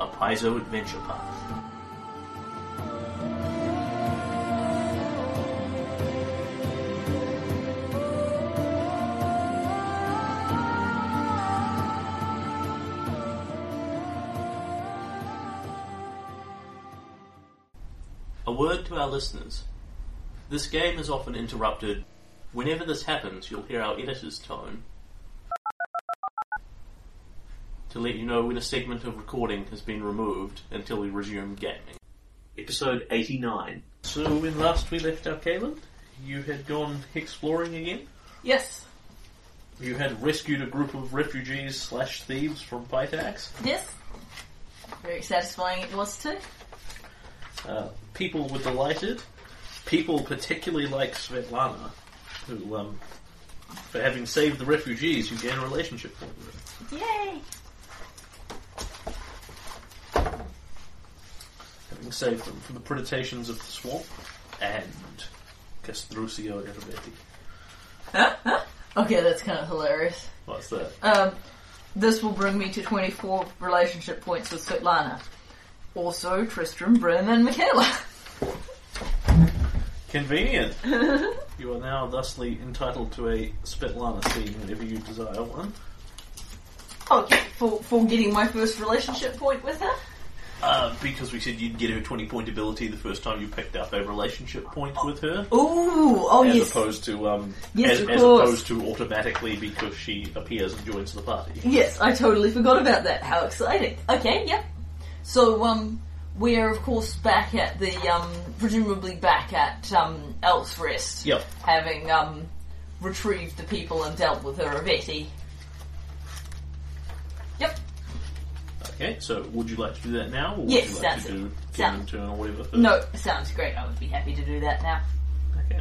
a Paizo adventure path. A word to our listeners. This game is often interrupted. Whenever this happens, you'll hear our editor's tone to let you know when a segment of recording has been removed until we resume gaming. Episode 89. So, when last we left our Kalen, you had gone exploring again? Yes. You had rescued a group of refugees slash thieves from Pitax. Yes. Very satisfying it was too. Uh, people were delighted. People particularly like Svetlana, who, um, for having saved the refugees, you gain a relationship point with her. Yay! Having saved them from the predations of the swamp and Castruccio Irovetti. Okay, that's kind of hilarious. What's that? Um, this will bring me to 24 relationship points with Svetlana. Also, Tristram, Brim, and Michaela. Convenient. you are now thusly entitled to a Svetlana scene whenever you desire one. Okay, for, for getting my first relationship point with her? Uh, because we said you'd get her 20 point ability the first time you picked up a relationship point with her. Ooh, oh as yes. opposed to um, Yes, as, of as course. opposed to automatically because she appears and joins the party. Yes, I totally forgot about that. How exciting. Okay, yep. So, um, we're of course back at the, um, presumably back at, um, Elf's Rest. Yep. Having, um, retrieved the people and dealt with her. Yep. Okay, so would you like to do that now, or would Yes, you like that's to it. do Sound- Turn or whatever? First? No, sounds great. I would be happy to do that now. Okay.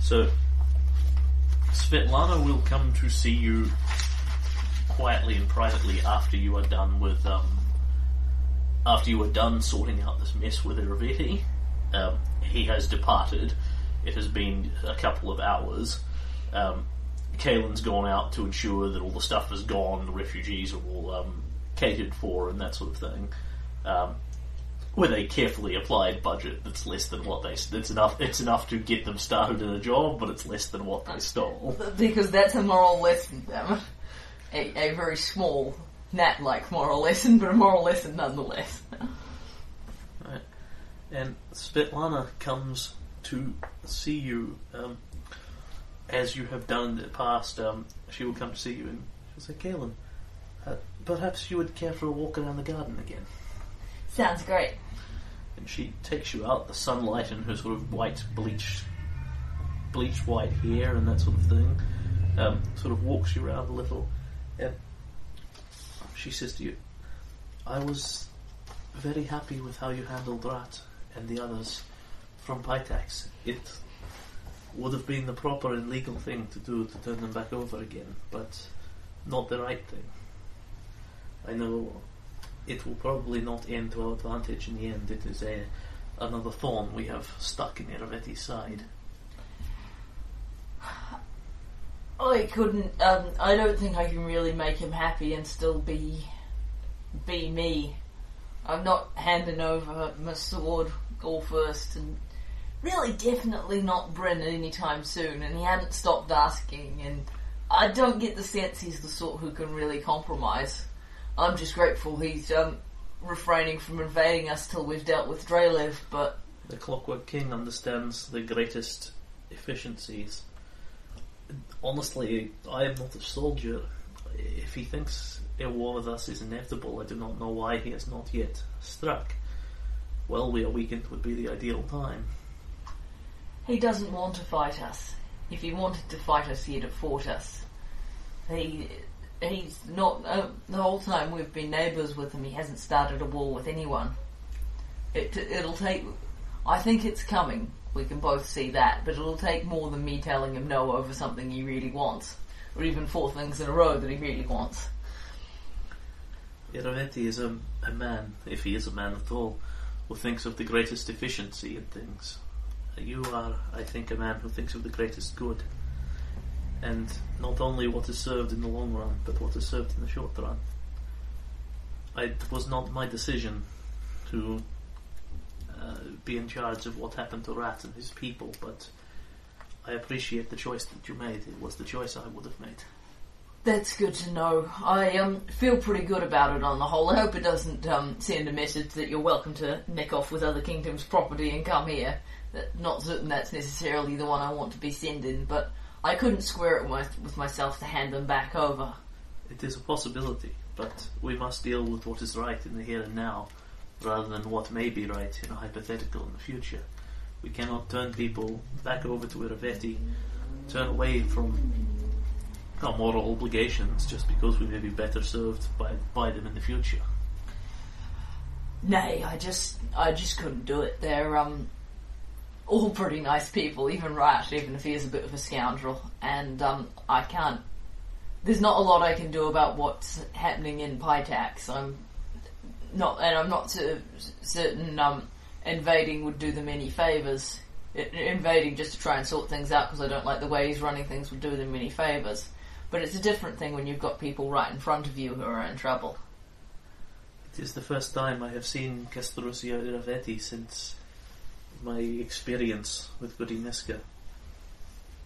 So, Svetlana will come to see you quietly and privately after you are done with um, after you are done sorting out this mess with Irovetti. Um, he has departed. It has been a couple of hours. Um, Kalen's gone out to ensure that all the stuff is gone, the refugees are all um, catered for, and that sort of thing. Um, with a carefully applied budget that's less than what they it's enough it's enough to get them started in a job, but it's less than what they stole. Because that's a moral lesson, damn it. A, a very small, gnat-like moral lesson, but a moral lesson nonetheless. Right. And Svetlana comes to see you um, as you have done in the past. Um, she will come to see you and she'll say, "Galen, uh, perhaps you would care for a walk around the garden again." Sounds great. and she takes you out the sunlight and her sort of white bleached bleached white hair and that sort of thing um, sort of walks you around a little and she says to you I was very happy with how you handled Rat and the others from Pitax it would have been the proper and legal thing to do to turn them back over again but not the right thing I know it will probably not end to our advantage in the end. It is a another thorn we have stuck in Irovetti's side. I couldn't. Um, I don't think I can really make him happy and still be be me. I'm not handing over my sword all first, and really, definitely not Bryn anytime soon. And he hadn't stopped asking, and I don't get the sense he's the sort who can really compromise. I'm just grateful he's um, refraining from invading us till we've dealt with Drelev, but The Clockwork King understands the greatest efficiencies. Honestly, I am not a soldier. If he thinks a war with us is inevitable, I do not know why he has not yet struck. Well, we are weakened would be the ideal time. he doesn't want to fight us. If he wanted to fight us, he'd have fought us. He he's not uh, the whole time we've been neighbours with him. He hasn't started a war with anyone. It it'll take. I think it's coming. We can both see that, but it'll take more than me telling him no over something he really wants, or even four things in a row that he really wants. Irovetti is a, a man, if he is a man at all, who thinks of the greatest efficiency in things. You are, I think, a man who thinks of the greatest good. And not only what is served in the long run, but what is served in the short run. It was not my decision to uh, be in charge of what happened to Rat and his people, but I appreciate the choice that you made. It was the choice I would have made. That's good to know. I um, feel pretty good about it on the whole. I hope it doesn't um, send a message that you're welcome to nick off with other kingdoms' property and come here. Not certain that's necessarily the one I want to be sending, but I couldn't square it with, with myself to hand them back over. It is a possibility, but we must deal with what is right in the here and now, rather than what may be right in a hypothetical in the future. We cannot turn people back over to Irovetti, turn away from our moral obligations just because we may be better served by, by them in the future. Nay, I just, I just couldn't do it. They're um, all pretty nice people, even Rat, even if he is a bit of a scoundrel. And um, I can't. There's not a lot I can do about what's happening in Pitax. I'm not, and I'm not cer- certain um, invading would do them any favors. Invading just to try and sort things out because I don't like the way he's running things would do them any favors. But it's a different thing when you've got people right in front of you who are in trouble. It is the first time I have seen Castruccio Irovetti since my experience with Godineska.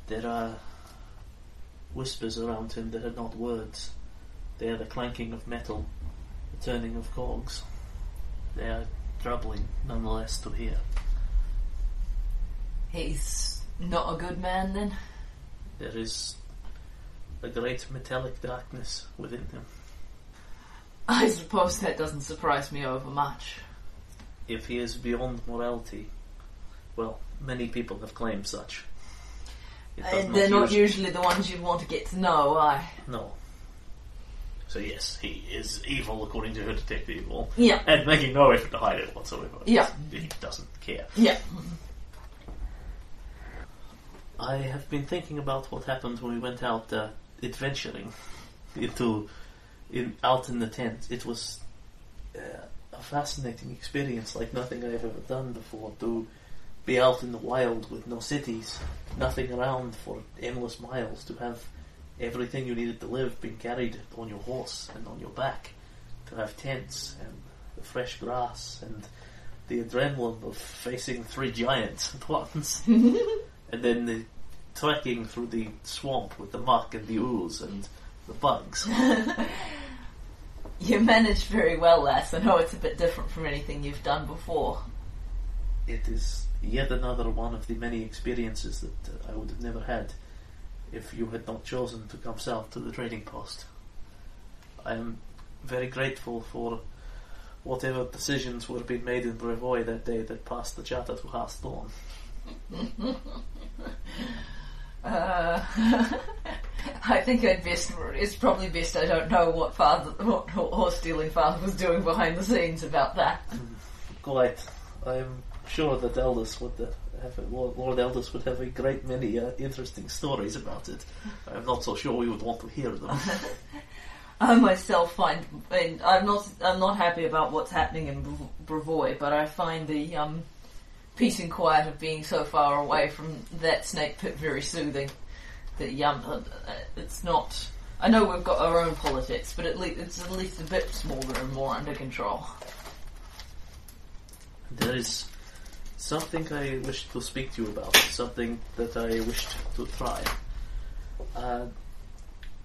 There are whispers around him that are not words. They are the clanking of metal, the turning of cogs. They are troubling nonetheless to hear. He's not a good man then? There is a great metallic darkness within him. I suppose that doesn't surprise me over much. If he is beyond morality, well, many people have claimed such. Does they're not usually- usually the ones you'd want to get to know, I. No. So yes, he is evil according to her detective evil, Yeah, and making no effort to hide it whatsoever. Yeah. he doesn't care. yeah. I have been thinking about what happened when we went out uh, adventuring into in out in the tent. It was uh, a fascinating experience, like nothing I have ever done before. To be out in the wild with no cities, nothing around for endless miles, to have everything you needed to live being carried on your horse and on your back, to have tents and the fresh grass and the adrenaline of facing three giants at once and then the trekking through the swamp with the muck and the ooze and the bugs. You managed very well, Les. I know it's a bit different from anything you've done before. it is yet another one of the many experiences that uh, I would have never had if you had not chosen to come south to the trading post. I am very grateful for whatever decisions were being made in Brevoy that day that passed the charter to Hearthstone. Uh, I think I'd best. It's probably best I don't know what father, what horse stealing father was doing behind the scenes about that. Quite. I'm sure that Eldest would have a, Lord, Lord would have a great many uh, interesting stories about it. I'm not so sure we would want to hear them. I myself find, and I'm not, I'm not happy about what's happening in Brevoy, but I find the um, peace and quiet of being so far away from that snake pit very soothing. The um, it's not. I know we've got our own politics, but at least it's at least a bit smaller and more under control. There is something I wish to speak to you about, something that I wished to try. Uh,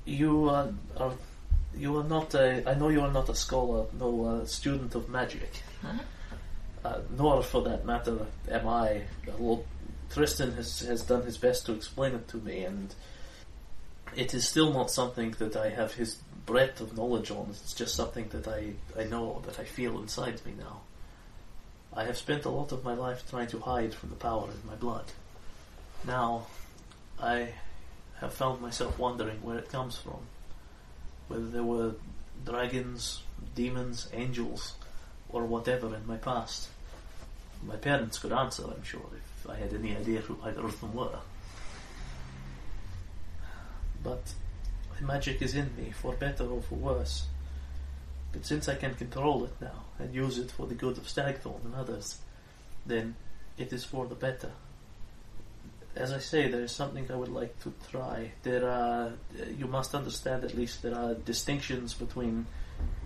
you uh, are you are not a. I know you are not a scholar, no uh, student of magic. Uh, nor, for that matter, am I. Although Tristan has has done his best to explain it to me, and it is still not something that I have his breadth of knowledge on. It's just something that I I know that I feel inside me now. I have spent a lot of my life trying to hide from the power in my blood. Now, I have found myself wondering where it comes from. Whether there were dragons, demons, angels, or whatever in my past. My parents could answer, I'm sure, if I had any idea who either of them were. But the magic is in me, for better or for worse. But since I can control it now and use it for the good of Stagthorn and others, then it is for the better. As I say, there is something I would like to try. There are, you must understand at least, there are distinctions between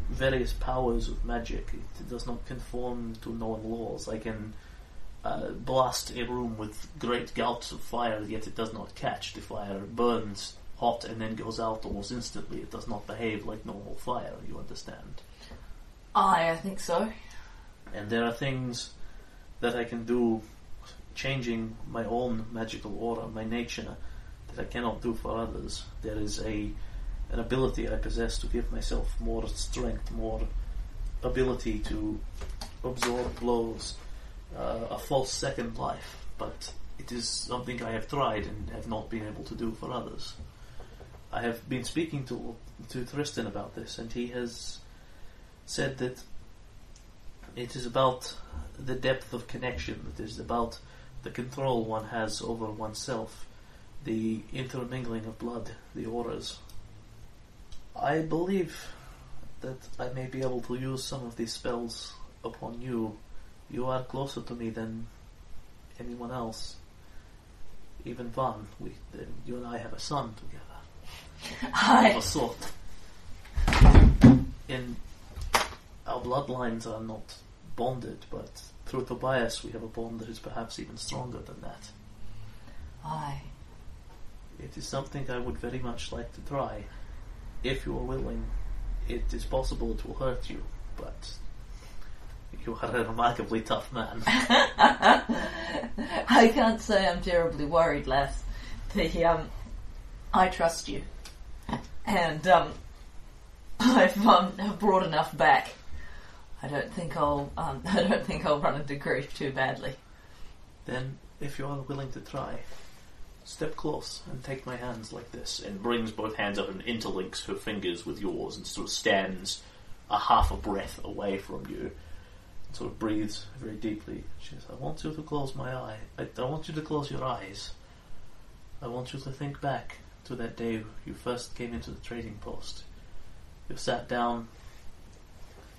various powers of magic. It does not conform to known laws. I can uh, blast a room with great gouts of fire, yet it does not catch. The fire burns hot and then goes out almost instantly. It does not behave like normal fire, you understand. Aye, I think so. And there are things that I can do changing my own magical aura, my nature, that I cannot do for others. There is a an ability I possess to give myself more strength, more ability to absorb blows, uh, a false second life. But it is something I have tried and have not been able to do for others. I have been speaking to to Tristan about this, and he has said that it is about the depth of connection. It is about the control one has over oneself, the intermingling of blood, the auras. I believe that I may be able to use some of these spells upon you. You are closer to me than anyone else. Even Van, we, you and I have a son together. Aye. Of a sort. In our bloodlines are not bonded, but through Tobias we have a bond that is perhaps even stronger than that. Aye. It is something I would very much like to try. If you are willing, it is possible it will hurt you, but you are a remarkably tough man. I can't say I'm terribly worried, lass. The um, I trust you, and um, I've um, brought enough back. I don't think I'll um, I don't think I'll run into grief too badly. then, if you are willing to try, step close and take my hands like this. and brings both hands up and interlinks her fingers with yours and sort of stands a half a breath away from you. and Sort of breathes very deeply. She says, I want you to close my eye. I, I want you to close your eyes. I want you to think back to that day you first came into the trading post. You sat down,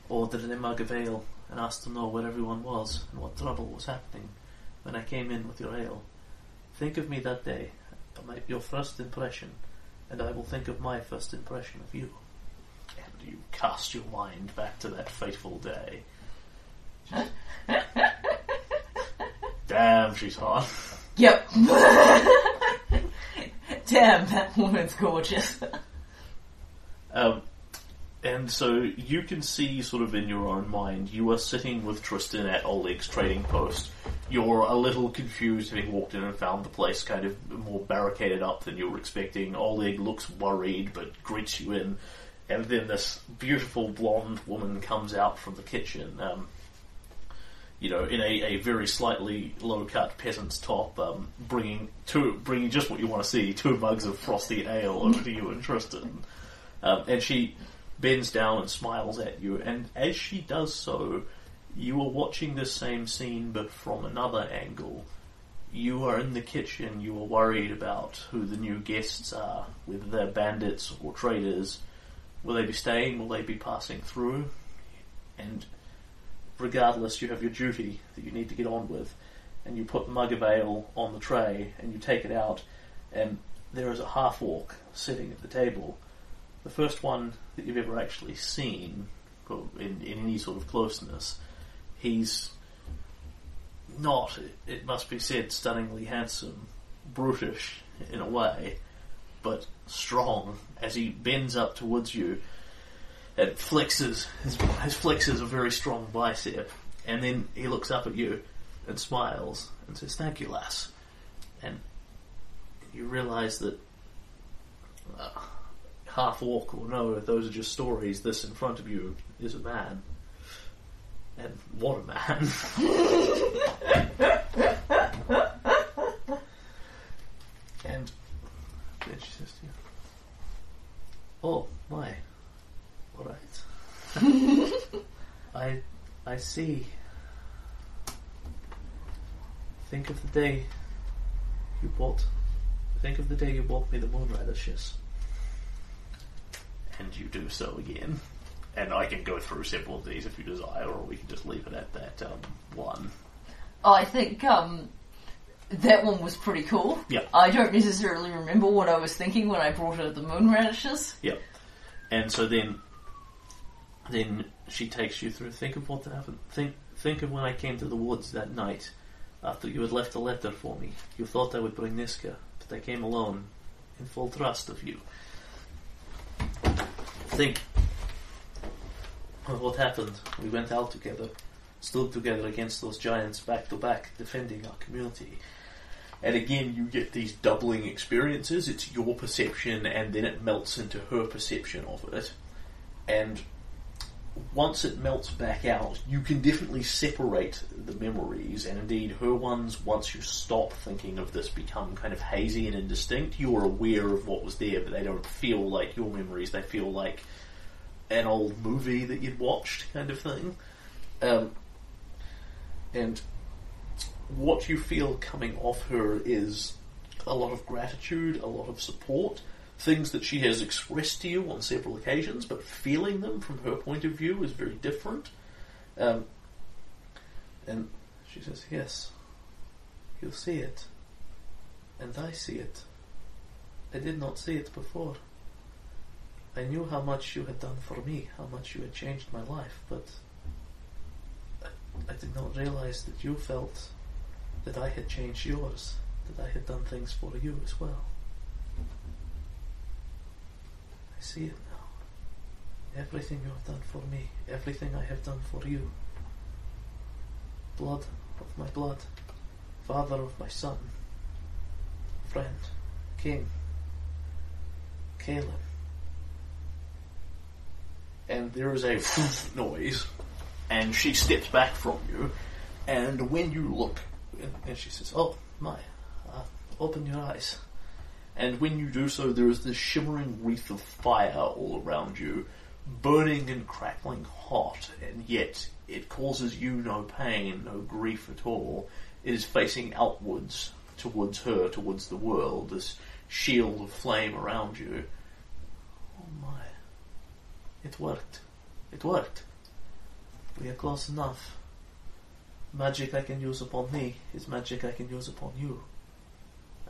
ordered a mug of ale, and asked to know where everyone was and what trouble was happening when I came in with your ale. Think of me that day, my, your first impression, and I will think of my first impression of you. And you cast your mind back to that fateful day. Damn, she's hot. Yep. Damn, that woman's gorgeous. Um, and so you can see, sort of in your own mind, you are sitting with Tristan at Oleg's trading post. You're a little confused, having walked in and found the place kind of more barricaded up than you were expecting. Oleg looks worried, but greets you in. And then this beautiful blonde woman comes out from the kitchen. Um, you know, in a, a very slightly low cut peasant's top, um, bringing two, bringing just what you want to see, two mugs of frosty ale over to you and Tristan. Um, and she bends down and smiles at you, and as she does so, you are watching this same scene but from another angle. You are in the kitchen, you are worried about who the new guests are, whether they're bandits or traders. Will they be staying? Will they be passing through? And regardless, you have your duty that you need to get on with. And you put the mug of ale on the tray and you take it out, and there is a half orc sitting at the table. The first one that you've ever actually seen in, in any sort of closeness. He's not, it, must be said, stunningly handsome, brutish in a way, but strong as he bends up towards you. and flexes his, his flexes a very strong bicep, and then he looks up at you and smiles and says, "Thank you, lass." And you realise that uh, half orc or no, those are just stories. This in front of you is a man, and what a man! and then she says to you, "Oh my, all right. I I see. Think of the day you bought. Think of the day you bought me the moon radishes." And you do so again. And I can go through several of these if you desire, or we can just leave it at that um, one. I think um, that one was pretty cool. Yeah. I don't necessarily remember what I was thinking when I brought her the moon radishes. Yep. And so then, then she takes you through. Think of what happened. Think, think of when I came to the woods that night after you had left a letter for me. You thought I would bring Niska, but I came alone, in full trust of you. Think of what happened. We went out together, stood together against those giants back to back, defending our community. And again, you get these doubling experiences. It's your perception, and then it melts into her perception of it. And once it melts back out, you can definitely separate the memories, and indeed her ones, once you stop thinking of this, become kind of hazy and indistinct. You are aware of what was there, but they don't feel like your memories. They feel like an old movie that you'd watched, kind of thing. Um, and what you feel coming off her is a lot of gratitude, a lot of support, things that she has expressed to you on several occasions, but feeling them from her point of view is very different. Um, and she says, Yes, you'll see it. And I see it. I did not see it before. I knew how much you had done for me, how much you had changed my life, but I, I did not realize that you felt that I had changed yours, that I had done things for you as well. I see it now. Everything you have done for me, everything I have done for you. Blood of my blood, father of my son, friend, king, Caleb. And there is a noise, and she steps back from you, and when you look, and, she says, "Oh my, uh, open your eyes." And when you do so, there is this shimmering wreath of fire all around you, burning and crackling hot, and yet it causes you no pain, no grief at all. It is facing outwards, towards her, towards the world, this shield of flame around you. Oh my. It worked. It worked. We are close enough. Magic I can use upon me is magic I can use upon you.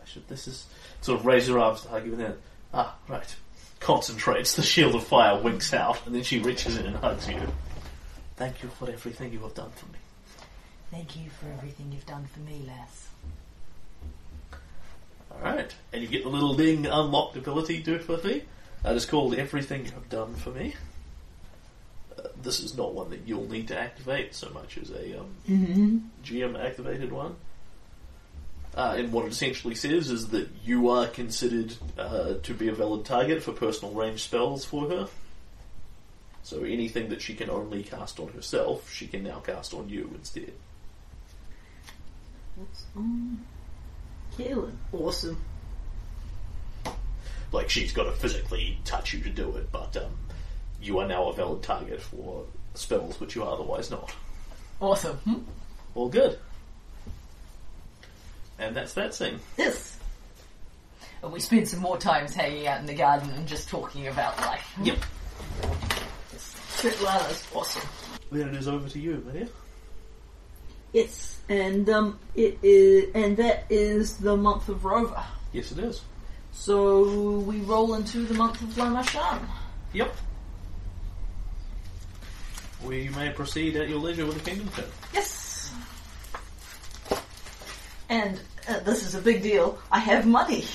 Should, this is sort of raise her arms to hug you and then, ah, right. Concentrates, the shield of fire winks out, and then she reaches in and hugs you. Thank you for everything you have done for me. Thank you for everything you've done for me, Les Alright, and you get the little ding unlocked ability difficulty. That is called Everything You Have Done For Me. Uh, this is not one that you'll need to activate so much as a um, Mm-hmm. GM activated one. Uh, and what it essentially says is that you are considered uh, to be a valid target for personal range spells for her. So anything that she can only cast on herself, she can now cast on you instead. That's um, Kalen. Awesome. Like she's got to physically touch you to do it, but um, you are now a valid target for spells which you are otherwise not. Awesome. Hmm? All good. And that's that scene. Yes. And we spend some more times hanging out in the garden and just talking about life. Yep. Svetlana's awesome. Then it is over to you, Lydia. Yes, and um, it is, and that is the month of Rova. Yes, it is. So we roll into the month of Lamashan. Yep. We may proceed at your leisure with the kingdom turn. Yes. And uh, this is a big deal. I have money.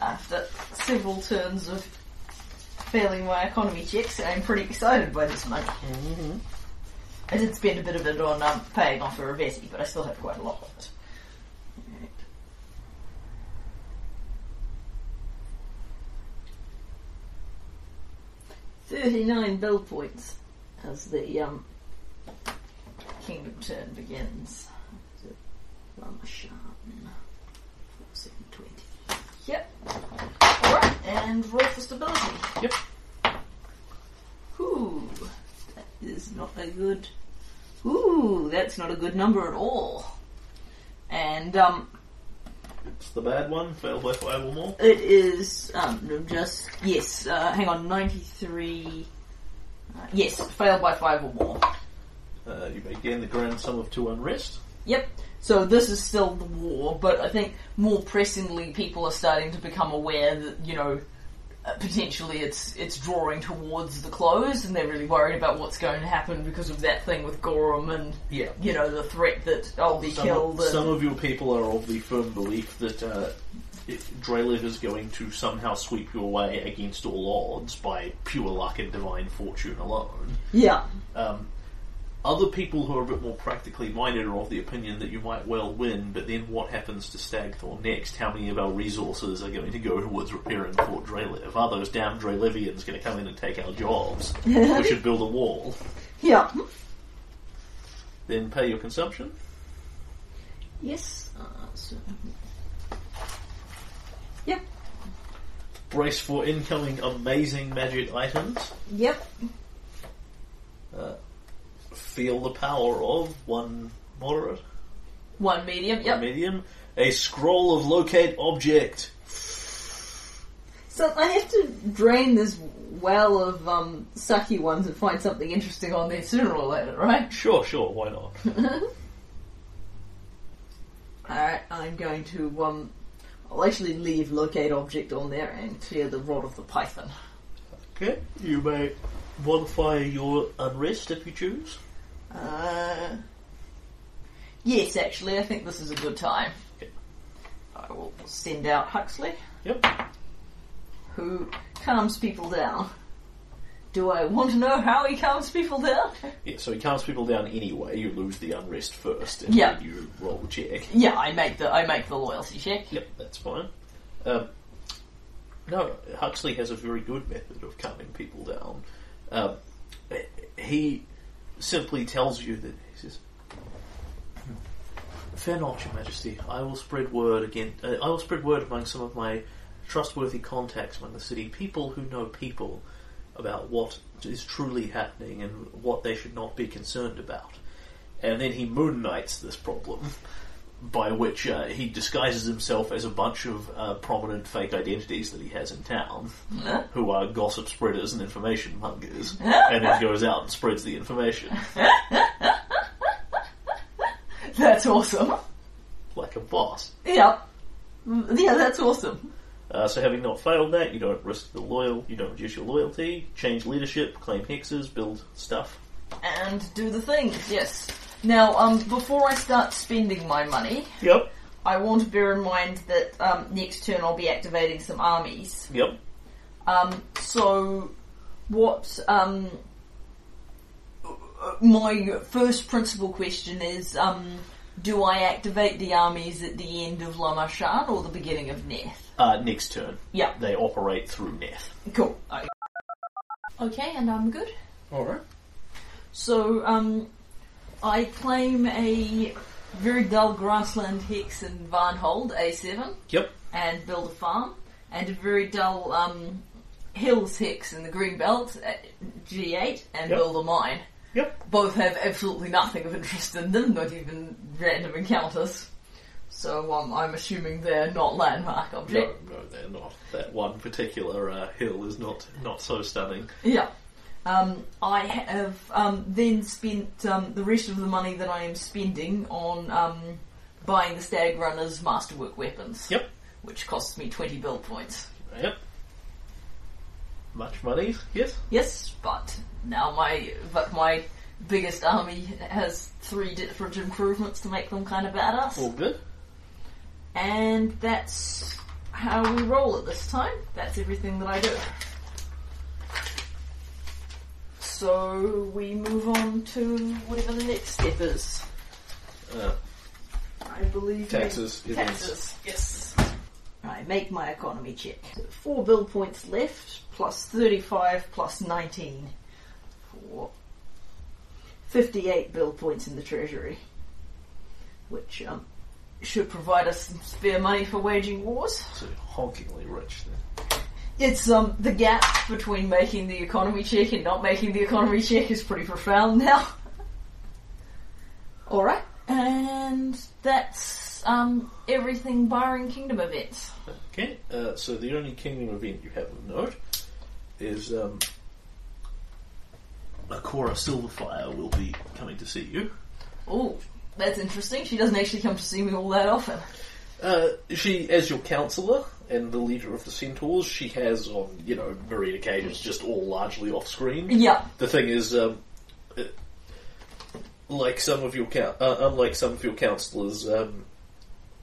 After several turns of failing my economy checks, I'm pretty excited by this money. I did spend a bit of it on um, paying off a Revetti, but I still have quite a lot of it. Thirty-nine build points as the um, kingdom turn begins. Lamashan. Seven twenty. Yep. Alright, and roll for stability. Yep. Ooh, that is not a good. Ooh, that's not a good number at all. And um, It's the bad one. Failed by five or more. it is um just yes. Uh, hang on, ninety-three. Uh, yes, failed by five or more. Uh, you may gain the grand sum of two unrest. Yep. So this is still the war, but I think more pressingly, people are starting to become aware that you know uh, potentially it's it's drawing towards the close, and they're really worried about what's going to happen because of that thing with Gorham and Yeah. you know the threat that I'll be Some, killed. of, and- some of your people are of the firm belief that uh, is going to somehow sweep you away against all odds by pure luck and divine fortune alone. yeah, Um, other people who are a bit more practically minded are of the opinion that you might well win, but then what happens to Stagthor next? How many of our resources are going to go towards repairing Fort Drelev? Are those damn Drelevians going to come in and take our jobs? we should build a wall. yeah. Then pay your consumption. Yes. Uh, so, yep. Brace for incoming amazing magic items. Yep. Uh, feel the power of one moderate, One medium. one Yep. medium. A scroll of locate object. So I have to drain this well of um, sucky ones and find something interesting on there sooner or later, right? Sure, sure, why not? Alright, I'm going to, um, I'll actually leave locate object on there and clear the rod of the python. Okay, you may modify your unrest if you choose. Uh, yes, actually, I think this is a good time. I will send out Huxley, Yep. who calms people down. Do I want to know how he calms people down? Yeah, so he calms people down anyway. You lose the unrest first, and Yeah. then you roll check. Yeah, I make the I make the loyalty check. Yep, that's fine. Um, no, Huxley has a very good method of calming people down. Um, he simply tells you that he says, "Fear not, Your Majesty. I will spread word again. Uh, I will spread word among some of my trustworthy contacts among the city, people who know people, about what is truly happening and what they should not be concerned about." And then he moon knights this problem by which uh, he disguises himself as a bunch of uh, prominent fake identities that he has in town, who are gossip spreaders and information mongers, and then goes out and spreads the information That's awesome. like a boss. Yeah. Yeah, that's awesome. Uh, so, having not failed that, you don't risk the loyal, you don't reduce your loyalty, change leadership, claim hexes, build stuff. And do the things, yes. Now, um, before I start spending my money, Yep. I want to bear in mind that um, next turn I'll be activating some armies. Yep. Um, so, what um, my first principal question is: um, Do I activate the armies at the end of Lamashan or the beginning of Neth? Uh, next turn, Yeah, they operate through Neth. cool. Okay. Okay, and I'm good. Alright. So, um, I claim a very dull grassland hex in Varnhold, A7, Yep. and build a farm, and a very dull um, hills hex in the Greenbelt, at G8, and Yep. build a mine. Yep. Both have absolutely nothing of interest in them, not even random encounters. So um, I'm assuming they're not landmark objects. No, objects. no, they're not. That one particular uh, hill is not not so stunning. Yeah. Um, I have um, then spent um, the rest of the money that I am spending on um, buying the Stag Runner's Masterwork weapons. Yep. Which costs me 20 build points. Yep. Much money, yes. Yes, but now my but my biggest army has three different improvements to make them kind of badass. All good. And that's how we roll at this time. That's everything that I do. So we move on to whatever the next step is. Uh, I believe Taxes, it. Taxes, yes. I make my economy check. So four build points left, plus 35, plus 19. For 58 build points in the treasury. Which um, should provide us some spare money for waging wars. so honkingly rich then. It's um the gap between making the economy check and not making the economy check is pretty profound now. Alright, and that's um everything barring kingdom events. Okay, uh, so the only kingdom event you have of note is um, Akora Silverfire will be coming to see you. Oh, that's interesting. She doesn't actually come to see me all that often. Uh, she, as your counsellor and the leader of the Centaurs, she has on, you know, myriad occasions just all largely off screen. Yeah. The thing is, um, uh, like some of your coun uh, unlike some of your counsellors, um,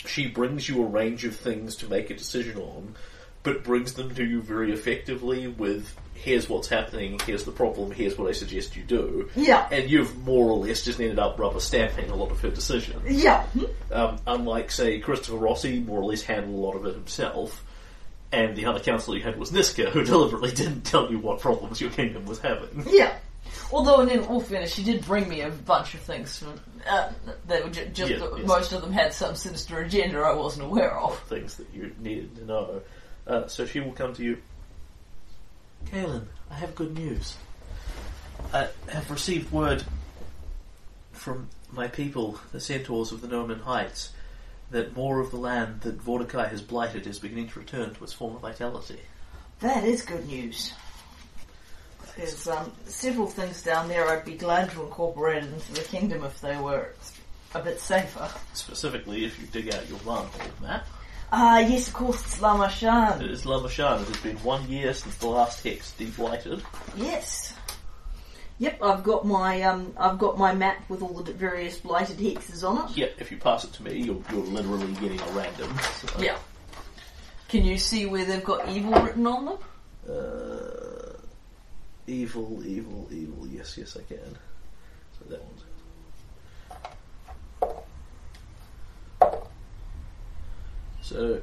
she brings you a range of things to make a decision on, but brings them to you very effectively with "Here's what's happening. Here's the problem. Here's what I suggest you do." Yeah. And you've more or less just ended up rubber stamping a lot of her decisions. Yeah. Um, unlike, say, Christopher Rossi, more or less handled a lot of it himself. And the other counsellor you had was Niska, who deliberately didn't tell you what problems your kingdom was having. Yeah. Although, in all fairness, she did bring me a bunch of things from, uh, that were ju- just Yeah, that yes. most of them had some sinister agenda I wasn't aware of. Things that you needed to know. Uh, so she will come to you. Kalen, I have good news. I have received word from my people, the centaurs of the Nomen Heights, that more of the land that Vordakai has blighted is beginning to return to its former vitality. That is good news. There's um, several things down there I'd be glad to incorporate into the kingdom if they were a bit safer. Specifically, if you dig out your Varnhold map, Ah, yes, of course, it's Lama it Shan. is Lamashan. It has been one year since the last hex deblighted. Yes. Yep, I've got my um, I've got my map with all the various blighted hexes on it. Yeah, if you pass it to me, you're, you're literally getting a random. so- Yeah. Can you see where they've got evil written on them? Uh, evil, evil, evil. Yes, yes, I can. So that one's. So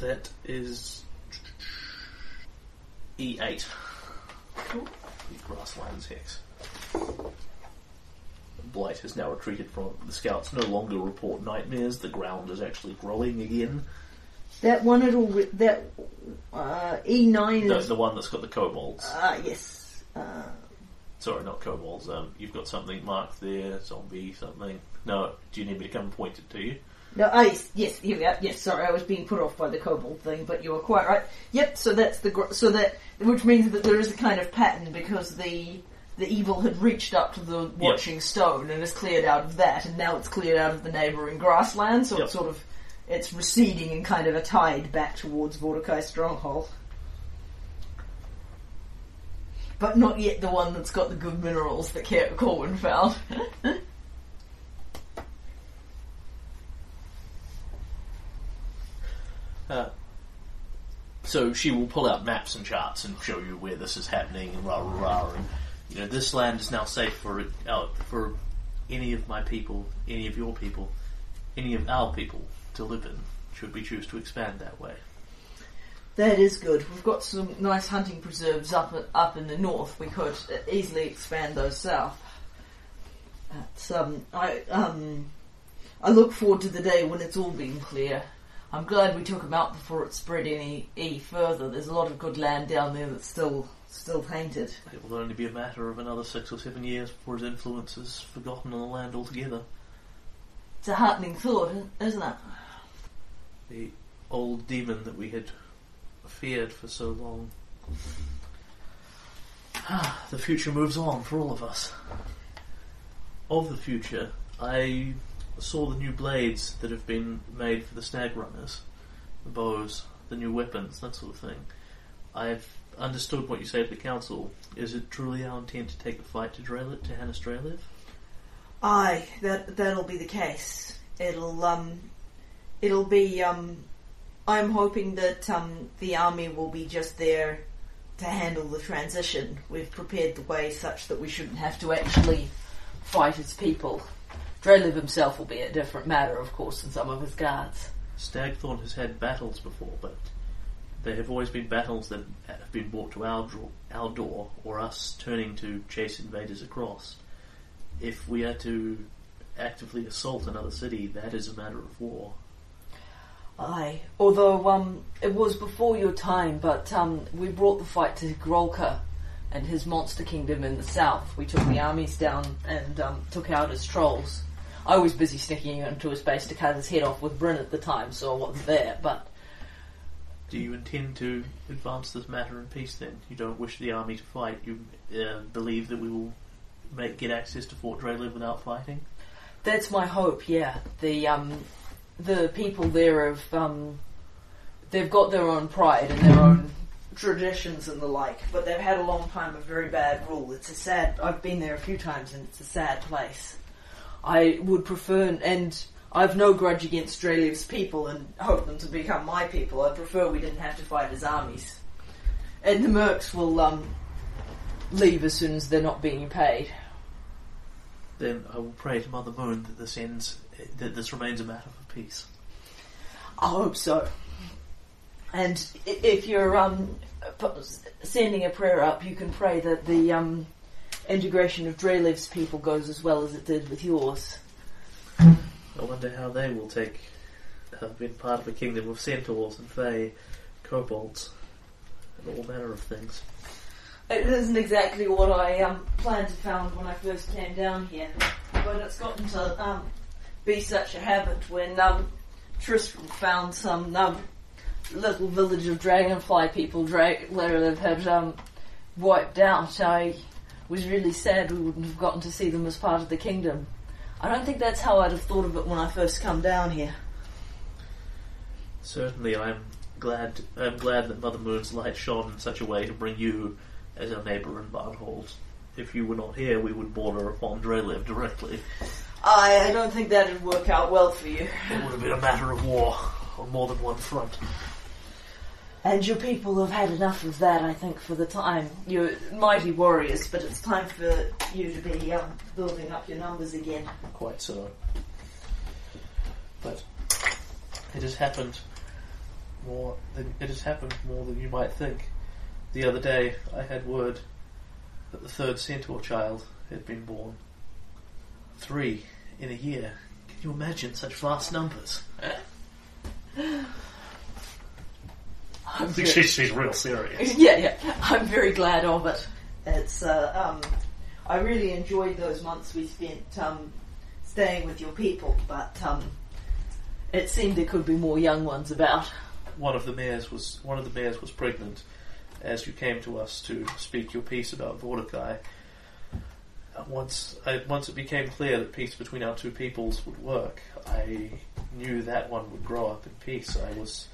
that is E8. The grasslands hex. Blight has now retreated from it. The scouts no longer report nightmares. The ground is actually growing again. That one at all. That uh, E nine The, is the one that's got the kobolds. ah yes. Uh, Sorry, not kobolds. Um, you've got something marked there, zombie something. No, do you need me to come and point it to you? No, oh, yes, yes, here we are. Yes, sorry, I was being put off by the kobold thing, but you were quite right. Yep, so that's the gr- so that which means that there is a kind of pattern because the the evil had reached up to the watching stone and has cleared out of that, and now it's cleared out of the neighbouring grassland. So Yep. it's sort of it's receding in kind of a tide back towards Vordakai stronghold. But not yet the one that's got the good minerals that Corwin found. Uh, so she will pull out maps and charts and show you where this is happening and rah rah rah. And you know this land is now safe for uh, for any of my people, any of your people, any of our people to live in. Should we choose to expand that way? That is good. We've got some nice hunting preserves up up in the north. We could easily expand those south. That's, um, I um, I look forward to the day when it's all been clear. I'm glad we took them out before it spread any any further. There's a lot of good land down there that's still still painted. It will only be a matter of another six or seven years before his influence is forgotten on the land altogether. It's a heartening thought, isn't it? The old demon that we had feared for so long. Ah, the future moves on for all of us. Of the future, I saw the new blades that have been made for the stag runners, the bows, the new weapons, that sort of thing. I've understood what you say to the council. Is it truly our intent to take the fight to Drelev, to Hannis Drelev? Aye, that that'll be the case. It'll um, it'll be um, I'm hoping that um, the army will be just there to handle the transition. We've prepared the way such that we shouldn't have to actually fight its people. Drelev himself will be a different matter, of course, than some of his guards. Stagthorn has had battles before, but they have always been battles that have been brought to our, draw, our door, or us turning to chase invaders across. If we are to actively assault another city, that is a matter of war. Aye. Although um, it was before your time, but um, we brought the fight to Hargulka and his monster kingdom in the south. We took the armies down and um, took out his trolls. I was busy sneaking into his base to cut his head off with Bryn at the time, so I wasn't there. But Do you intend to advance this matter in peace then? You don't wish the army to fight? You uh, believe that we will make, get access to Fort Drelev without fighting? that's my hope. Yeah, the um, the people there have um, they've got their own pride and their own traditions and the like, but they've had a long time of very bad rule. It's a sad. I've been there a few times, and it's a sad place. I would prefer, and I've no grudge against Drelev's people, and hope them to become my people. I prefer we didn't have to fight his armies, and the mercs will um, leave as soon as they're not being paid. Then I will pray to Mother Moon that this ends, that this remains a matter for peace. I hope so. And if you're um, sending a prayer up, you can pray that the um, integration of Drelev's people goes as well as it did with yours. I wonder how they will take, have been part of a kingdom of centaurs and fae, kobolds, and all manner of things. It isn't exactly what I um, planned to found when I first came down here, but it's gotten to um, be such a habit when um, Tristram found some um, little village of dragonfly people dra- Drelev had um, wiped out. I was really sad we wouldn't have gotten to see them as part of the kingdom. I don't think that's how I'd have thought of it when I first come down here. Certainly, I'm glad. I'm glad that Mother Moon's light shone in such a way to bring you as our neighbour in Varnhold. If you were not here, we would border upon Drelev directly. I, I don't think that'd work out well for you. It would have been a matter of war on more than one front. And your people have had enough of that, I think, for the time. You're mighty warriors, but it's time for you to be um, building up your numbers again. Quite so. But it has happened more than it has happened more than you might think. The other day, I had word that the third centaur child had been born. Three in a year. Can you imagine such vast numbers? I'm think very- she's, she's real serious. yeah, yeah. I'm very glad of it. It's uh, um, I really enjoyed those months we spent um, staying with your people, but um, it seemed there could be more young ones about. One of the mayors was one of the mayors was pregnant. As you came to us to speak your piece about Vordakai, Uh, once I, once it became clear that peace between our two peoples would work, I knew that one would grow up in peace. I was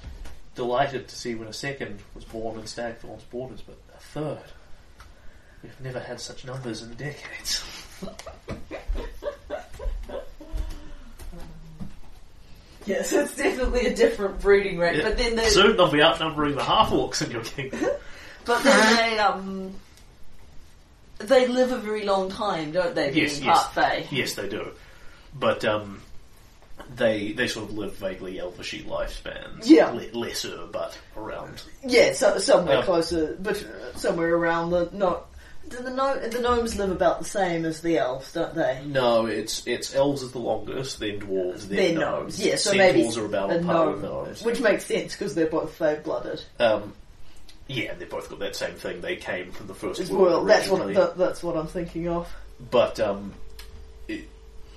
delighted to see when a second was born in Stagthorn's borders, but a third. We've never had such numbers in decades. Yes, it's definitely a different breeding rate. But then there's Soon they'll be outnumbering the half orcs in your kingdom. But then they um they live a very long time, don't they? Yes, being yes. part. Yes, they do. But um, they they sort of live vaguely elvishy lifespans. Yeah. Le- lesser, but around. Yeah, so somewhere Yeah. closer, but uh, somewhere around the not. Do the gnome, the gnomes live about the same as the elves, don't they? No, it's it's elves is the longest, then dwarves, then They're gnomes. gnomes, yeah. So Centaurs maybe are about a gnome, gnomes. which makes sense because they're both fae-blooded. Um, yeah, they've both got that same thing. They came from the first world well, that's what that, that's what I'm thinking of. but um, it,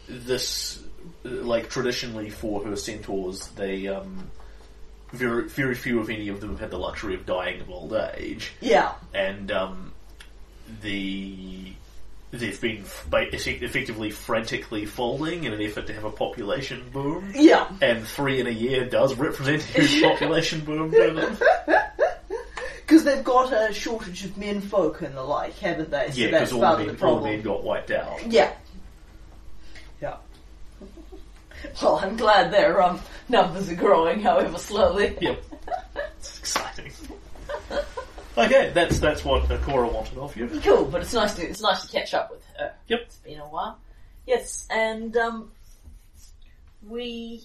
this like traditionally for her centaurs, they um, very very few if any of them have had the luxury of dying of old age. Yeah, and um, the they've been f- effectively frantically folding in an effort to have a population boom. yeah. And three in a year does represent a huge population boom to them. Because they've got a shortage of men folk and the like, haven't they? So Yeah, because all, the of men- all the men got wiped out. Yeah. Well, I'm glad their um, numbers are growing, however slowly. Yep. It's exciting. Okay, that's that's what Akora wanted of you. Cool, but it's nice to it's nice to catch up with her. Yep. It's been a while. Yes, and um, we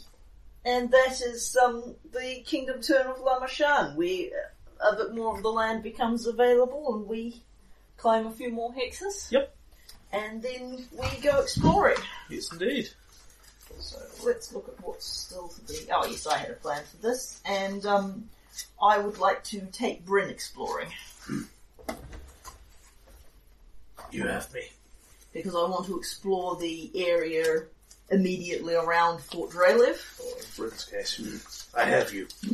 and that is um the kingdom turn of Lamashan. We uh, a bit more of the land becomes available, and we climb a few more hexes. Yep. And then we go exploring. Yes, indeed. So let's look at what's still to be. Oh yes, I had a plan for this, and um, I would like to take Bryn exploring You have me. because I want to explore the area immediately around Fort Drelev. Or in Bryn's case, I have you.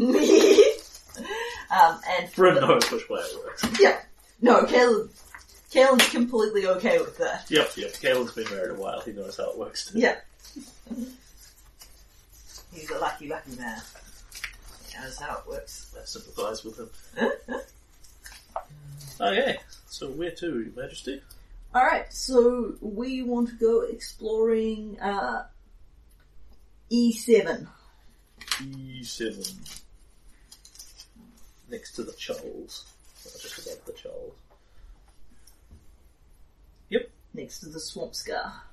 um, and Bryn the- knows which way it works. yeah, no, Kalen, Kalen's completely okay with that. Yep, yep. Kalen's been married a while. He knows how it works. Too. Yeah, he's a lucky, lucky man. That's how it works. I sympathise with him. okay, so where to, Your Majesty? All right, so we want to go exploring uh, E E7. E7. Next to the Charles. Or just above the Charles. Yep, next to the swamp scar.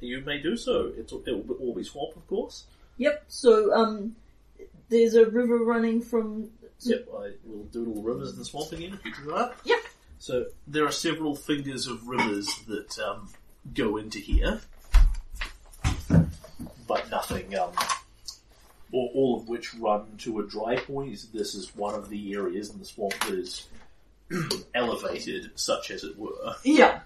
You may do so. It's, it will all be swamp, of course. Yep. So um, there's a river running from. Yep, I will doodle rivers in the swamp again if you do that. Yep. So there are several fingers of rivers that um, go into here, but nothing. Um, all, all of which run to a dry point. This is one of the areas in the swamp that is elevated, such as it were, Yeah.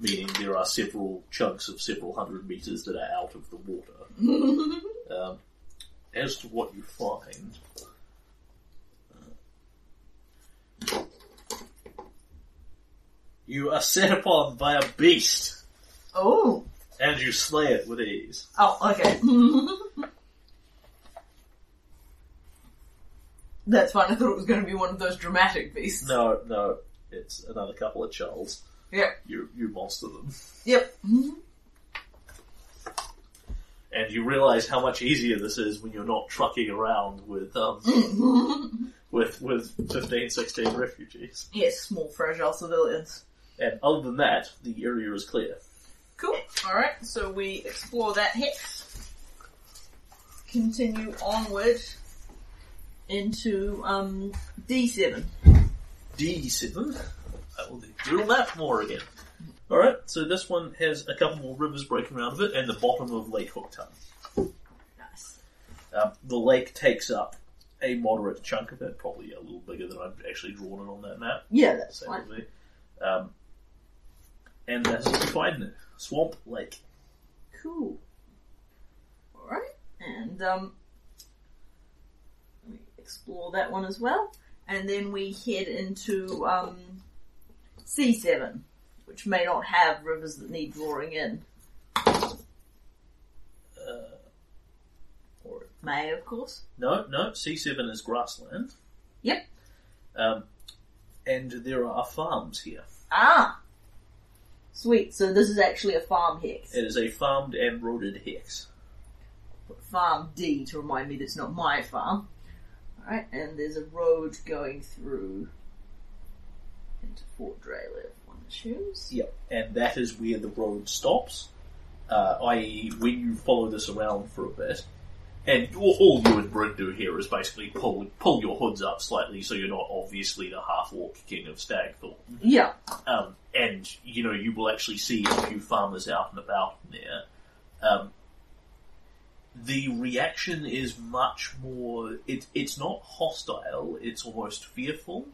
Meaning there are several chunks of several hundred meters that are out of the water. Um, as to what you find, uh, you are set upon by a beast, oh. and you slay it with ease. Oh. Okay. That's fine. I thought it was going to be one of those dramatic beasts. No, no, it's another couple of Charles. Yep. You you monster them, Yep. and you realise how much easier this is when you're not trucking around with um with with 15, 16 refugees. yes. Small, fragile civilians. And other than that, the area is clear. Cool. Alright, so we explore that hex. Continue onward into um, D7. D7. I will do doodle map more again. Alright, so this one has a couple more rivers breaking around of it and the bottom of Lake Hooktongue. Nice. Um, the lake takes up a moderate chunk of it, probably a little bigger than I've actually drawn it on that map. Yeah, that's Same fine. me. Um, and that's what you find in it. Swamp Lake. Cool. Alright, and um, we explore that one as well. And then we head into um, C7, which may not have rivers that need drawing in. Uh, or, May, of course. no, no, C7 is grassland. Yep. Um, and there are farms here. Ah! Sweet, so this is actually a farm hex. It is a farmed and roaded hex. farm D to remind me that it's not my farm. Alright, and there's a road going through into Fort Drelev, one assumes. Yep. And that is where the road stops. Uh, i.e., when you follow this around for a bit, and all, all you and Bryn do here is basically pull pull your hoods up slightly so you're not obviously the half orc king of Stagthorn. Yeah. Um, and you know you will actually see a few farmers out and about there. Um, the reaction is much more. It, it's not hostile. It's almost fearful.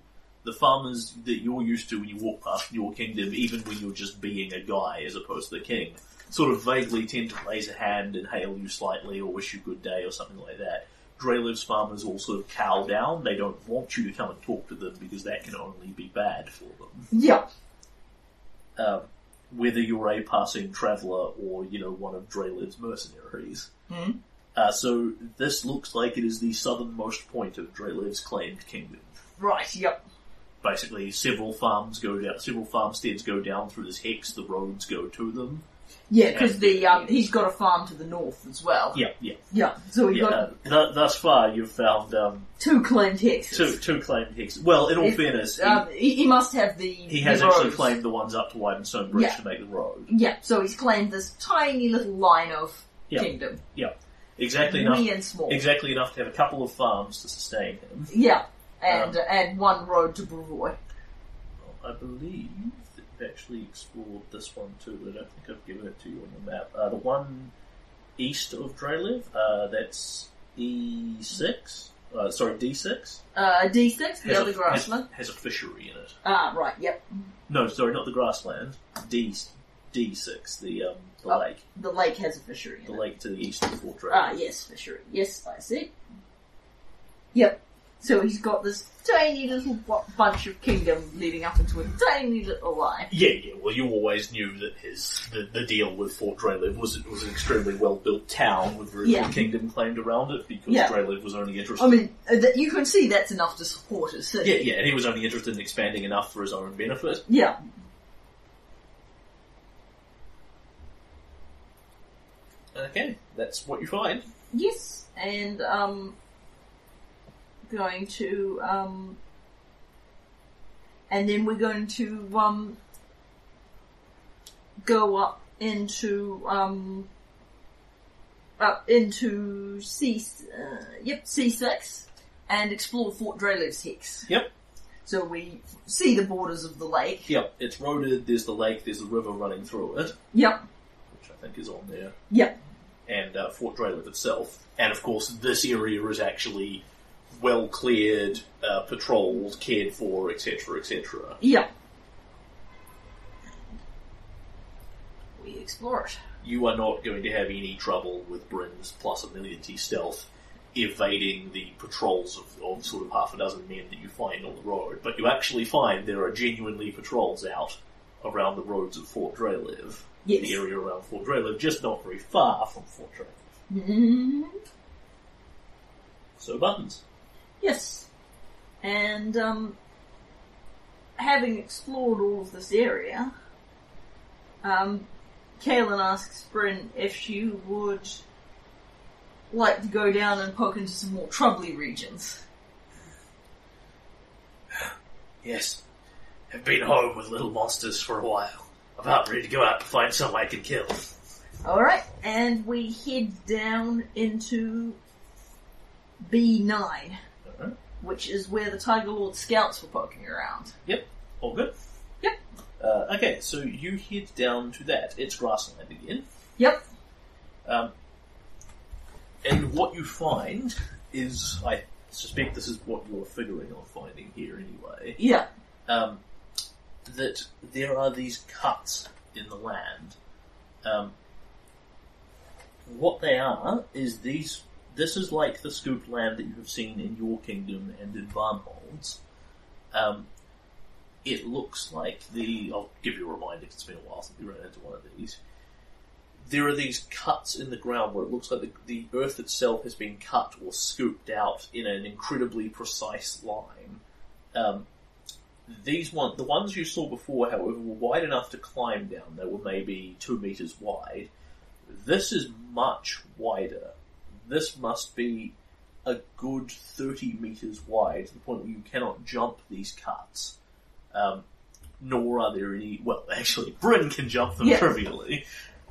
The farmers that you're used to when you walk past your kingdom, even when you're just being a guy as opposed to the king, sort of vaguely tend to raise a hand and hail you slightly or wish you good day or something like that. Drelev's farmers all sort of cow down. They don't want you to come and talk to them because that can only be bad for them Yeah. um, whether you're a passing traveller or, you know, one of Drelev's mercenaries. Hmm. Uh, so this looks like it is the southernmost point of Drelev's claimed kingdom. Right, yep. Basically, several farms go down, several farmsteads go down through this hex, the roads go to them. Yeah, because the um, he's got a farm to the north as well. Yeah, yeah, Yeah, so we yeah. got Uh, th- thus far, you've found um, two claimed hexes. two two claimed hexes. Well, in all fairness, he, Um, he, he must have the. he has the actually roads. claimed the ones up to Widenstone Bridge Yeah. to make the road. Yeah, so he's claimed this tiny little line of Yeah. kingdom, Yeah, exactly enough. wee and small. Exactly enough to have a couple of farms to sustain him. Yeah, and Um, and one road to Brevoy. I believe that you've actually explored this one too. I don't think I've given it to you on the map. Uh, the one east of Drelev, uh, that's E6. Uh, sorry, D6. Uh, D6, the Has other a, grassland. Has, has a fishery in it. Ah, right, yep. No, sorry, not the grassland. D D6, the um, the Oh. lake, The lake has a fishery in the it. lake to the east of Fort. Ah, yes, fishery. Yes, I see. Yep. So he's got this tiny little bunch of kingdom leading up into a tiny little line. Yeah, yeah. Well, you always knew that his the, the deal with Fort Drelev was it was an extremely well built town with very Yeah. little kingdom claimed around it because Yeah. Was only interested. I mean, uh, that you can see that's enough to support a city. yeah, yeah, and he was only interested in expanding enough for his own benefit. Yeah. Okay, that's what you find. Yes, and um, going to um, and then we're going to um, go up into um, up into C, uh, yep, C six, and explore Fort Drelev's hex. Yep. So we see the borders of the lake. Yep, it's roaded. There's the lake. There's a river running through it, Yep. which I think is on there, Yep. and uh, Fort Drelev itself. And of course, this area is actually well cleared, uh, patrolled, cared for, etc., etc. Yeah. We explore it. you are not going to have any trouble with Bryn's plus a million T stealth evading the patrols of, of sort of half a dozen men that you find on the road. But you actually find there are genuinely patrols out around the roads of Fort Drelev. Yes. The area around Fort Drelev, just not very far from Fort Drelev. Mhm. So buttons. Yes. And, um, having explored all of this area, um, Kalen asks Bryn if she would like to go down and poke into some more troubly regions. Yes. I've been home with little monsters for a while. I'm About ready to go out to find some I can kill. Alright, and we head down into B9, Alright. which is where the Tiger Lord scouts were poking around. Yep. All good? Yep. Uh, okay, so you head down to that. It's grassland again. Yep. Um, and what you find is, I suspect this is what you're figuring on finding here anyway, Yeah. um, that there are these cuts in the land. Um, what they are is these. This is like the scooped land that you have seen in your kingdom and in Varnholds. Um, it looks like the. I'll give you a reminder 'cause it's been a while since we ran into one of these. There are these cuts in the ground where it looks like the, the earth itself has been cut or scooped out in an incredibly precise line. Um, these one, the ones you saw before, however, were wide enough to climb down. They were maybe two meters wide. This is much wider. This must be a good 30 meters wide to the point where you cannot jump these cuts. Um, nor are there any, well, actually, Bryn can jump them trivially.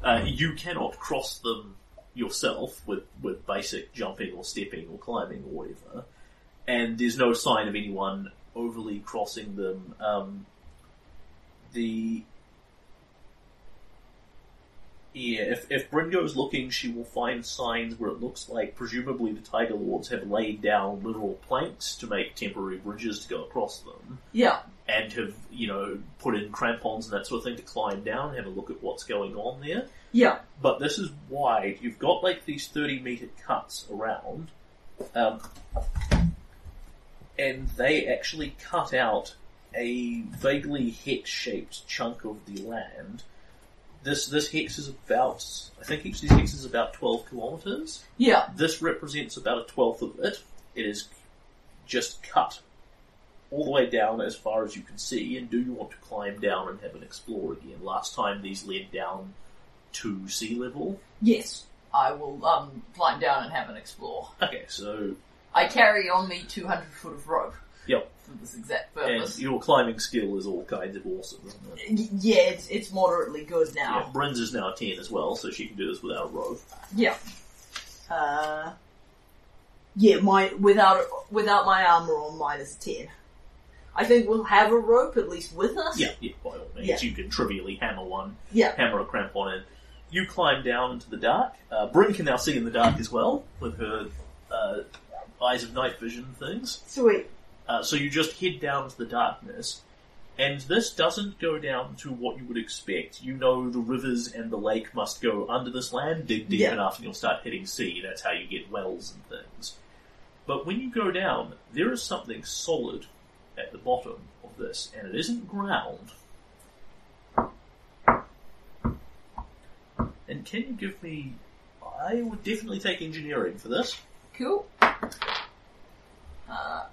Uh, you cannot cross them yourself with, with basic jumping or stepping or climbing or whatever. And there's no sign of anyone overly crossing them. Um, the yeah, if if Bryn goes looking, she will find signs where it looks like presumably the Tiger Lords have laid down literal planks to make temporary bridges to go across them, Yeah. and have you know put in crampons and that sort of thing to climb down and have a look at what's going on there. Yeah. But this is wide. You've got like these 30 meter cuts around. Um, and they actually cut out a vaguely hex shaped chunk of the land. This, this hex is about, I think each of these hexes is about 12 kilometers. Yeah. This represents about a twelfth of it. It is just cut all the way down as far as you can see. And do you want to climb down and have an explore again? Last time these led down to sea level. Yes, I will um, climb down and have an explore. Okay, so I carry on me 200 foot of rope for this exact and purpose. your climbing skill is all kinds of awesome, isn't it? Y- yeah, it's, it's moderately good Yeah, now. Bryn's is now ten as well, so she can do this without a rope. Yeah. Uh, yeah, my without without my armor on, mine is ten. I think we'll have a rope at least with us. Yeah, yeah, by all means, Yeah. you can trivially hammer one, Yeah. hammer a crampon in. You climb down into the dark. Uh, Bryn can now see in the dark as well with her uh, eyes of night vision things. Sweet. Uh, so you just head down to the darkness, and this doesn't go down to what you would expect. You know the rivers and the lake must go under this land, dig deep Yeah. enough, and you'll start hitting sea. That's how you get wells and things. But when you go down, there is something solid at the bottom of this, and it isn't ground. And can you give me? I would definitely take engineering for this. Cool. Uh,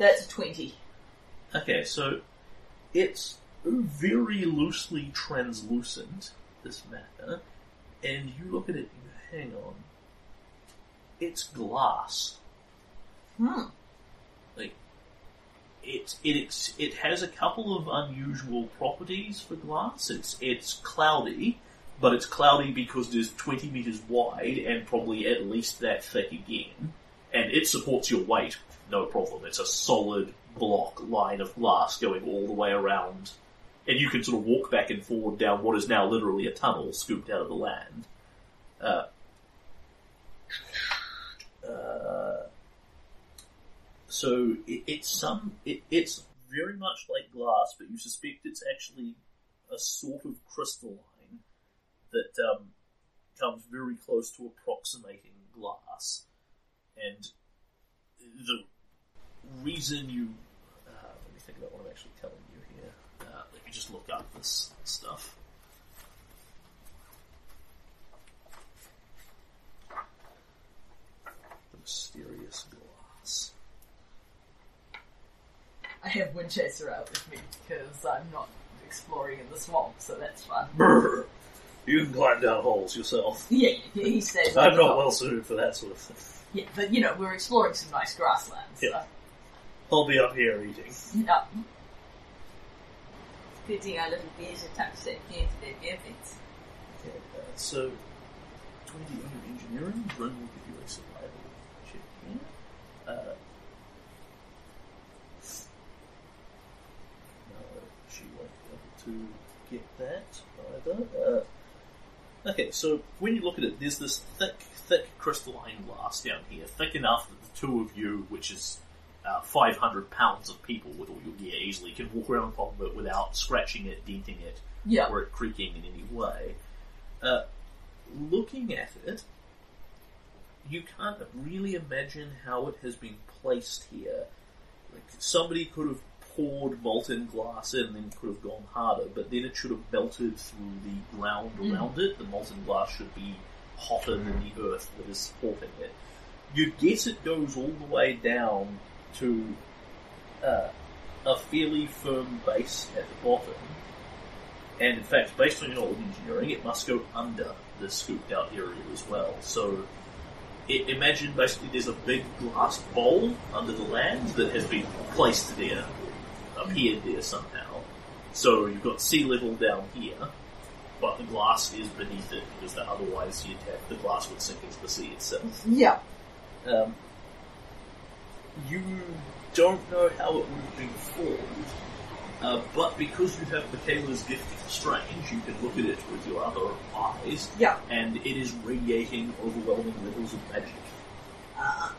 that's a twenty. Okay, so it's very loosely translucent, this matter, and you look at it and you hang on. It's glass. Hmm. Like, it, it, it has a couple of unusual properties for glass. It's, it's cloudy, but it's cloudy because it's 20 meters wide and probably at least that thick again. And it supports your weight, no problem. It's a solid block line of glass going all the way around. And you can sort of walk back and forward down what is now literally a tunnel scooped out of the land. Uh, uh, so it, it's some, it, it's very much like glass, but you suspect it's actually a sort of crystalline that um, comes very close to approximating glass. And the reason you, uh, let me think about what I'm actually telling you here. Uh, let me just look up this stuff. The mysterious glass. I have Winchester out with me because I'm not exploring in the swamp, so that's fun. Brr. You can climb down holes yourself. Yeah, he he stays. I'm not well suited for that sort of thing. Yeah, but you know we're exploring some nice grasslands. Yeah. I'll be up here eating. So. Yeah. Putting our little beers and tuck set into their benefits. Okay, uh, so 20 under engineering, Bryn will give you a survival check here. Uh, no, she won't be able to get that either. Uh, okay, so when you look at it, there's this thick, thick crystalline glass down here, thick enough that the two of you, which is uh, 500 pounds of people with all your gear easily, can walk around on top of it without scratching it, denting it, Yeah. or it creaking in any way. Uh, looking at it, you can't really imagine how it has been placed here. Like somebody could have poured molten glass in and could have gone harder, but then it should have melted through the ground around it. The molten glass should be hotter than the earth that is supporting it. You guess it goes all the way down to uh, a fairly firm base at the bottom. And in fact, based on your of engineering, it must go under the scooped out area as well. So i imagine basically there's a big glass bowl under the land that has been placed there, appeared there somehow. So you've got sea level down here, but the glass is beneath it because otherwise you'd have, the glass would sink into the sea itself. Yeah. Um, you don't know how it would have been formed, uh, but because you have Michaela's gift of strange, you can look at it with your other eyes, Yeah. and it is radiating overwhelming levels of magic. Uh,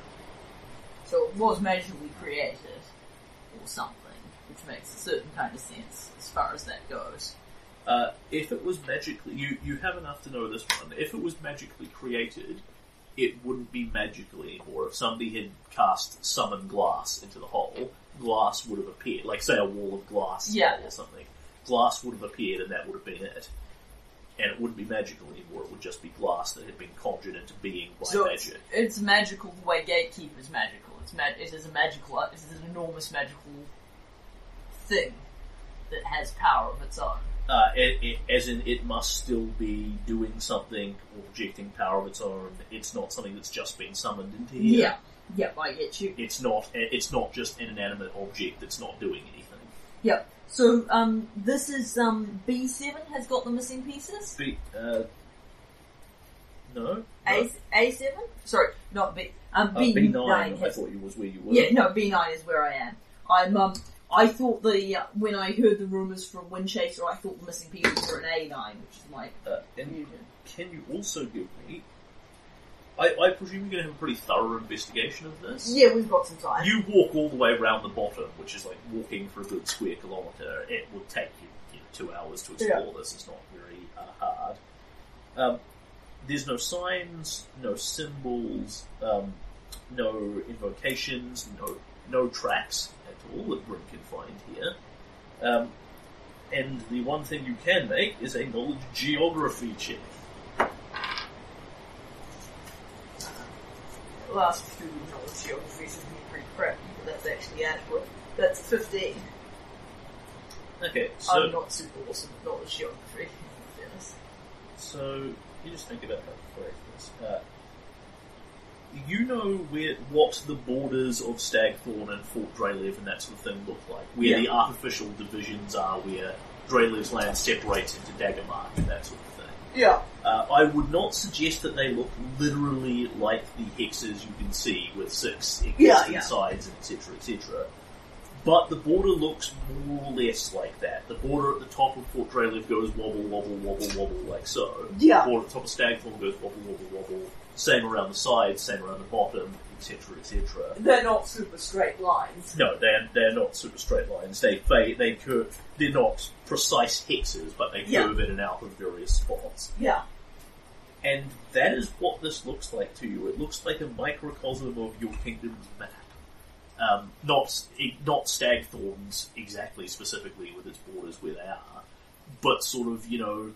so it was magically created, or something, which makes a certain kind of sense as far as that goes. Uh, if it was magically, you, you have enough to know this one. If it was magically created, it wouldn't be magical anymore. If somebody had cast summon glass into the hole, glass would have appeared. Like say a wall of glass Yeah. or something. Glass would have appeared and that would have been it. And it wouldn't be magical anymore. It would just be glass that had been conjured into being by So it's, magic. it's magical the way Gatekeeper is magical. It's mag- it is a magical, it is an enormous magical thing. that has power of its own. Uh, it, it, as in, it must still be doing something or projecting power of its own. It's not something that's just been summoned into here. Yeah. Yep, I get you. It's not. It's not just an inanimate object that's not doing anything. Yep. So, um, this is, um, B7 has got the missing pieces? B, uh, no, A, A7? Sorry, not B, um, Uh, B9, B9. I thought you was where you were. Yeah, no, B9 is where I am. I'm, um, I thought the, uh, when I heard the rumours from Windchaser, I thought the missing pieces were an A9, which is my Uh, and can you also give me? I, I presume you're going to have a pretty thorough investigation of this. Yeah, we've got some time. You walk all the way around the bottom, which is like walking for a good square kilometre. It would take you, you know, two hours to explore this. It's not very uh, hard. Um, there's no signs, no symbols, um, no invocations, no no tracks that Bryn can find here. Um, and the one thing you can make is a knowledge geography check. last few knowledge geographies have been pretty crappy, but that's actually adequate. That's 15. Okay, so I'm not super awesome at knowledge geography. So you just think about how to phrase this. Uh, you know where what the borders of Stagthorn and Fort Drelev and that sort of thing look like. Where Yeah. the artificial divisions are, where Drelev's land separates into Daggermark and that sort of thing. Yeah. Uh, I would not suggest that they look literally like the hexes you can see with six Yeah, yeah. sides, etc., etc. But the border looks more or less like that. The border at the top of Fort Drelev goes wobble, wobble, wobble, wobble, like so. Yeah. The border at the top of Stagthorn goes wobble, wobble, wobble. Same around the sides, same around the bottom, etc., etc. They're not super straight lines. No, they're they're not super straight lines. They they they curve. They're not precise hexes, but they Yeah. curve in and out of various spots. Yeah. And that is what this looks like to you. It looks like a microcosm of your kingdom's map. Um, not not Stagthorn's exactly specifically with its borders where they are, but sort of you know,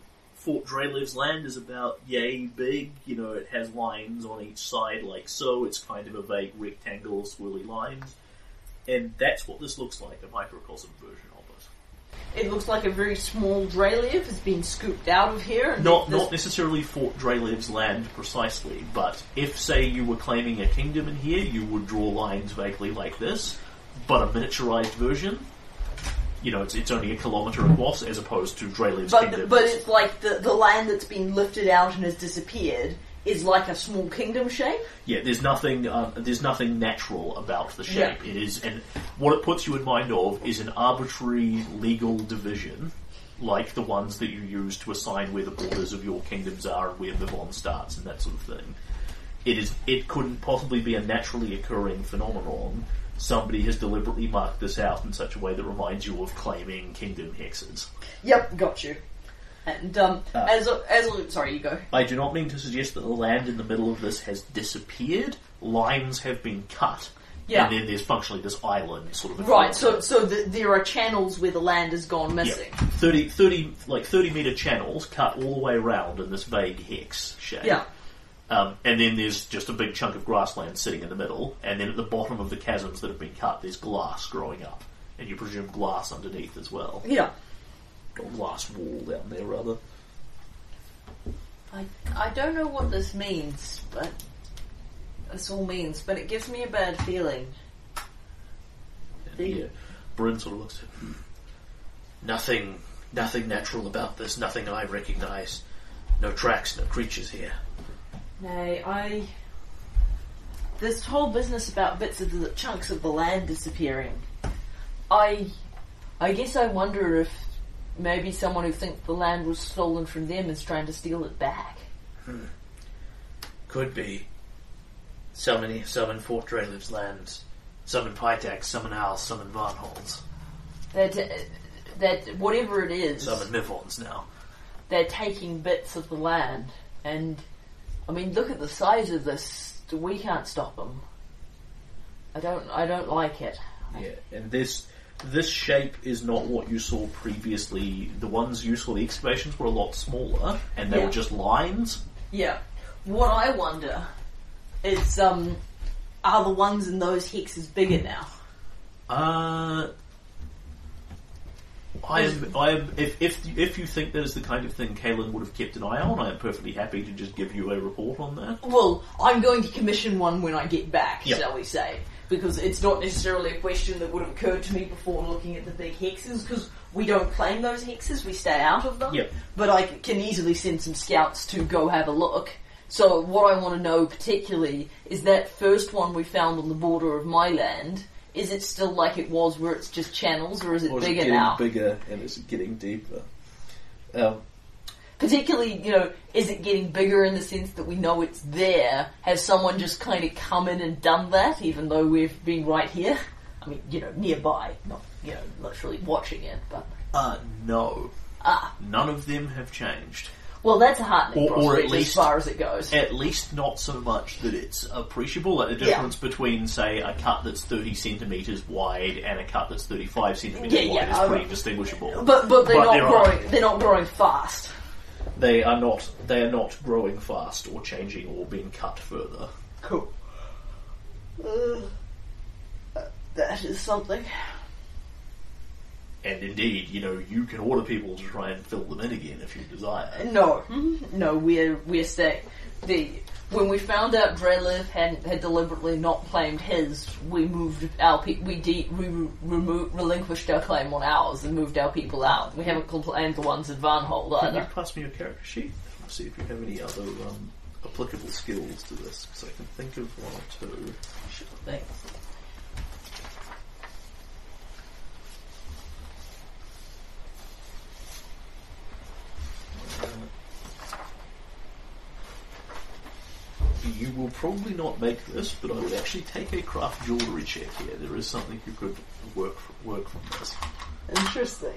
Fort Drelev's land is about yay big. You know, it has lines on each side like so. It's kind of a vague rectangle, swirly lines, and that's what this looks like—a microcosm version of it. It looks like a very small Drelev has been scooped out of here. And Not this- not necessarily Fort Drelev's land precisely, but if say you were claiming a kingdom in here, you would draw lines vaguely like this, but a miniaturized version. You know, it's, it's only a kilometre across as opposed to Drelev's But, kingdom. but it's like the, the land that's been lifted out and has disappeared is like a small kingdom shape. yeah, there's nothing uh, there's nothing natural about the shape. It is, and what it puts you in mind of is an arbitrary legal division. Like the ones that you use to assign where the borders of your kingdoms are and where the Vivon starts and that sort of thing. it is it couldn't possibly be a naturally occurring phenomenon. Somebody has deliberately marked this out in such a way that reminds you of claiming kingdom hexes. Yep, got you. And um, Ah. as a, as a, sorry, you go. I do not mean to suggest that the land in the middle of this has disappeared. Lines have been cut. Yeah. And then there's functionally this island sort of. Right, so so the, there are channels where the land has gone missing. Yeah. 30, 30, like 30 metre channels cut all the way around in this vague hex shape. Yeah. Um, and then there's just a big chunk of grassland sitting in the middle, and then at the bottom of the chasms that have been cut, there's glass growing up. And you presume glass underneath as well. Yeah. Or glass wall down there, rather. I, I don't know what this means, but this all means, but it gives me a bad feeling. And The- here, Bryn sort of looks at "Hmm. Nothing, nothing natural about this, nothing I recognise. No tracks, no creatures here. Nay, I. This whole business about bits of the chunks of the land disappearing. I. I guess I wonder if maybe someone who thinks the land was stolen from them is trying to steal it back. Hmm. Could be. So many, some in Fort Drelev's lands, some in Pitax, some in Owl, some in Varnholz, That that whatever it is, some in Mivons now. they're taking bits of the land, and I mean, look at the size of this. We can't stop them. I don't. I don't like it. Yeah, and this this shape is not what you saw previously. The ones you saw, the excavations were a lot smaller, and they Yeah. were just lines. Yeah. What I wonder is, um, are the ones in those hexes bigger now? Uh, I um, am. I am. If if if you think that is the kind of thing Kalen would have kept an eye on, I am perfectly happy to just give you a report on that. Well, I'm going to commission one when I get back, Yep. shall we say. Because it's not necessarily a question that would have occurred to me before looking at the big hexes, because we don't claim those hexes, we stay out of them. Yep. But I c- can easily send some scouts to go have a look. So what I want to know particularly is that first one we found on the border of my land, is it still like it was where it's just channels, or is it Or is it bigger getting now? bigger and is it getting deeper? Um, particularly, you know, is it getting bigger in the sense that we know it's there? Has someone just kind of come in and done that, even though we've been right here? I mean, you know, nearby, not, you know, literally watching it, but. Uh, no. Ah, None of them have changed. Well, that's a heartening Or- or at least- as far as it goes. At least not so much that it's appreciable. Like the Yeah. difference between, say, a cut that's 30 centimetres wide and a cut that's 35 centimetres Yeah, wide yeah, is pretty distinguishable. But but they're But not there are- growing. They're not growing fast. They are not. They are not growing fast or changing or being cut further. Cool. Uh, that is something. And indeed, you know, you can order people to try and fill them in again if you desire. No, no, we're we're staying. The when we found out Drelev had had deliberately not claimed his, we moved our pe- we de- we re- remo- relinquished our claim on ours and moved our people out. We haven't claimed the ones at Varnhold Can you either. pass me your character sheet? See if you have any other um, applicable skills to this, because I can think of one or two. Sure thing. You will probably not make this, but I would actually take a craft jewellery check here. There is something you could work work from this. Interesting.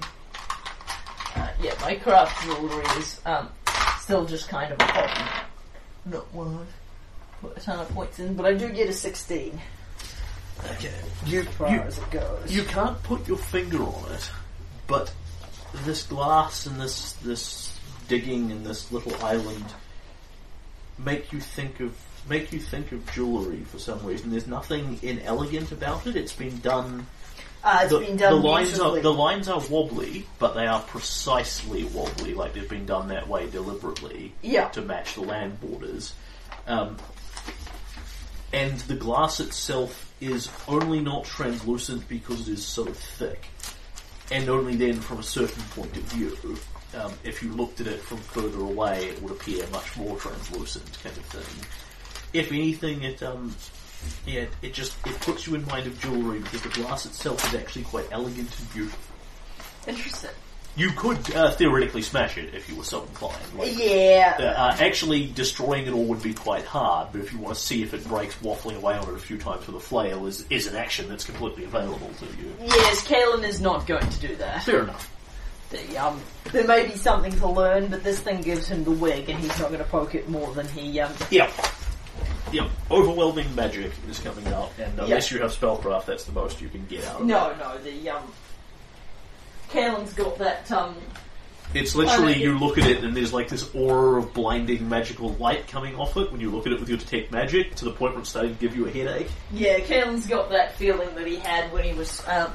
Uh, yeah, my craft jewellery is um, still just kind of a hobby. Not one I've put a ton of points in, but I do get a 16 Okay. as far You- as it goes. You can't put your finger on it, but this glass and this this digging and this little island make you think of make you think of jewellery for some reason. There's nothing inelegant about it. It's been done. Uh, it's the, been done the lines are the lines are wobbly, but they are precisely wobbly, like they've been done that way deliberately Yeah. to match the land borders. Um, and the glass itself is only not translucent because it is so thick, and only then from a certain point of view. Um, if you looked at it from further away, it would appear much more translucent, kind of thing. If anything, it um, yeah, it just it puts you in mind of jewellery because the glass itself is actually quite elegant and beautiful. Interesting. You could uh, theoretically smash it if you were so inclined. Like, Yeah. uh, actually, destroying it all would be quite hard, but if you want to see if it breaks, waffling away on it a few times with a flail is, is an action that's completely available to you. Yes, Kalen is not going to do that. Fair enough. The, um, there may be something to learn, but this thing gives him the wig, and he's not going to poke it more than he. Um, Yep. Yep. Overwhelming magic is coming out, and unless you have spellcraft, that's the most you can get out of it. no, no, the um, Kalen's got that. Um, It's literally, you look at it and there's like this aura of blinding magical light coming off it when you look at it with your detect magic to the point where it's starting to give you a headache. yeah, Kalen's got that feeling that he had when he was um,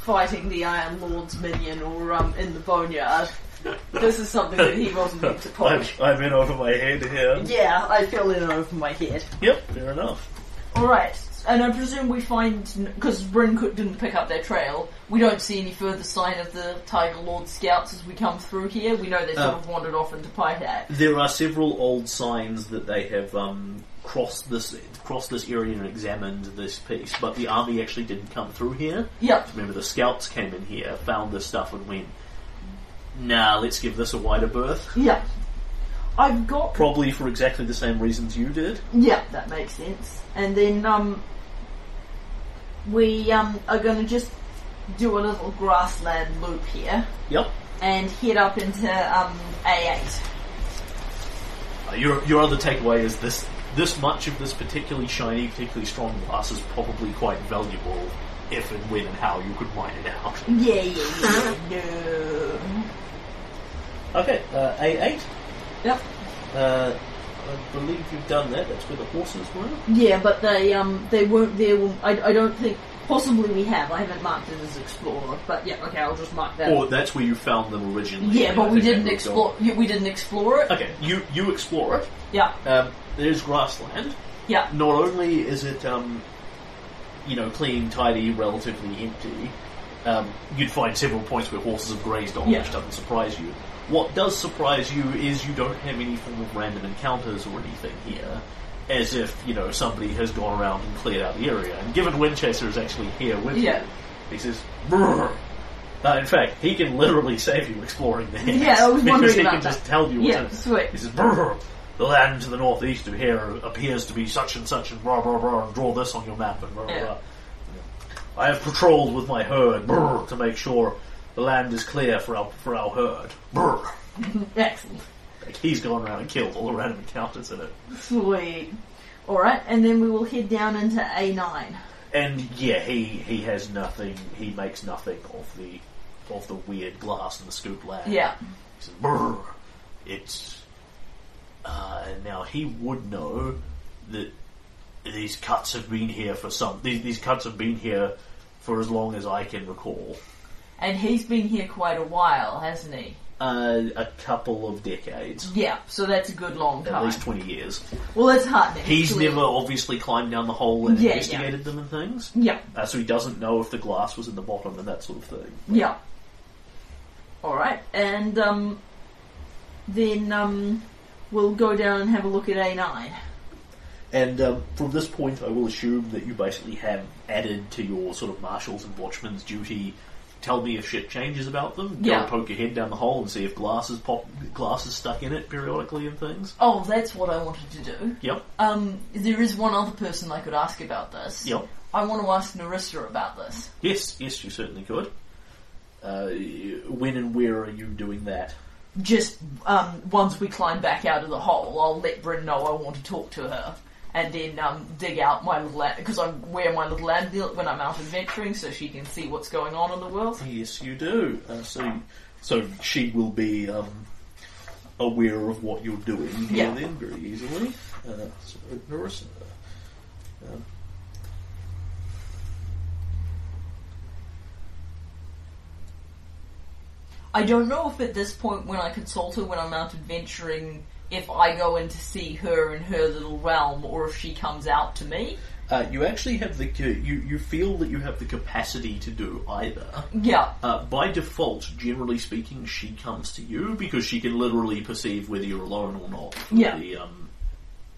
fighting the Iron Lord's minion or um, in the boneyard. This is something that he wasn't meant to poke. I'm in over my head here. Yeah, I feel in over my head. Yep, fair enough. Alright, and I presume we find, because Bryn didn't pick up their trail, we don't see any further sign of the Tiger Lord scouts as we come through here. We know they sort Uh, of wandered off into Pyhat. There are several old signs that they have um, crossed this crossed this area and examined this piece, but the army actually didn't come through here. Yep, Remember, the scouts came in here, found this stuff, and went, "Nah, let's give this a wider berth." Yeah. I've got Probably for exactly the same reasons you did. Yeah, that makes sense. And then um, we um, are going to just do a little grassland loop here Yep. and head up into um, A8. Uh, your your other takeaway is this: this much of this particularly shiny, particularly strong glass is probably quite valuable if and when and how you could mine it out. Yeah, yeah, yeah. no. Okay, uh, A8. Yep. Uh, I believe you've done that. That's where the horses were. Yeah, but they um they weren't there. When, I I don't think Possibly we have. I haven't marked it as explorer, but yeah, okay, I'll just mark that. Or that's where you found them originally. Yeah, but we didn't explore. yeah, We didn't explore it. Okay, you you explore it. Yeah, Um, there's grassland. yeah, Not only is it, um, you know, clean, tidy, relatively empty, um, you'd find several points where horses have grazed on, Yeah. which doesn't surprise you. What does surprise you is you don't have any form of random encounters or anything here, as if, you know, somebody has gone around and cleared out the area. And given Windchaser is actually here with Yeah. you, he says, Brrr. Uh, in fact, he can literally save you exploring there. Yeah, I was wondering because he about can that. just tell you what's yeah. in Sweet. he says, "Brr, the land to the northeast of here appears to be such and such and blah blah blah and draw this on your map and blah blah Yeah. blah. I have patrolled with my herd brr, to make sure the land is clear for our for our herd. Brr. Excellent. Like he's gone around and killed all the random encounters in it. Sweet. All right, and then we will head down into A nine. And yeah, he, he has nothing he makes nothing of the of the weird glass in the scoop land. Yeah. He says, Brr, it's. Uh, and now he would know that these cuts have been here for some. These, these cuts have been here for as long as I can recall. And he's been here quite a while, hasn't he? Uh, a couple of decades. Yeah, so that's a good long time. At least 20 years. Well, that's heartening. He's clearly. never obviously climbed down the hole and Yeah, investigated them and things. Yeah, Uh, so he doesn't know if the glass was in the bottom and that sort of thing. yeah. All right, and um, then um, we'll go down and have a look at A nine. And um, from this point, I will assume that you basically have added to your sort of marshals and watchmen's duty. Tell me if shit changes about them. Go Yeah. and poke your head down the hole and see if glasses pop, glasses stuck in it periodically and things. Oh, that's what I wanted to do. Yep. Um, there is one other person I could ask about this. Yep. I want to ask Nyrissa about this. Yes. Yes, you certainly could. Uh, when and where are you doing that? Just um, once we climb back out of the hole, I'll let Bryn know I want to talk to her, and then um, dig out my little because I wear my little amulet when I'm out adventuring, so she can see what's going on in the world. Yes, you do. Uh, so, so she will be um, aware of what you're doing here Yeah. then very easily. Uh, so, Nyrissa. Um, I don't know if at this point, when I consult her when I'm out adventuring, if I go in to see her in her little realm, or if she comes out to me. Uh, you actually have the you you feel that you have the capacity to do either. Yeah, Uh, by default, generally speaking, she comes to you because she can literally perceive whether you're alone or not. Yeah. The, um,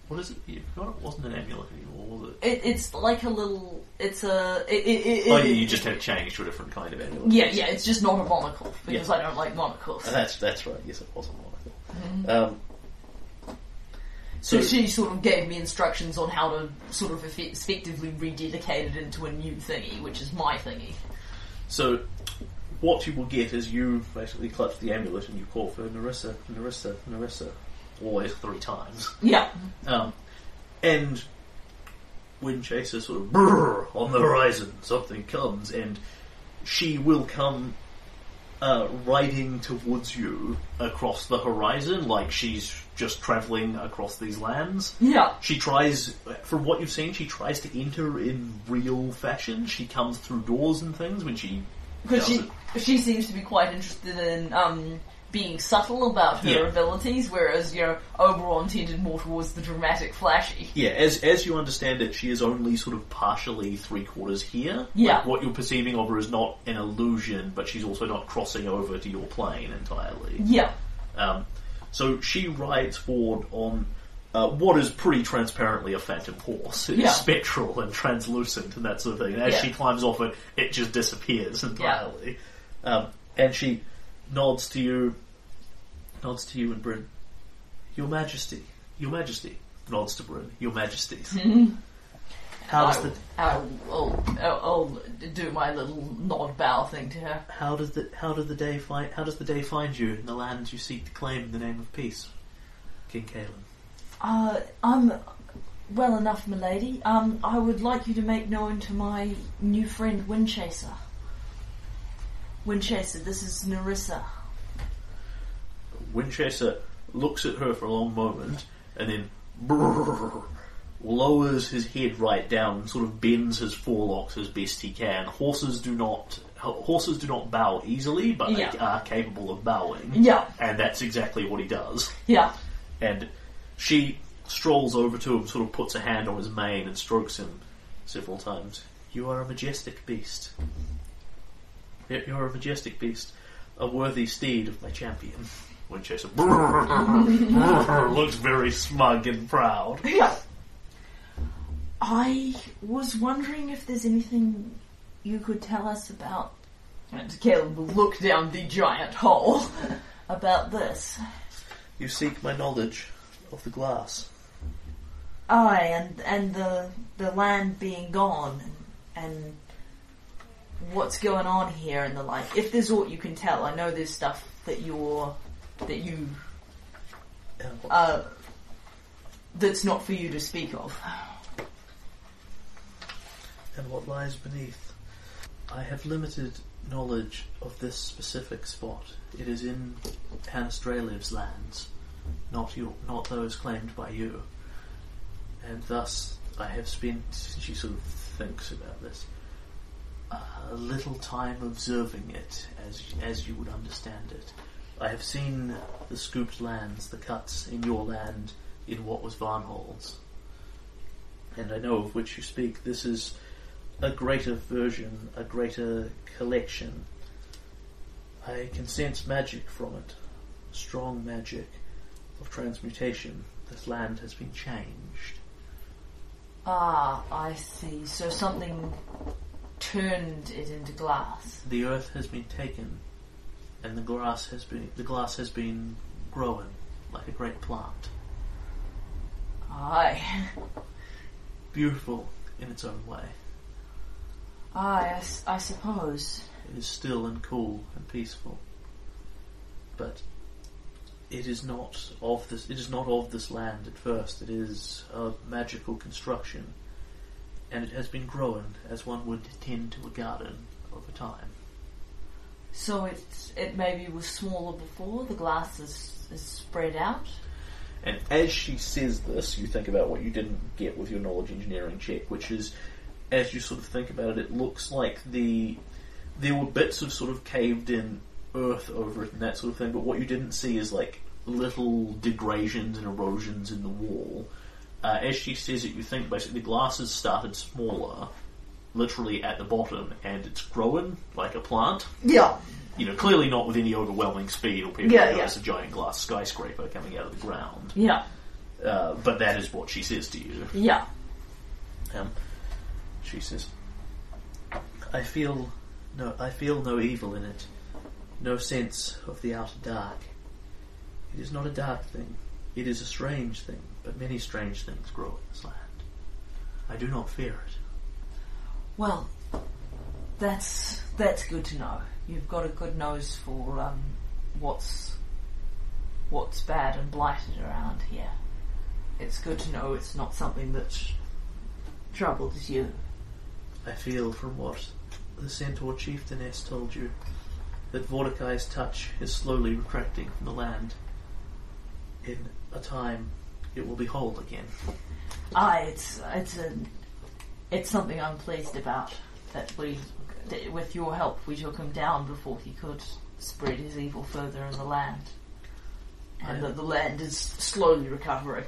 what is it? You forgot it wasn't an amulet anymore, was it? it, it's like a little. It's a. It, it, it, oh yeah, you just have changed to a different kind of amulet. Yeah, yeah, it's just not a monocle because Yeah. I don't like monocles. Uh, That's that's right. Yes, it was a monocle. Mm-hmm. Um, so So she sort of gave me instructions on how to sort of effe- effectively rededicate it into a new thingy, which is my thingy. So, what you will get is you basically clutch the amulet and you call for Nyrissa, Nyrissa, Nyrissa, always three times. Yeah, Um, and Windchaser sort of brrr on the horizon, something comes, and she will come uh, riding towards you across the horizon, like she's just travelling across these lands. yeah, She tries, from what you've seen, she tries to enter in real fashion. She comes through doors and things when she because she it. she seems to be quite interested in um, being subtle about her Yeah. abilities, whereas you know Oberon tended more towards the dramatic, flashy. Yeah, as as you understand it, she is only sort of partially three quarters here. Yeah. Like, what you're perceiving of her is not an illusion, but she's also not crossing over to your plane entirely. Yeah, Um, so she rides forward on uh, what is pretty transparently a phantom horse. It's Yeah. spectral and translucent and that sort of thing. And as Yeah. she climbs off it, it just disappears entirely. Um, and she nods to you, nods to you and Bryn. Your Majesty, Your Majesty. Nods to Bryn. Your Majesties. How does I, the I'll, I'll, I'll, I'll do my little nod bow thing to her. how does the how does the day find how does the day find you in the lands you seek to claim in the name of peace, King Kalen? Uh, I'm well enough, milady. Um, I would like you to make known to my new friend Windchaser. Windchaser, this is Nyrissa. Windchaser looks at her for a long moment and then brrr, lowers his head right down and sort of bends his forelocks as best he can. Horses do not horses do not bow easily, but Yeah. they are capable of bowing, Yeah, and that's exactly what he does. yeah. And she strolls over to him, sort of puts a hand on his mane and strokes him several times. You are a majestic beast. You are a majestic beast, a worthy steed of my champion. Windchaser looks very smug and proud. Yeah. I was wondering if there's anything you could tell us about And Kalen will look down the giant hole. about this. You seek my knowledge of the glass. Aye, and and the the land being gone, and, and what's going on here and the like. If there's aught you can tell, I know there's stuff that you're that you uh that's not for you to speak of. And what lies beneath. I have limited knowledge of this specific spot. It is in Hannis Drelev's lands, not your, not those claimed by you. And thus, I have spent. She sort of thinks about this. A little time observing it, as as you would understand it. I have seen the scooped lands, the cuts in your land, in what was Varnhold's, and I know of which you speak. This is a greater version, a greater collection. I can sense magic from it, strong magic of transmutation. This land has been changed. Ah, I see. So something turned it into glass. The earth has been taken, and the grass has been the glass has been growing like a great plant, Aye. beautiful in its own way. Aye, I suppose. It is still and cool and peaceful. But it is not of this it is not of this land at first. It is a magical construction. And it has been growing as one would tend to a garden over time. So it it maybe was smaller before. The glass is, is spread out. And as she says this, you think about what you didn't get with your knowledge engineering check, which is, as you sort of think about it, it looks like the there were bits of sort of caved in earth over it and that sort of thing, but what you didn't see is like little degradations and erosions in the wall. Uh, as she says it, you think basically the glass has started smaller, literally at the bottom, and it's growing like a plant. Yeah. You know, clearly not with any overwhelming speed, or people Yeah, yeah. a giant glass skyscraper coming out of the ground. Yeah. Uh, but that is what she says to you. Yeah. Um, she says, "I feel no, I feel no evil in it, no sense of the outer dark. It is not a dark thing. It is a strange thing, but many strange things grow in this land. I do not fear it. Well, that's that's good to know. You've got a good nose for um, what's what's bad and blighted around here. It's good to know it's not something that troubles you. I feel from what the centaur chieftainess told you that Vordakai's touch is slowly retracting from the land. In a time, it will be whole again." Aye, it's it's a it's something I'm pleased about that we, that with your help, we took him down before he could spread his evil further in the land, and that the land is slowly recovering.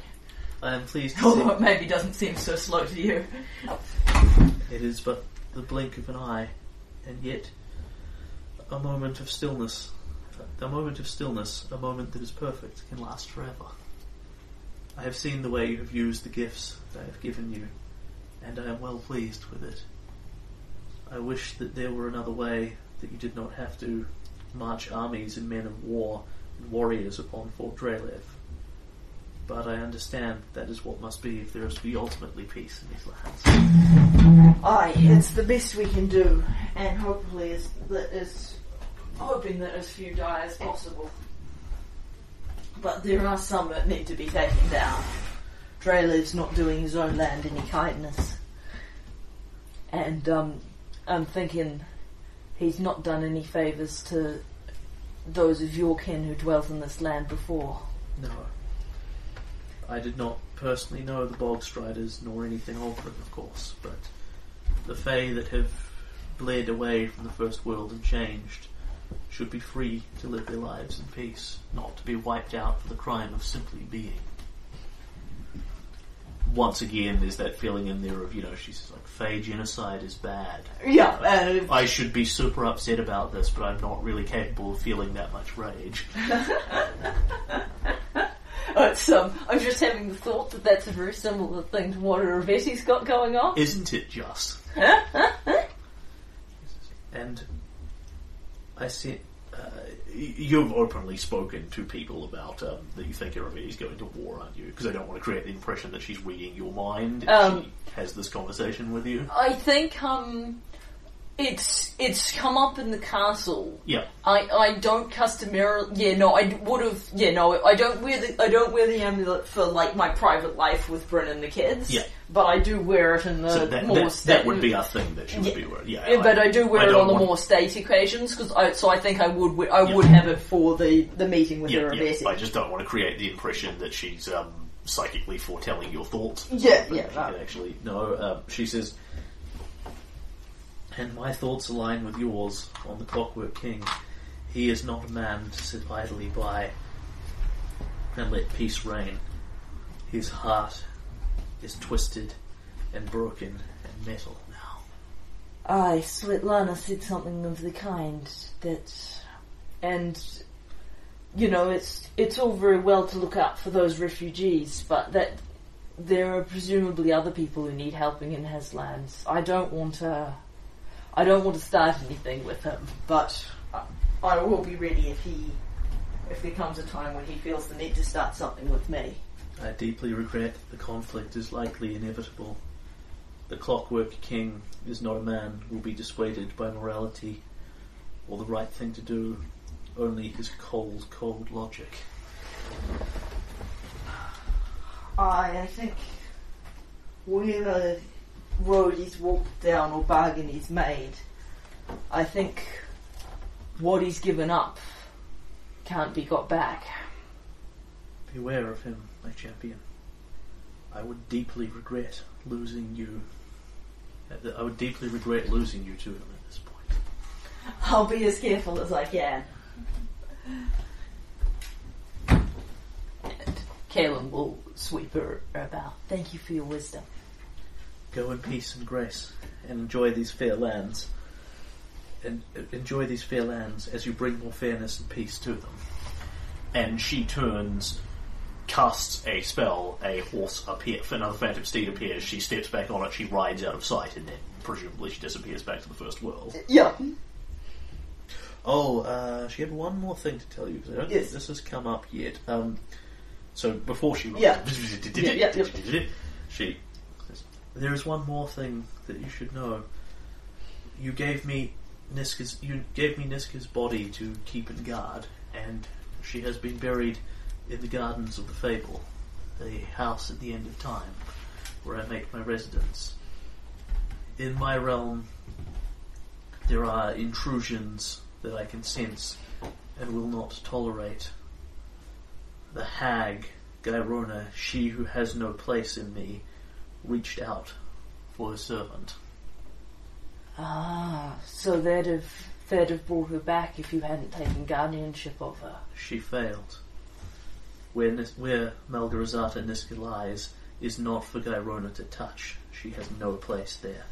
I am pleased to Although it maybe doesn't seem so slow to you. It is but the blink of an eye, and yet a moment of stillness. A moment of stillness, a moment that is perfect, can last forever. I have seen the way you have used the gifts that I have given you, and I am well pleased with it. I wish that there were another way, that you did not have to march armies and men of war and warriors upon Fort Drelev. But I understand that is what must be if there is to be ultimately peace in these lands. Aye, it's the best we can do, and hopefully is hoping that as few die as possible. But there are some that need to be taken down. Drelev's not doing his own land any kindness, and um, I'm thinking he's not done any favours to those of your kin who dwelt in this land before. No. I did not personally know the Bog Striders nor anything of them, of course, but the Fae that have bled away from the First World and changed should be free to live their lives in peace, not to be wiped out for the crime of simply being. Once again, there's that feeling in there of, you know, she's like, Fae genocide is bad. Yeah, and I should be super upset about this, but I'm not really capable of feeling that much rage. it's, um, I'm just having the thought that that's a very similar thing to what Irovetti's got going on. Isn't it just? and I see. Uh, you've openly spoken to people about um, that you think Aravi's going to war, aren't you? Because I don't want to create the impression that she's reading your mind. Um, she has this conversation with you. I think um, it's it's come up in the castle. Yeah, I, I don't customarily yeah no I would have yeah no I don't wear the I don't wear the amulet for like my private life with Bryn and the kids. Yeah. But I do wear it in the so that, more that, that would be a thing that she would Yeah. be wearing. Yeah, Yeah, but I do wear I it on the want- more state occasions because I so I think I would we- I Yeah. would have it for the the meeting with Yeah, the yeah. I just don't want to create the impression that she's um, psychically foretelling your thoughts. Yeah, But yeah, She no. can actually no. Um, she says, and my thoughts align with yours on the Clockwork King. He is not a man to sit idly by and let peace reign. His heart is twisted and broken and metal now. Aye, Svetlana said something of the kind that, and you know, it's it's all very well to look out for those refugees, but that there are presumably other people who need helping in his lands. I don't want to, I don't want to start anything with him, but I, I will be ready if he, if there comes a time when he feels the need to start something with me. I deeply regret the conflict is likely inevitable. The Clockwork King is not a man who will be dissuaded by morality or the right thing to do, only his cold, cold logic. I, I think whatever road he's walked down or bargain he's made, I think what he's given up can't be got back. Beware of him, my champion. I would deeply regret losing you. I would deeply regret losing you to him at this point. I'll be as careful as I can. And Kalen will sweep her about. Thank you for your wisdom. Go in peace and grace, and enjoy these fair lands. And enjoy these fair lands as you bring more fairness and peace to them. and she turns, casts a spell, a horse appears, another phantom steed appears, she steps back on it, she rides out of sight, and then presumably she disappears back to the first world. Yeah. Oh, uh, she had one more thing to tell you because I don't Yes. think this has come up yet. Um, So before she Yeah. Yeah, yeah, she says, there is one more thing that you should know. You gave me Niska's you gave me Niska's body to keep in guard, and she has been buried in the gardens of the Fable, the house at the end of time, where I make my residence. In my realm, there are intrusions that I can sense and will not tolerate. The hag, Gyronna, she who has no place in me, reached out for her servant. Ah, so they'd have they'd have brought her back if you hadn't taken guardianship of her. She failed. Where, Nis- where Malgorzata Niska lies is not for Gyronna to touch. She has no place there.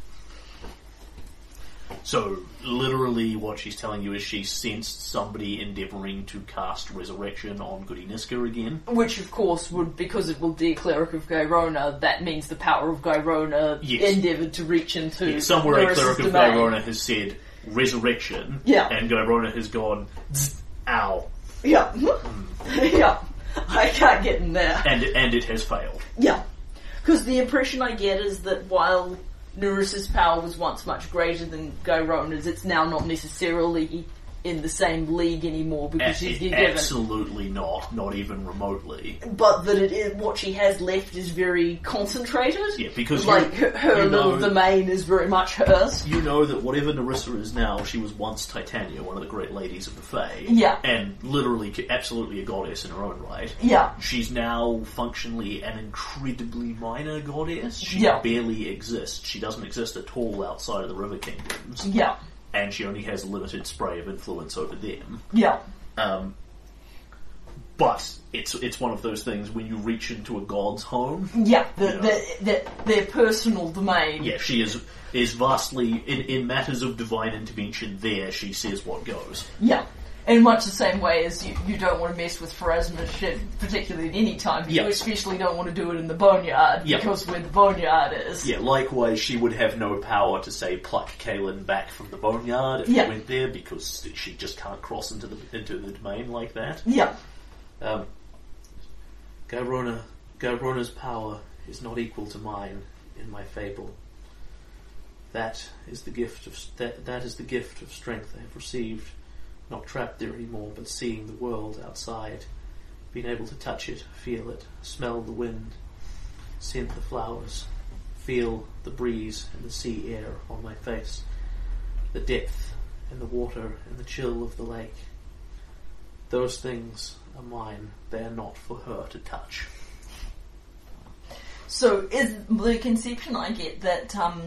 So literally what she's telling you is she sensed somebody endeavouring to cast resurrection on Goody Niska again. Which, of course, would because it will be a cleric of Gyronna. That means the power of Gyronna Yes. endeavoured to reach into Yeah, somewhere a cleric of domain. Gyronna has said resurrection, Yeah. and Gyronna has gone, "Zzz, ow, Yeah, yeah. I can't get in there. and, and it has failed. Yeah, because the impression I get is that while Nyrissa's power was once much greater than Gyronna's, it's now not necessarily in the same league anymore because she's given. absolutely not, not even remotely. But that it is, what she has left is very concentrated. Yeah, because like her, her you little know, domain is very much hers. you know that whatever Nyrissa is now, she was once Titania, one of the great ladies of the Fae. Yeah. And literally, absolutely a goddess in her own right. Yeah, She's now functionally an incredibly minor goddess. She Yeah. barely exists. She doesn't exist at all outside of the River Kingdoms. yeah, And she only has a limited spray of influence over them. yeah, Um, but it's it's one of those things when you reach into a god's home. yeah. The, Yeah. the, the, their personal domain. Yeah, she is is vastly in, in matters of divine intervention. There, she says what goes. Yeah. In much the same way as you, you don't want to mess with Pharasma shit, particularly at any time, but Yeah. you especially don't want to do it in the boneyard, Yeah. because where the boneyard is. Yeah, likewise, she would have no power to say pluck Kalen back from the boneyard if Yeah. he went there because she just can't cross into the into the domain like that. Yeah. Um, Gyronna, Gyronna's power is not equal to mine in my fable. That is the gift of that, that is the gift of strength I have received, not trapped there anymore, but seeing the world outside, being able to touch it, feel it, smell the wind, scent the flowers, feel the breeze and the sea air on my face, the depth and the water and the chill of the lake. Those things are mine. They are not for her to touch. So is the conception I get that um,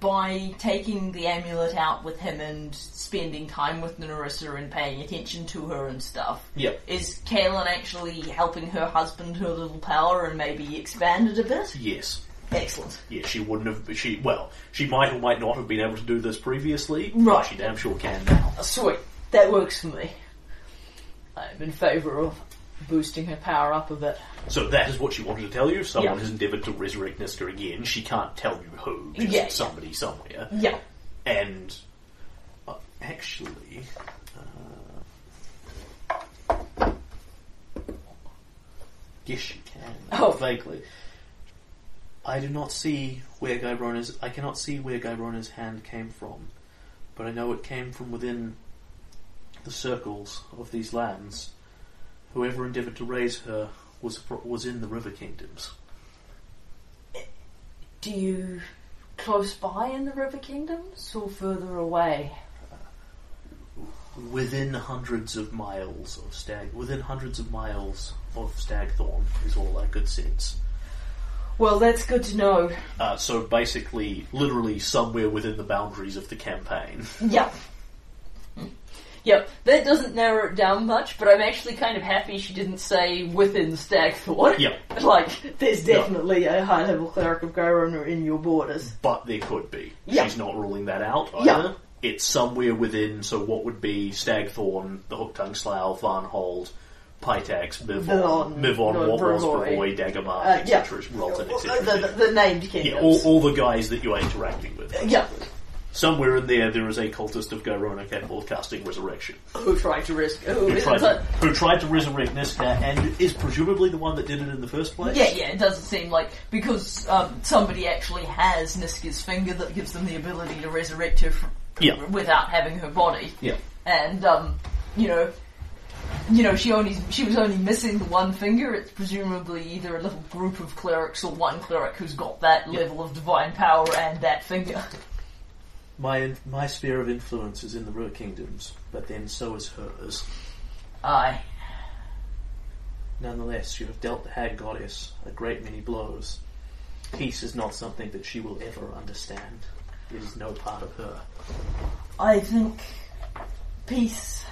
by taking the amulet out with him and spending time with Nyrissa and paying attention to her and stuff, Yep. is Kalen actually helping her husband her little power and maybe expand it a bit? Yes. Excellent. Yeah, she wouldn't have. She well, she might or might not have been able to do this previously. Right. But she damn sure can now. Sweet. That works for me. I'm in favour of boosting her power up a bit. So that is what she wanted to tell you. Someone Yeah. has endeavoured to resurrect Niska again. She can't tell you who. Just Yeah. somebody somewhere. Yeah. And uh, actually, uh, Yes, you can. Oh. vaguely. I do not see where Gyronna's. I cannot see where Gyronna's hand came from, but I know it came from within the circles of these lands. Whoever endeavoured to raise her was was in the River Kingdoms. Do you close by in the River Kingdoms or further away? Within hundreds of miles of Stag, within hundreds of miles of Stagthorn is all I could sense. Well, that's good to know. uh, so basically, literally somewhere within the boundaries of the campaign. Yep. Yep, that doesn't narrow it down much, but I'm actually kind of happy she didn't say within Stagthorn. Yep. Like, there's definitely a high level cleric of Gyronna in your borders. But there could be. Yeah. She's not ruling that out Yeah. either. It's somewhere within, so what would be Stagthorn, the Hooktongue Slough, Varnhold, Pitax, Mivon, Mivon, Mivon, no, Warboss, Brevoy. Brevoy, Daggermark, Uh, yeah. etc., Rolton, The, etc. the, the named kingdoms. Yeah, all, all the guys that you are interacting with. Yeah. Somewhere in there, there is a cultist of Gyronna capable of casting Resurrection. Who tried to risk? Who, tried, to, who tried to resurrect Niska and is presumably the one that did it in the first place? Yeah, yeah, it doesn't seem like because um, somebody actually has Niska's finger that gives them the ability to resurrect her f- Yeah. without having her body. Yeah. And um, you know, you know, she only she was only missing the one finger. It's presumably either a little group of clerics or one cleric who's got that Yeah. level of divine power and that finger. My my sphere of influence is in the River Kingdoms, but then so is hers. Aye. Nonetheless, you have dealt the Hag Goddess a great many blows. Peace is not something that she will ever understand. It is no part of her. I think peace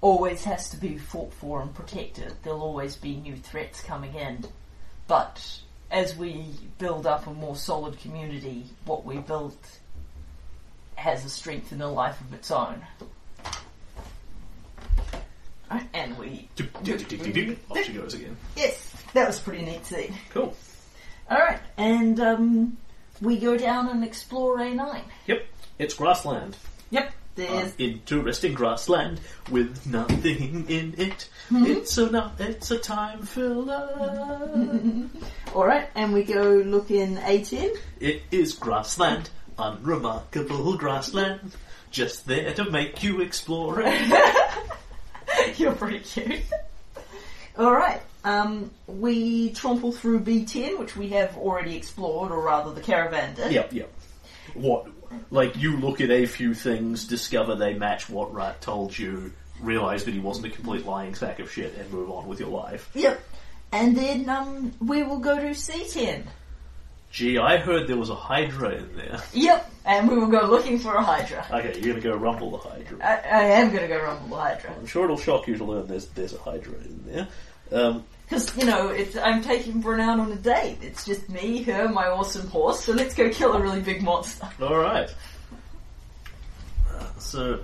always has to be fought for and protected. There'll always be new threats coming in. But as we build up a more solid community, what we build has a strength and a life of its own. And we. Off she goes again. Yes, that was a pretty neat scene. Cool. Alright, and um, we go down and explore A9. Yep. It's grassland. Yep, there's. Interesting grassland with nothing in it. It's a not, it's a time filler. Alright, and we go look in A10. it is grassland, unremarkable grassland. just there to make you explore it. You're pretty cute. Alright, um, we tromple through B10, which we have already explored, or rather the caravan did. Yep, yep. What? Like you look at a few things, discover they match what Rat told you, realize that he wasn't a complete lying sack of shit, and move on with your life. Yep. And then um, we will go to C10. Gee, I heard there was a Hydra in there. Yep. And we will go looking for a Hydra. Okay, you're gonna go rumble the Hydra. I, I am going to go rumble the Hydra. I'm sure it'll shock you to learn there's there's a Hydra in there. Um, Because, you know, it's, I'm taking Brunel on a date. It's just me, her, my awesome horse, so let's go kill a really big monster. all right. Uh, so,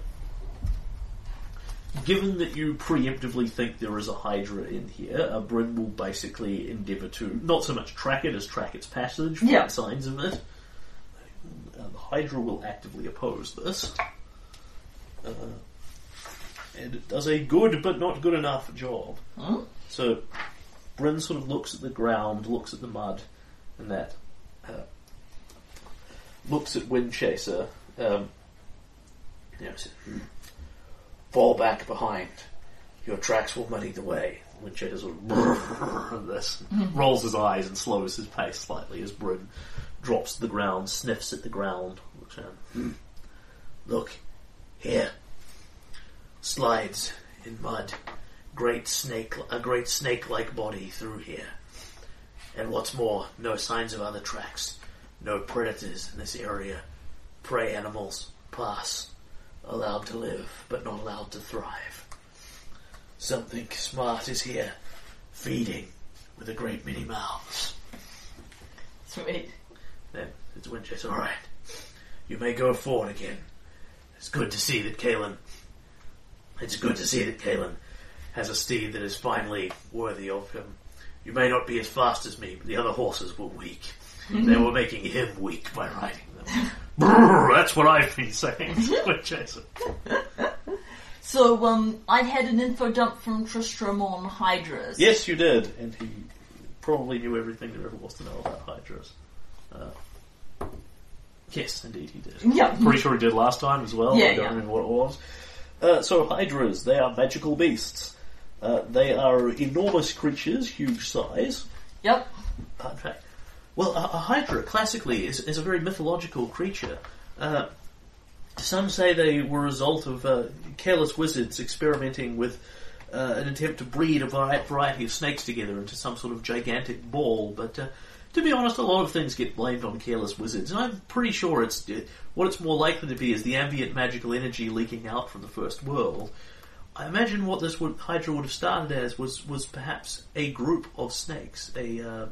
given that you preemptively think there is a Hydra in here, uh, Bryn will basically endeavour to not so much track it as track its passage, find Yeah. signs of it. Uh, the Hydra will actively oppose this. Uh, and it does a good but not good enough job. Hmm? So, Bryn sort of looks at the ground, looks at the mud, and that. Uh, looks at Windchaser. Um, you know, says, "Hmm. Fall back behind. Your tracks will muddy the way. Windchaser sort of this, rolls his eyes and slows his pace slightly as Bryn drops to the ground, sniffs at the ground, looks around. "Hmm. Look, here. Slides in mud great snake, a great snake-like body through here. And what's more, no signs of other tracks, no predators in this area. Prey animals pass, allowed to live, but not allowed to thrive. Something smart is here, feeding with a great many mouths. Sweet. Then it's Windchaser. All right, you may go forward again. It's good to see that Kalen. It's good to see that Kalen has a steed that is finally worthy of him. You may not be as fast as me, but the other horses were weak. They were making him weak by riding them. Brrr, that's what I've been saying. Windchaser. So, um, I had an info dump from Tristram on Hydras. Yes, you did, and he probably knew everything there ever was to know about Hydras. Uh, yes, indeed he did. Yeah. Pretty sure he did last time as well. Yeah, I don't yeah. remember what it was. Uh, so Hydras, they are magical beasts. Uh, they are enormous creatures, huge size. Yep. In fact, well, a, a Hydra classically is, is a very mythological creature. Uh, some say they were a result of uh, careless wizards experimenting with uh, an attempt to breed a vari- variety of snakes together into some sort of gigantic ball. But uh, to be honest, a lot of things get blamed on careless wizards, and I'm pretty sure it's uh, what it's more likely to be is the ambient magical energy leaking out from the first world. I imagine what this would, Hydra would have started as was was perhaps a group of snakes, a uh,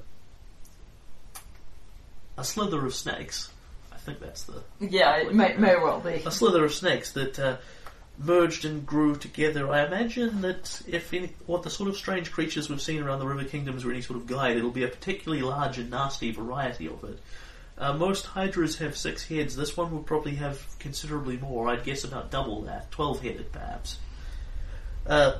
a slither of snakes. I think that's the Yeah, it may, may well be. a slither of snakes that uh, merged and grew together. I imagine that if any, what the sort of strange creatures we've seen around the River Kingdoms are any sort of guide, it'll be a particularly large and nasty variety of it. Uh, most hydras have six heads. This one will probably have considerably more. I'd guess about double that, twelve headed perhaps. Uh,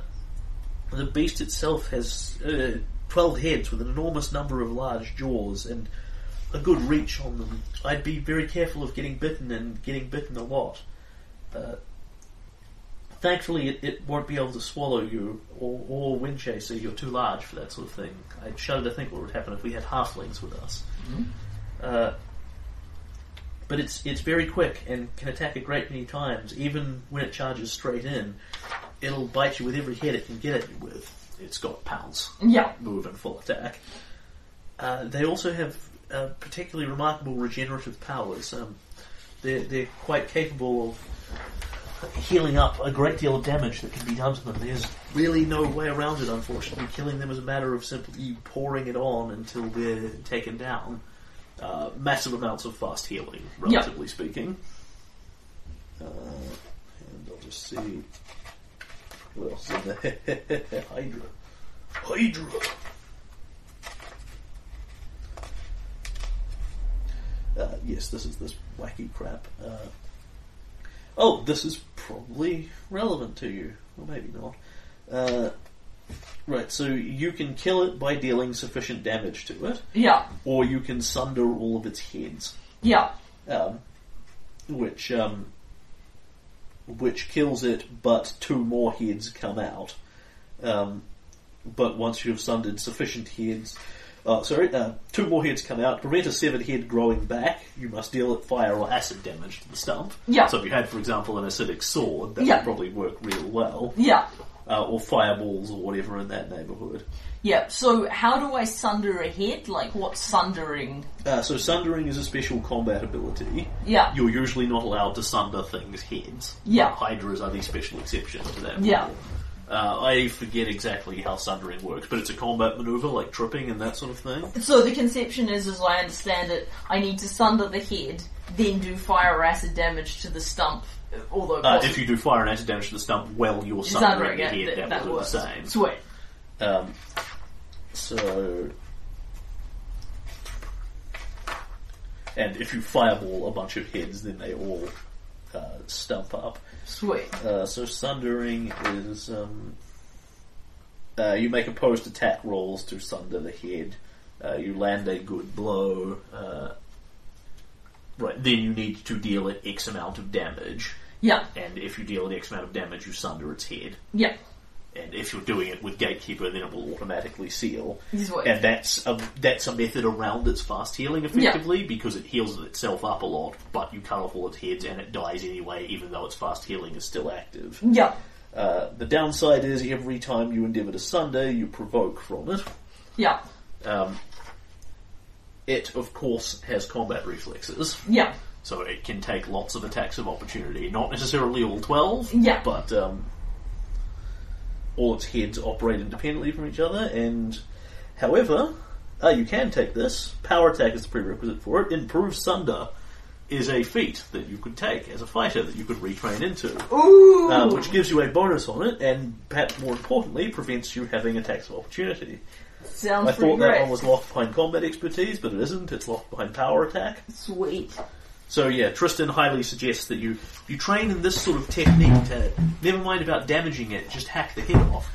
the beast itself has uh, twelve heads with an enormous number of large jaws and a good reach on them. I'd be very careful of getting bitten and getting bitten a lot. Uh, thankfully, it, it won't be able to swallow you or, or Windchaser. You're too large for that sort of thing. I shudder to think what would happen if we had halflings with us. Uh, but it's it's very quick and can attack a great many times. Even when it charges straight in, it'll bite you with every hit it can get at you with. It's got pounce Yeah. move and full attack. Uh, they also have uh, particularly remarkable regenerative powers. Um, they're, they're quite capable of healing up a great deal of damage that can be done to them. There's really no way around it, unfortunately. Killing them is a matter of simply pouring it on until they're taken down. Uh, massive amounts of fast healing, relatively speaking. Uh, and I'll just see what else is there. Hydra. Hydra. Uh, yes, this is this wacky crap. Uh, oh, this is probably relevant to you. Well, maybe not. Uh, right, so you can kill it by dealing sufficient damage to it, Yeah. or you can sunder all of its heads Yeah. um, which um, which kills it, but two more heads come out. Um, but once you've sundered sufficient heads, uh, sorry, uh, two more heads come out. To prevent a severed head growing back, you must deal it fire or acid damage to the stump. Yeah. So if you had, for example, an acidic sword, that Yeah. would probably work real well. Yeah. Uh, or fireballs or whatever in that neighbourhood. Yeah. So how do I sunder a head? Like what's sundering? Uh, so sundering is a special combat ability. Yeah. You're usually not allowed to sunder things' heads. Yeah. Hydras are the special exception to that. Yeah. rule. Uh, I forget exactly how sundering works, but it's a combat maneuver like tripping and that sort of thing. So the conception is, as I understand it, I need to sunder the head, then do fire or acid damage to the stump. Although Uh, if you do fire an acid damage to the stump while you're sundering the head, that will do the same. Sweet. Um, so, and if you fireball a bunch of heads, then they all uh, stump up. Sweet. Uh, so sundering is um, uh, you make opposed attack rolls to sunder the head. Uh, you land a good blow. Uh, right, then you need to deal it X amount of damage, Yeah. and if you deal it X amount of damage, you sunder its head. Yeah. And if you're doing it with Gatekeeper, then it will automatically seal. Sweet. And that's a, that's a method around its fast healing effectively because it heals itself up a lot, but you cut off all its heads and it dies anyway, even though its fast healing is still active. Yeah. Uh, the downside is every time you endeavour to sunder, you provoke from it. Yeah. Um, it, of course, has combat reflexes, Yeah. So it can take lots of attacks of opportunity. Not necessarily all 12, Yeah. but um, all its heads operate independently from each other, and however, uh, you can take this. Power attack is the prerequisite for it. Improved Sunder is a feat that you could take as a fighter that you could retrain into. Ooh. Uh, which gives you a bonus on it, and perhaps more importantly, prevents you having attacks of opportunity. Sounds I thought that one was locked behind combat expertise, but it isn't. It's locked behind power attack. Sweet. So yeah, Tristan highly suggests that you you train in this sort of technique to never mind about damaging it, just hack the head off.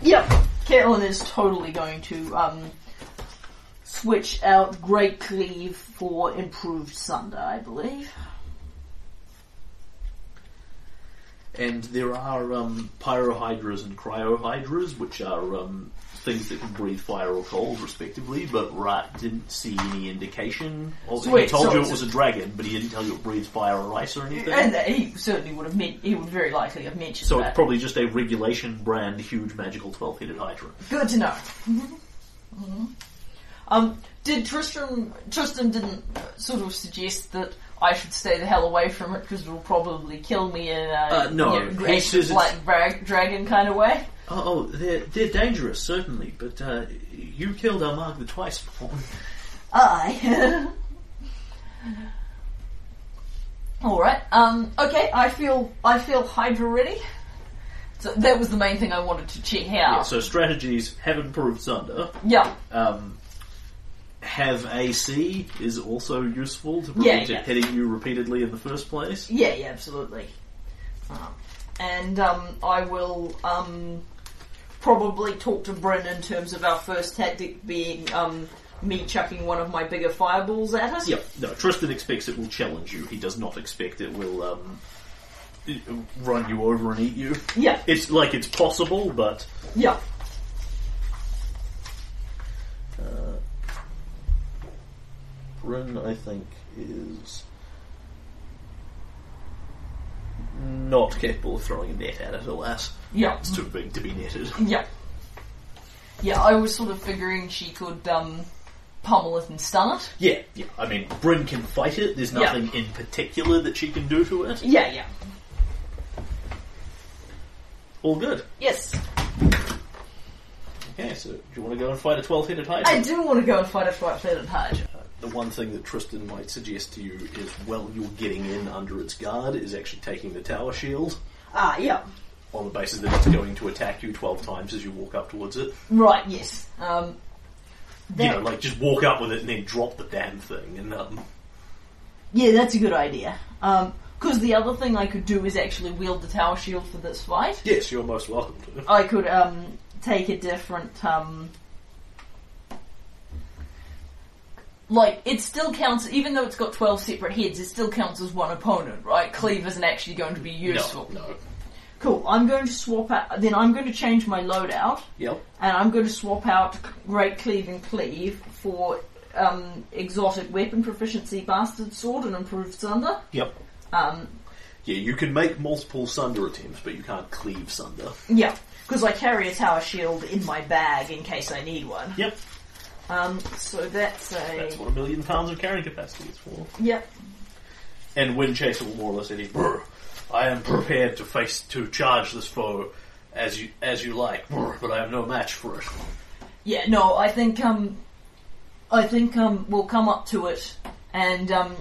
Yep. Kalen is totally going to um, switch out Great Cleave for improved Sunder, I believe. And there are um, pyrohydras and cryohydras, which are um, things that can breathe fire or cold, respectively. But Rat didn't see any indication. Of, he told so you it was a dragon, but he didn't tell you it breathes fire or ice or anything. And he certainly would have meant, he would very likely have mentioned so that. it's probably just a regulation brand, huge magical twelve-headed hydra. Good to know. Mhm. Um, did Tristram, Tristan didn't uh, sort of suggest that I should stay the hell away from it because it'll probably kill me in a Uh, no, you know, he great says it's- black dra- dragon kind of way? Oh, oh they're, they're dangerous, certainly, but uh, you killed Armag the twice before. Aye. Alright, um, okay, I feel, I feel Hydra ready. So that was the main thing I wanted to check out. Yeah, so strategies have improved Sunder. Yeah, Um, have AC is also useful to Yeah, prevent yeah. it hitting you repeatedly in the first place. yeah, yeah, absolutely. Um, and, um, I will, um, probably talk to Bryn in terms of our first tactic being, um, me chucking one of my bigger fireballs at us. Yep. No, Tristan expects it will challenge you. He does not expect it will um, run you over and eat you. Yeah, It's like it's possible, but yeah. uh, Bryn, I think, is not capable of throwing a net at it. Alas, Yeah. it's too big to be netted. Yeah. Yeah, I was sort of figuring she could um, pummel it and stun it. Yeah, yeah. I mean, Bryn can fight it. There's Yeah. nothing in particular that she can do to it. Yeah, yeah. All good. Yes. Okay, so do you want to go and fight a twelve-headed hydra? I do want to go and fight a flat-footed Hydra. The one thing that Tristan might suggest to you is well, you're getting in under its guard is actually taking the tower shield Ah, yeah. on the basis that it's going to attack you 12 times as you walk up towards it. Right, yes. Um, You that- know, like just walk up with it and then drop the damn thing. And um, yeah, that's a good idea. Because the other thing I could do is actually wield the tower shield for this fight. yes, you're most welcome to. I could um, take a different. Um, like it still counts, even though it's got twelve separate heads, it still counts as one opponent, right? Cleave isn't actually going to be useful. No, no. Cool. I'm going to swap out. Then I'm going to change my loadout, Yep. and I'm going to swap out Great Cleave and Cleave for um, exotic weapon proficiency, bastard sword, and improved sunder. Yep. Um, Yeah, you can make multiple Sunder attempts, but you can't cleave Sunder. yeah, because I carry a tower shield in my bag in case I need one. Yep. Um, so that's a That's what a million pounds of carrying capacity is for. yep. And Windchaser will more or less say, "Brr, I am prepared to face to charge this foe as you as you like, brr, but I have no match for it. Yeah, no, I think um, I think um, we'll come up to it, and um,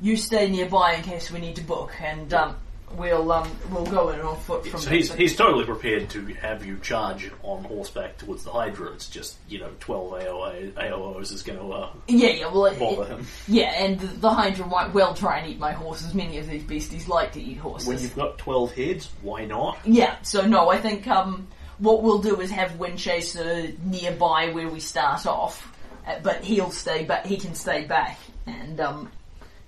you stay nearby in case we need to book, and um, we'll um, we'll go in on foot from So there. he's he's totally prepared to have you charge on horseback towards the Hydra. It's just you know twelve AOA, AOOs is going to uh, yeah, yeah, well, it- bother it- him. yeah, and the, the Hydra might well try and eat my horses. Many of these beasties like to eat horses. When you've got twelve heads, why not? Yeah, so no, I think um, what we'll do is have Windchaser nearby where we start off, uh, but he'll stay back. He can stay back, and um,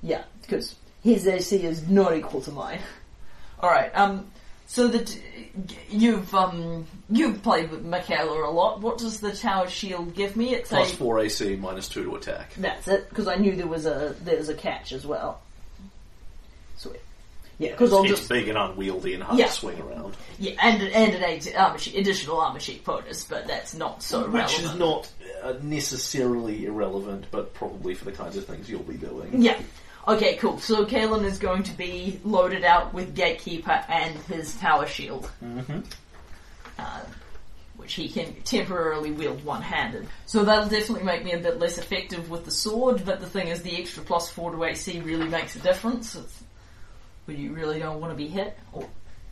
yeah, because his AC is not equal to mine. All right, um, so that you've um, you've played with Michaela a lot. What does the Tower Shield give me? It's Plus a four AC, minus two to attack. that's it because I knew there was a there's a catch as well. Sweet. Yeah, because I'll it's just big and unwieldy and hard Yeah. to swing around. Yeah, and and an armor sheet, additional armor sheet bonus, but that's not so Which relevant. Which is not uh, necessarily irrelevant, but probably for the kinds of things you'll be doing. Yeah. Okay, cool. So Kalen is going to be loaded out with Gatekeeper and his Tower Shield. Mm-hmm. Uh, which he can temporarily wield one-handed. So that'll definitely make me a bit less effective with the sword, but the thing is the extra plus 4 to AC really makes a difference. It's, when you really don't want to be hit, or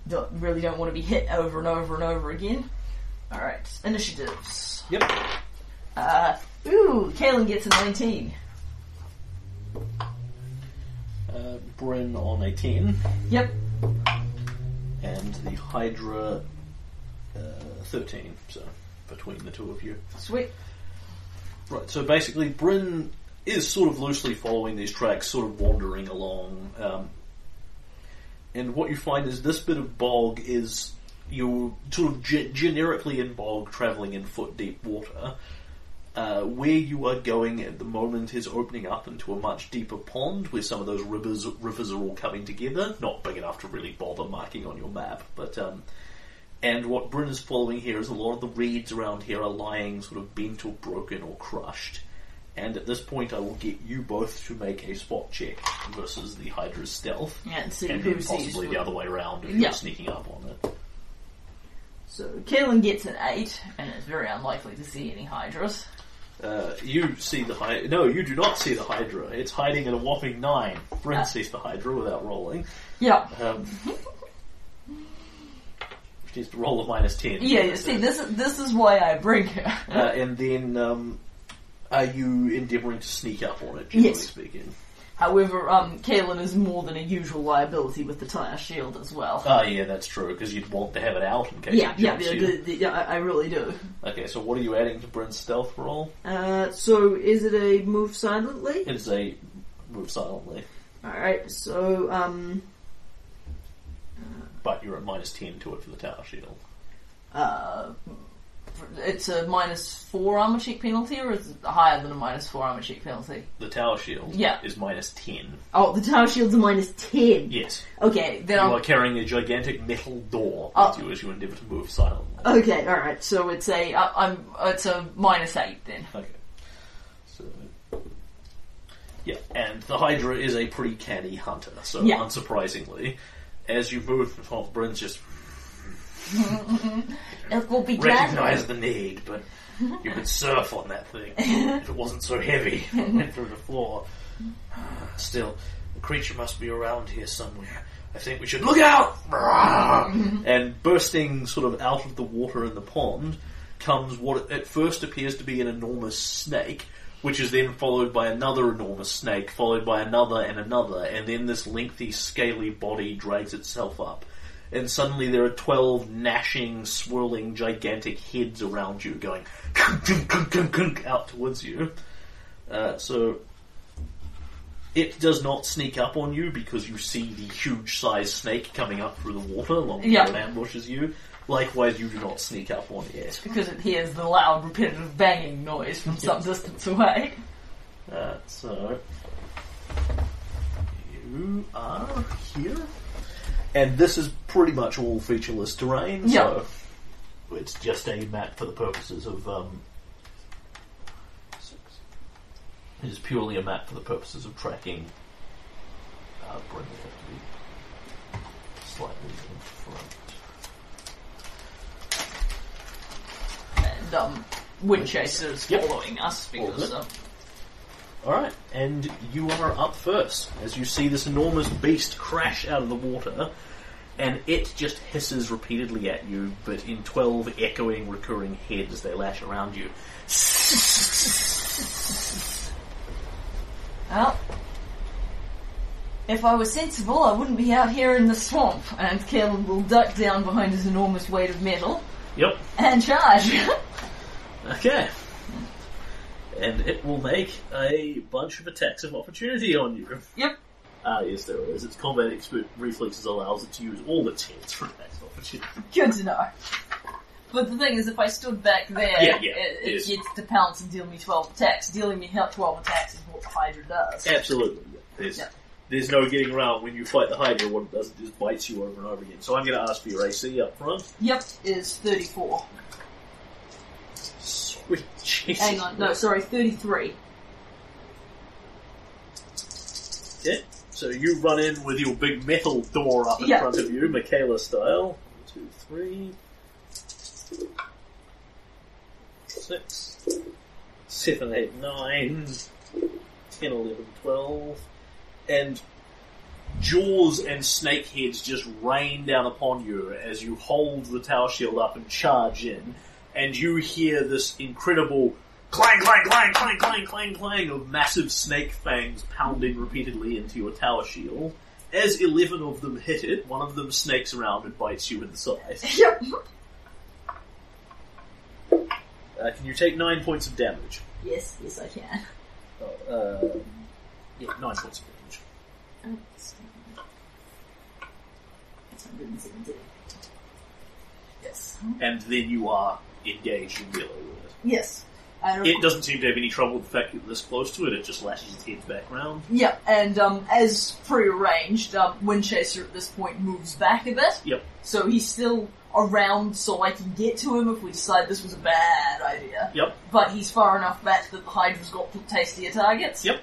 don't, really don't want to be hit over and over and over again. Alright, initiatives. Yep. Uh, ooh, Kalen gets a 19. Uh, Bryn on a 10, Yep. and the Hydra uh, 13, so between the two of you. Sweet. Right, so basically, Bryn is sort of loosely following these tracks, sort of wandering along. Um, and what you find is this bit of bog is you're sort of ge- generically in bog, travelling in foot deep water. Uh, where you are going at the moment is opening up into a much deeper pond where some of those rivers rivers are all coming together. Not big enough to really bother marking on your map, but um, and what Bryn is following here is a lot of the reeds around here are lying sort of bent or broken or crushed. And at this point, I will get you both to make a spot check versus the Hydra's stealth, Yeah, and see and then possibly the other way around if Yeah. you're sneaking up on it. So Kalen gets an 8, and it's very unlikely to see any Hydras. Uh, you see the Hydra. No, you do not see the Hydra. It's hiding at a whopping nine. Bryn Ah. sees the Hydra without rolling. Yeah. Um, she needs to roll a minus ten. Yeah, you see, this is, this is why I bring her. Uh, and then, um, are you endeavouring to sneak up on it, generally Yes. speaking? However, um, Kalen is more than a usual liability with the tower shield as well. Oh yeah, that's true, because you'd want to have it out in case yeah, it yeah, jumps yeah, you. the, the, yeah, I I really do. Okay, so what are you adding to Bryn's stealth roll? Uh, so is it a move silently? It's a move silently, Alright, so, um, but you're at minus 10 to it for the tower shield. uh, it's a minus 4 armor check penalty, or is it higher than a minus 4 armor check penalty? The tower shield Yeah. is minus 10. Oh, the tower shield's a minus 10. Yes. Okay, then You I'll are carrying a gigantic metal door Oh. with you as you endeavour to move silently. Okay, all right. So it's a uh, I'm it's a minus eight then. Okay. So. Yeah, and the Hydra is a pretty canny hunter, so Yeah. unsurprisingly, as you move top, Bryn's just It will be recognize the need, but you could surf on that thing if it wasn't so heavy. It went through the floor. Still, the creature must be around here somewhere. I think we should look out! and bursting sort of out of the water in the pond comes what at first appears to be an enormous snake, which is then followed by another enormous snake, followed by another and another, and then this lengthy, scaly body drags itself up. And suddenly there are 12 gnashing, swirling, gigantic heads around you going out towards you. Uh, so It does not sneak up on you because you see the huge sized snake coming up through the water long Yeah. it ambushes you. Likewise, you do not sneak up on it. Because it hears the loud, repetitive banging noise from some distance away. Uh, so you are here, and this is pretty much all featureless terrain. So it's just a map for the purposes of. Um, it is purely a map for the purposes of tracking. Uh, bring it up to be slightly in front. And, um, Windchaser's Yep. following us because, good. uh, All right, and you are up first as you see this enormous beast crash out of the water, and it just hisses repeatedly at you, but in twelve echoing, recurring heads they lash around you. well, if I was sensible, I wouldn't be out here in the swamp. And Kalen will duck down behind his enormous weight of metal Yep. and charge. Okay. And it will make a bunch of attacks of opportunity on you. yep. Ah, yes, there is. Its combat expert reflexes allows it to use all its heads for attacks of opportunity. Good to know. But the thing is, if I stood back there, Yeah, yeah, it, it yes. gets to pounce and deal me 12 attacks. Dealing me 12 attacks is what the Hydra does. Absolutely. yeah. There's, Yeah. there's no getting around when you fight the Hydra, what it does, it just bites you over and over again. So I'm going to ask for your AC up front. Yep, is 34. Jesus. Hang on, no, sorry, 33. Yeah. So you run in with your big metal door up in Yeah. front of you, Michaela style. One, two, three. Six. Seven, eight, nine. Ten, eleven, twelve. And jaws and snake heads just rain down upon you as you hold the tower shield up and charge in. And you hear this incredible clang, clang, clang, clang, clang, clang, clang of massive snake fangs pounding repeatedly into your tower shield. As 11 of them hit it, one of them snakes around and bites you in the side. Yep. Uh, can you take 9 points of damage? Yes, yes, I can. Oh, um, yeah, 9 points of damage. That's Yes. And then you are engaged in melee with it. Yes. And It doesn't seem to have any trouble with the fact that you're this close to it, it just lashes its head back round. Yeah, and um, as prearranged, um, Windchaser at this point moves back a bit, Yep. so he's still around so I can get to him if we decide this was a bad idea. Yep. But he's far enough back that the Hydra's got tastier targets. Yep.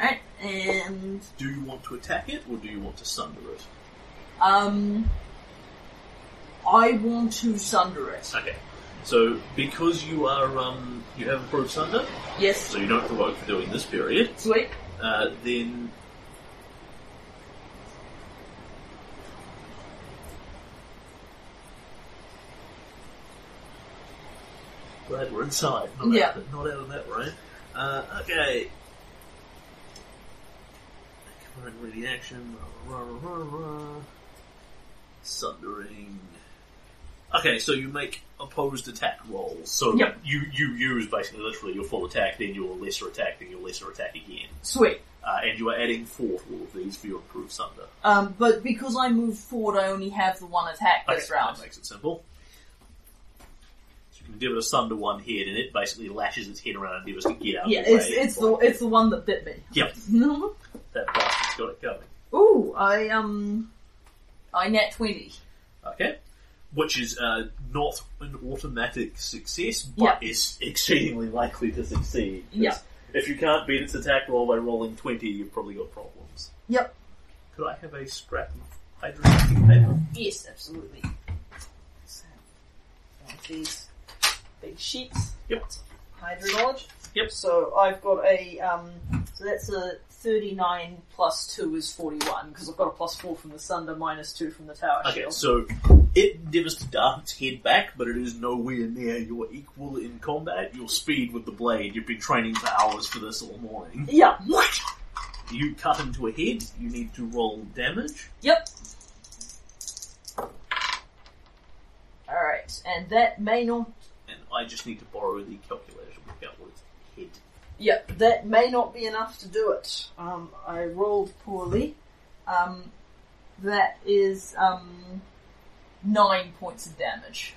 Alright, and Do you want to attack it, or do you want to sunder it? um, I want to sunder it. Okay. So, because you are, um, you have improved sunder, Yes, so you don't provoke for doing this period, sweet. uh, then Glad we're inside. Not Yeah. Out, not out of that rain. Uh, okay. Command ready action. Rah, rah, rah, rah, rah. Sundering. Okay, so you make opposed attack rolls. So Yep. you, you use basically literally your full attack, then your lesser attack, then your lesser attack again. Sweet. Uh, and you are adding four to all of these for your improved sunder. Um, but because I moved forward, I only have the one attack this Okay, round. That makes it simple. So you can give it a sunder one head, and it basically lashes its head around and endeavours to get out Yeah, of the it's way. it's the it's the one that bit me. Yep, that bastard's got it going. Ooh, I um, I net twenty. Okay. Which is uh, not an automatic success, but Yeah. is exceedingly likely to succeed. Yeah. If you can't beat its attack roll by rolling 20, you've probably got problems. Yep. Could I have a scrap of hydrostatic paper? Yes, absolutely. So, these big sheets. Yep. Hydro knowledge. Yep. So I've got a um, so that's a thirty-nine plus two is forty-one because I've got a plus four from the Sunder minus two from the Tower Okay, Shield. so it endeavours to dart its head back, but it is nowhere near your equal in combat. Your speed with the blade, you've been training for hours for this all morning. Yeah. What? You cut into a head, you need to roll damage. Yep. All right, and that may not. And I just need to borrow the calculator to work out what its head Yep. that may not be enough to do it. Um, I rolled poorly. Um, that is um, nine points of damage.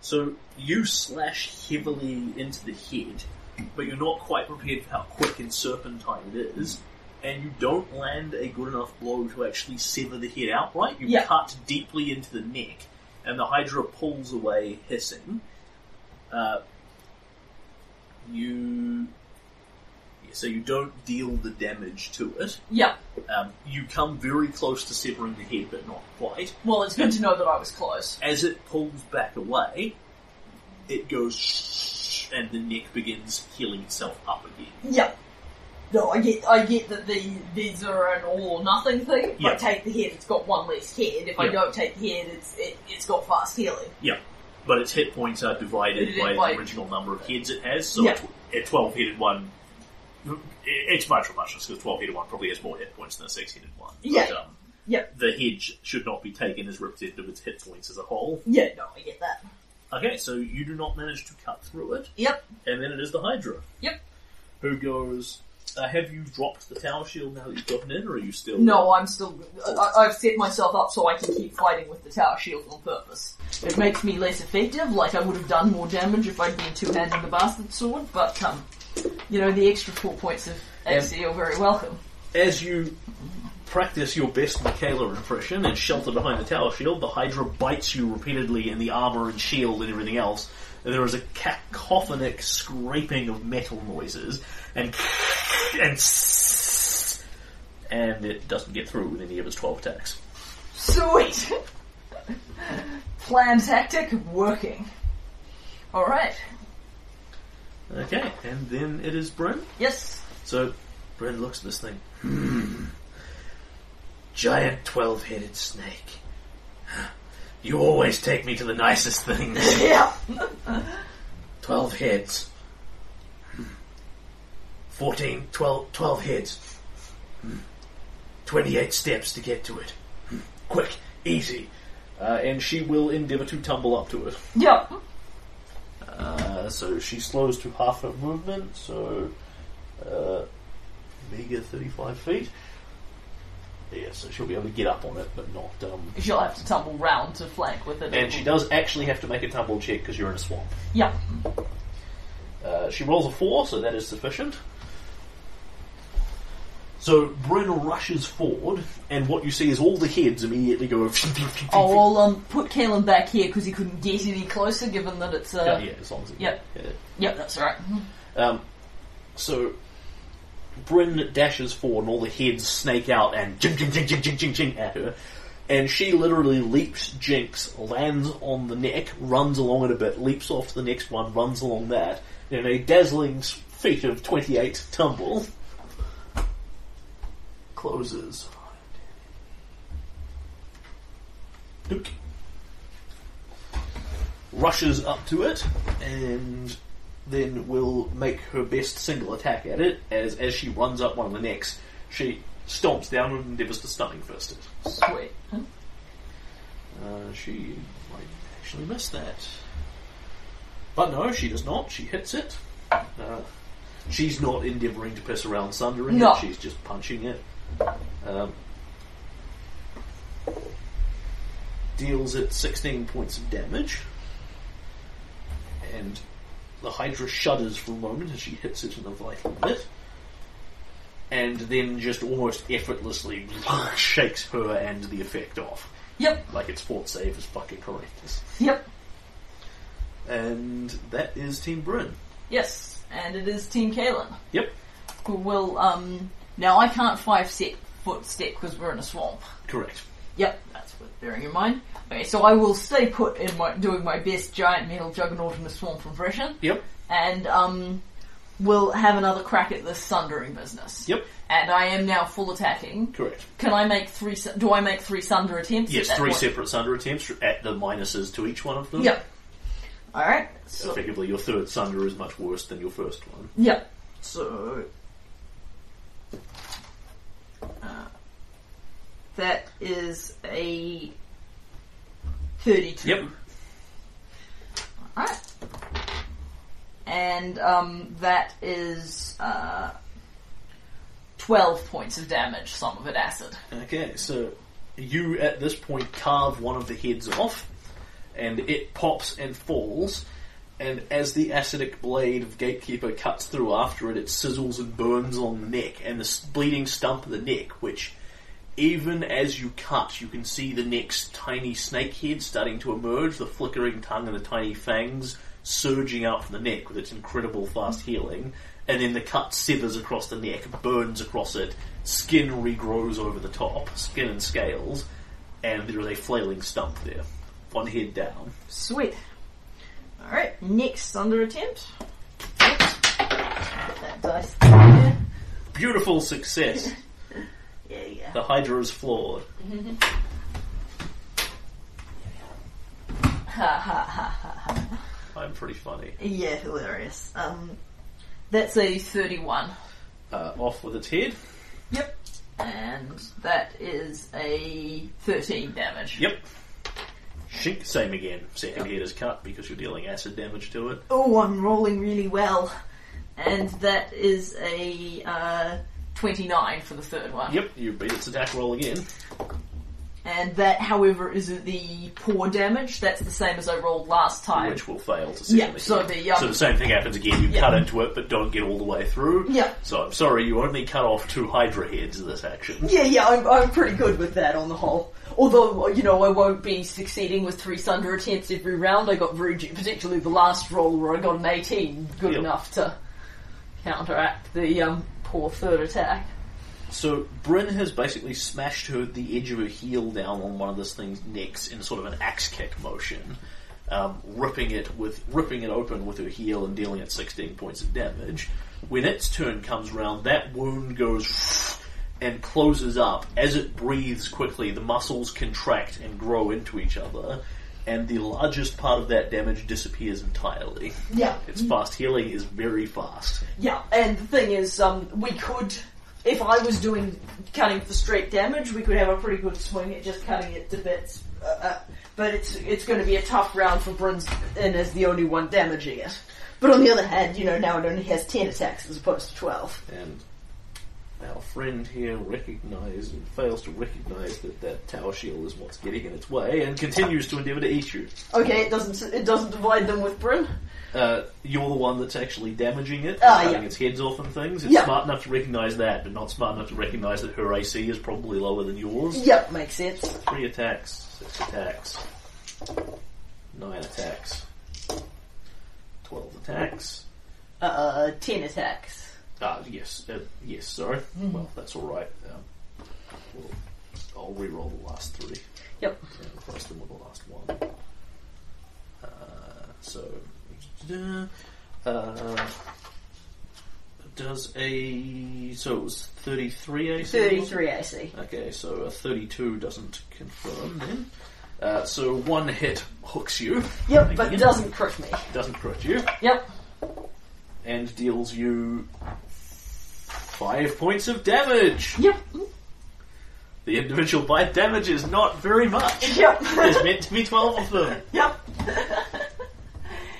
So you slash heavily into the head, but you're not quite prepared for how quick and serpentine it is, and you don't land a good enough blow to actually sever the head outright. You Yeah. cut deeply into the neck, and the Hydra pulls away hissing. Uh, you. Yeah, So you don't deal the damage to it. Yep. Um, you come very close to severing the head, but not quite. Well, it's good to know that I was close. As it pulls back away, it goes shh, and the neck begins healing itself up again. Yep. No, I get, I get that the these are an all or nothing thing. If I Yeah. take the head, it's got one less head. If I Yeah. don't take the head, it's it, it's got fast healing. Yeah, but its hit points are divided by by- the original number of heads it has. So Yeah. a tw- a twelve-headed one, it's much for muchness because twelve-headed one probably has more hit points than a six-headed one. Yeah. But, um, Yep. the hedge should not be taken as representative of its hit points as a whole. Yeah, no, I get that. Okay, so you do not manage to cut through it, Yep. and then it is the Hydra. Yep. Who goes? Uh, have you dropped the tower shield now that you've gotten in, or are you still? No, I'm still. I, I've set myself up so I can keep fighting with the tower shield on purpose. It makes me less effective, like I would have done more damage if I'd been two-handing the bastard sword, but, um, you know, the extra four points of AC are very welcome. As you practice your best Michaela impression and shelter behind the tower shield, the Hydra bites you repeatedly in the armor and shield and everything else. And there is a cacophonic scraping of metal noises and and and it doesn't get through with any of its twelve attacks. Sweet! Plan tactic working. Alright. Okay, and then it is Bryn. Yes. So Bryn looks at this thing. Hmm. Giant twelve-headed snake. You always take me to the nicest things. Yeah. Twelve heads. Fourteen, twelve, twelve heads. Twenty-eight steps to get to it. Quick, easy. Uh, and she will endeavour to tumble up to it. Yep. Uh, so she slows to half her movement, so uh, meager 35 feet. Yeah, so she'll be able to get up on it, but not. Um, She'll have to tumble round to flank with it. and she does actually have to make a tumble check because you're in a swamp. Yep. Uh, she rolls a four, so that is sufficient. So Bryn rushes forward, and what you see is all the heads immediately go. Oh, I'll um, put Kalen back here because he couldn't get any closer given that it's. Uh, yeah, yeah, as long as it, Yep. yeah. Yep, that's right. Um, so Bryn dashes forward, and all the heads snake out and jing, jing, jing, jing, jing, jing, jing at her. And she literally leaps Jinx, lands on the neck, runs along it a bit, leaps off to the next one, runs along that, in a dazzling feat of 28 tumble. Closes. Duke. Rushes up to it, and then will make her best single attack at it as as she runs up one of the necks. She stomps down and endeavours to stunning fist it. Sweet. Uh, she might actually miss that. But no, she does not. She hits it. Uh, she's not endeavouring to piss around sundering No. it. She's just punching it. Um, deals it 16 points of damage. And the Hydra shudders for a moment as she hits it in a vital bit. And then just almost effortlessly shakes her and the effect off. Yep. Like its fort save is fucking horrendous. Yep. And that is Team Bryn. Yes. And it is Team Kalen Yep, who will. um... Now I can't five set foot step because we're in a swamp. correct. Yep, that's worth bearing in mind. Okay, so I will stay put in my doing my best giant metal juggernaut in the swamp impression, Yep, and um, we'll have another crack at this sundering business. yep, And I am now full attacking. correct. Can I make three? su- Do I make three sunder attempts? Yes, at that three point? separate sunder attempts at the minuses to each one of them. Yep. All right. So Effectively, your third sunder is much worse than your first one. Yep. So uh, that is a thirty-two. Yep. Alright. and um, that is uh, twelve points of damage. Some of it acid. Okay, so you at this point carve one of the heads off, and it pops and falls. And as the acidic blade of Gatekeeper cuts through after it, it sizzles and burns on the neck and the bleeding stump of the neck, which even as you cut, you can see the neck's tiny snake head starting to emerge, the flickering tongue and the tiny fangs surging out from the neck with its incredible fast healing. And then the cut severs across the neck, burns across it, skin regrows over the top, skin and scales, and there is a flailing stump there. One head down. Sweet. All right. Next sunder attempt. That dice there. Beautiful success. Yeah, yeah. the Hydra is flawed. Ha ha ha ha. I'm pretty funny. Yeah, hilarious. Um, that's a thirty-one. Uh, off with its head. Yep. And that is a thirteen damage. Yep. Shink, same again. Second head is cut because you're dealing acid damage to it. Oh, I'm rolling really well. And that is a uh, 29 for the third one. Yep, you beat its attack roll again. And that, however, is the poor damage. That's the same as I rolled last time. which will fail to second Yeah, hit. so the, um, so the same thing happens again. You Yeah. cut into it, but don't get all the way through. Yeah. So I'm sorry, you only cut off two Hydra heads in this action. Yeah, yeah, I'm, I'm pretty good with that on the whole. Although, you know, I won't be succeeding with three sunder attempts every round. I got very, particularly the last roll where I got an 18, good Yep. enough to counteract the um, poor third attack. So Bryn has basically smashed her the edge of her heel down on one of this thing's necks in sort of an axe kick motion, um, ripping it with ripping it open with her heel and dealing it 16 points of damage. When its turn comes round, that wound goes and closes up. As it breathes quickly, the muscles contract and grow into each other, and the largest part of that damage disappears entirely. Yeah. Its fast healing is very fast. Yeah, and the thing is, um, we could, if I was doing cutting for straight damage, we could have a pretty good swing at just cutting it to bits. Uh, uh, but it's it's going to be a tough round for Bryn's and as the only one damaging it. But on the other hand, you know, now it only has ten attacks as opposed to twelve. And our friend here recognizes fails to recognize that that tower shield is what's getting in its way, and continues to endeavour to eat you. Okay, it doesn't it doesn't divide them with Bryn. Uh, you're the one that's actually damaging it, Ah, cutting yeah. its heads off and things. It's Yeah. smart enough to recognise that, but not smart enough to recognise that her AC is probably lower than yours. Yep, makes sense. Three attacks, six attacks, nine attacks, twelve attacks. Uh, ten attacks. Ah, yes, uh, yes, sorry. Well, that's all right. Um, we'll, I'll re-roll the last three. Yep. and replace them with the last one. Uh, so, uh, does a so it was thirty-three AC. Thirty-three AC. Okay, so a thirty-two doesn't confirm then. Uh, so one hit hooks you. Yep, but doesn't crit me. Doesn't crit you. Yep. and deals you five points of damage. Yep. The individual bite damage is not very much. Yep. There's meant to be 12 of them. yep.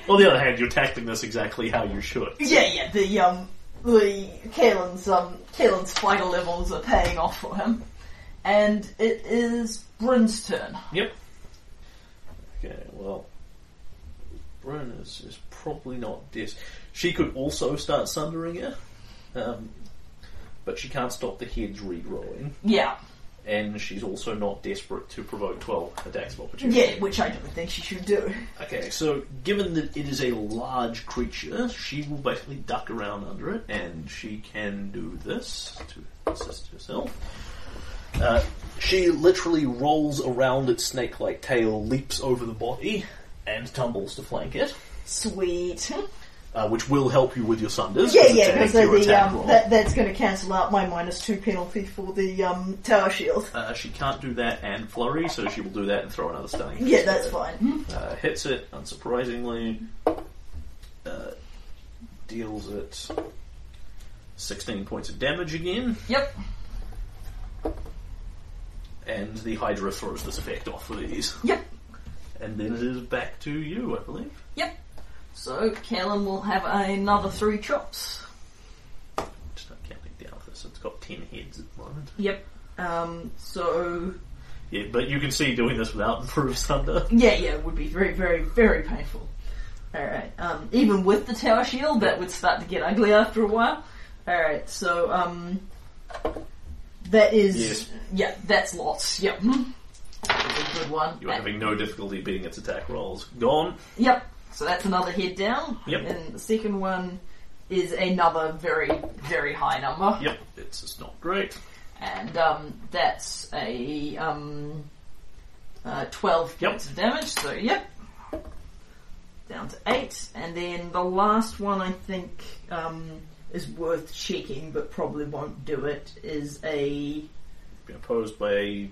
On the other hand, you're tackling this exactly how you should. Yeah, yeah, the um the Kalen's um Kalen's fighter levels are paying off for him. And it is Bryn's turn. Yep. Okay, well, Bryn is, is probably not this. She could also start sundering it, um, but she can't stop the heads regrowing, Yeah. and she's also not desperate to provoke 12 attacks of opportunity. Yeah, which I don't think she should do. Okay, so given that it is a large creature, she will basically duck around under it, and she can do this to assist herself. Uh, she literally rolls around its snake-like tail, leaps over the body, and tumbles to flank it, Sweet. Uh, which will help you with your sunders. Yeah, 'cause it's yeah, because to the um that, that's going to cancel out my minus two penalty for the um tower shield. Uh, she can't do that and flurry, so she will do that and throw another stunning. Yeah, that's fine. Uh, hits it, unsurprisingly. Uh, deals it 16 points of damage again, Yep. and the Hydra throws this effect off with ease. Yep. And then it is back to you, I believe. So Kalen will have another three chops. Just not counting down this. It's got ten heads at the moment. Yep. Um, so Yeah, but you can see doing this without improved sunder. yeah, yeah, it would be very, very, very painful. All right. Um, even with the tower shield, that would start to get ugly after a while. All right. So um, that is Yes. yeah, that's lots. Yep. That's a good one. You're having no difficulty beating its attack rolls. Gone. Yep. So that's another head down. Yep. And the second one is another very, very high number. Yep, it's just not great. And um, that's a um, uh, 12 Yep. points of damage. So, yep. Down to 8. And then the last one I think um, is worth checking, but probably won't do it, is a. Been opposed by a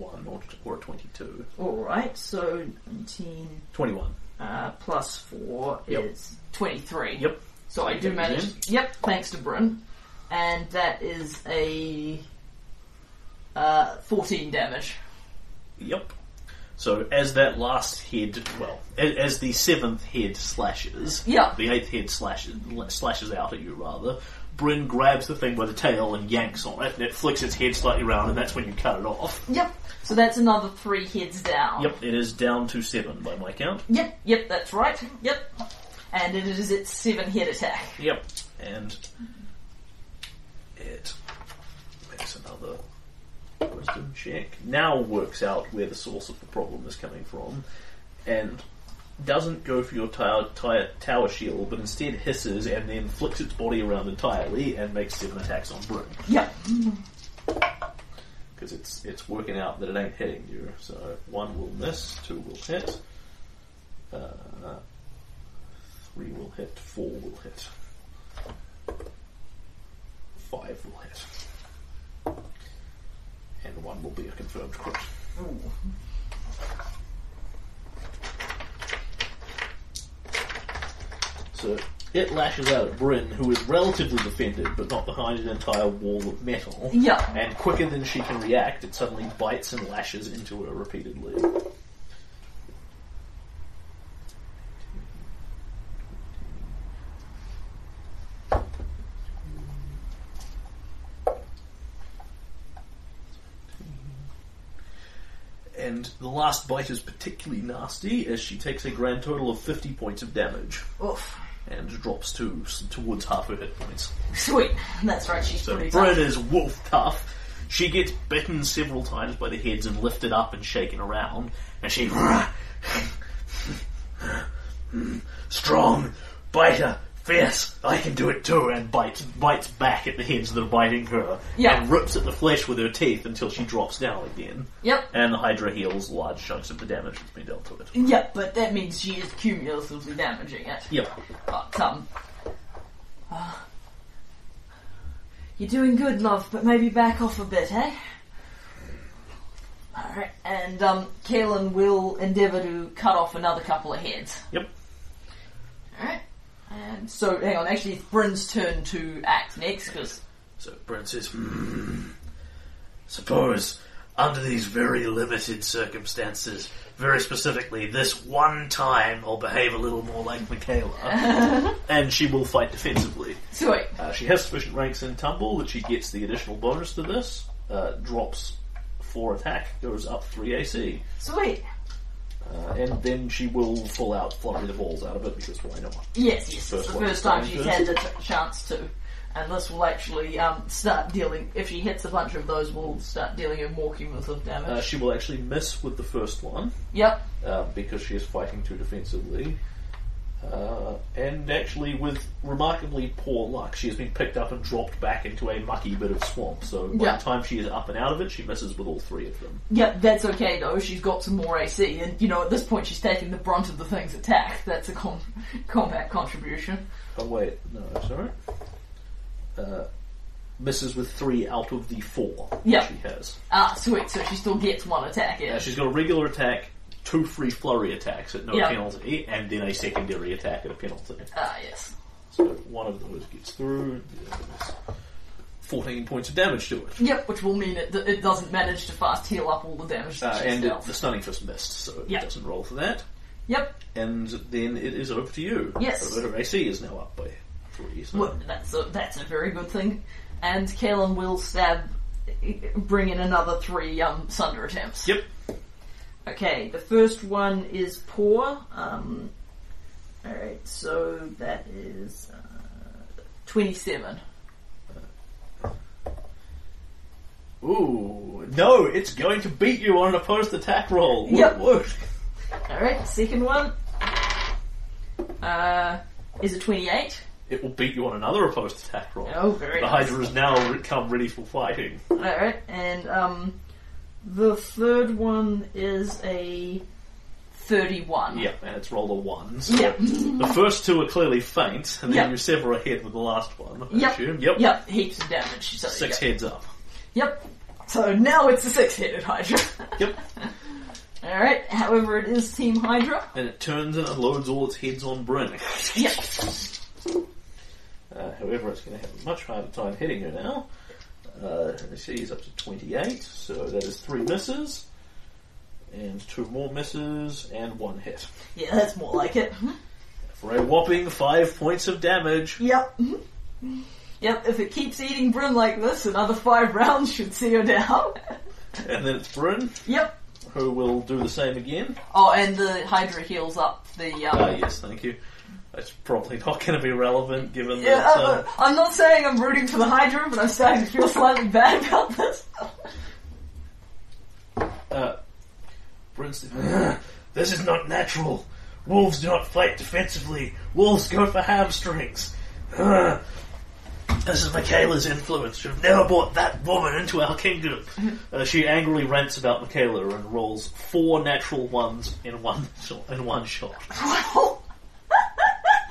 21 or, or a 22. Alright, so 19 21. uh, plus 4 Yep. is 23. Yep. So I do manage. Yep, thanks to Bryn. And that is a uh, 14 damage. Yep. So as that last head, well, as, as the seventh head slashes, Yeah. the eighth head slashes slashes out at you rather. Bryn grabs the thing by the tail and yanks on it, and it flicks its head slightly round, and that's when you cut it off. Yep. So that's another three heads down. Yep, it is down to seven by my count. Yep, yep, that's right. Yep. And it is its seven head attack. Yep, and it makes another wisdom check. Now works out where the source of the problem is coming from, and doesn't go for your tower, tower, tower shield, but instead hisses and then flicks its body around entirely and makes seven attacks on Bryn. Yep. Because it's it's working out that it ain't hitting you. So one will miss, two will hit, uh, three will hit, four will hit, five will hit, and one will be a confirmed crit. So it lashes out at Bryn, who is relatively defended, but not behind an entire wall of metal. Yeah. And quicker than she can react, it suddenly bites and lashes into her repeatedly. And the last bite is particularly nasty as she takes a grand total of 50 points of damage Oof. And drops to towards half her hit points. Sweet. That's right, she's So pretty Bryn tough. is wolf tough. She gets bitten several times by the heads and lifted up and shaken around, and she strong, biter, fierce. I can do it too, and bites bites back at the heads that are biting her, Yeah. and rips at the flesh with her teeth until she drops down again. Yep. And the Hydra heals large chunks of the damage that's been dealt to it. Yep, but that means she is cumulatively damaging it. Yep. But, um. uh, you're doing good, love, but maybe back off a bit, eh? Alright, and, um, Kalen will endeavour to cut off another couple of heads. Yep. Alright. And so, hang on, actually, it's Bryn's turn to act next, because. So Bryn says, hmm, suppose under these very limited circumstances, very specifically this one time, I'll behave a little more like Michaela, and she will fight defensively. Sweet. Uh, she has sufficient ranks in Tumble that she gets the additional bonus to this, uh, drops 4 attack, goes up 3 AC, Sweet. Uh, and then she will full out flurry the balls out of it because why not? Yes, yes, First it's the first time she's had the t- chance to. And this will actually um, start dealing, if she hits a bunch of those, we'll start dealing her more cumulative damage. Uh, she will actually miss with the first one. yep. uh, because she is fighting too defensively. Uh, and actually, with remarkably poor luck, she has been picked up and dropped back into a mucky bit of swamp. So by Yeah. the time she is up and out of it, she misses with all three of them. Yep, that's okay though. She's got some more AC, and you know at this point she's taking the brunt of the thing's attack. That's a com- combat contribution. Oh wait, no, sorry. Uh, misses with three out of the four Yeah. she has. Ah, sweet. So she still gets one attack in. Uh, she's got a regular attack, two free flurry attacks at no Yeah. penalty, and then a secondary attack at a penalty. Ah, yes. So one of those gets through. the other is Fourteen points of damage to it. Yep, which will mean it, it doesn't manage to fast heal up all the damage Uh, that she's and it, dealt. the stunning fist missed, so Yeah. it doesn't roll for that. Yep. And then it is over to you. Yes. So her AC is now up by three. So Well, that's a, that's a very good thing. And Kalen will stab, bring in another three um, Sunder attempts. Yep. Okay, the first one is poor. Um, Alright, so that is uh, 27. Ooh, no, it's going to beat you on an opposed attack roll. Yep. woot. Alright, second one uh, is a 28. It will beat you on another opposed attack roll. Oh, very The nice. Hydra has now come ready for fighting. Alright, and um, the third one is a 31. Yep, and it's rolled a one. So Yep. the first two are clearly faint, and then Yep. you sever ahead with the last one. I Yep. assume. Yep. Yep, heaps of damage. So, Six yep. heads up. Yep. So now it's a six-headed Hydra. Yep. Alright, however, it is Team Hydra. And it turns and unloads all its heads on Bryn. Yep. Uh, however, it's going to have a much harder time hitting her now. Uh, let's see, he's up to 28, so that is three misses, and two more misses, and one hit. Yeah, that's more like it. For a whopping five points of damage. Yep. Yep, if it keeps eating Bryn like this, another five rounds should see her down. And then it's Bryn, yep. who will do the same again. Oh, and the Hydra heals up the. Um, Ah, yes, thank you. That's probably not going to be relevant given yeah, that. uh, Uh, I'm not saying I'm rooting for the Hydra, but I'm starting to feel slightly bad about this. uh, this is not natural. Wolves do not fight defensively. Wolves go for hamstrings. Uh, this is Michaela's influence. Should have never brought that woman into our kingdom. Uh, she angrily rants about Michaela and rolls four natural ones in one in one shot,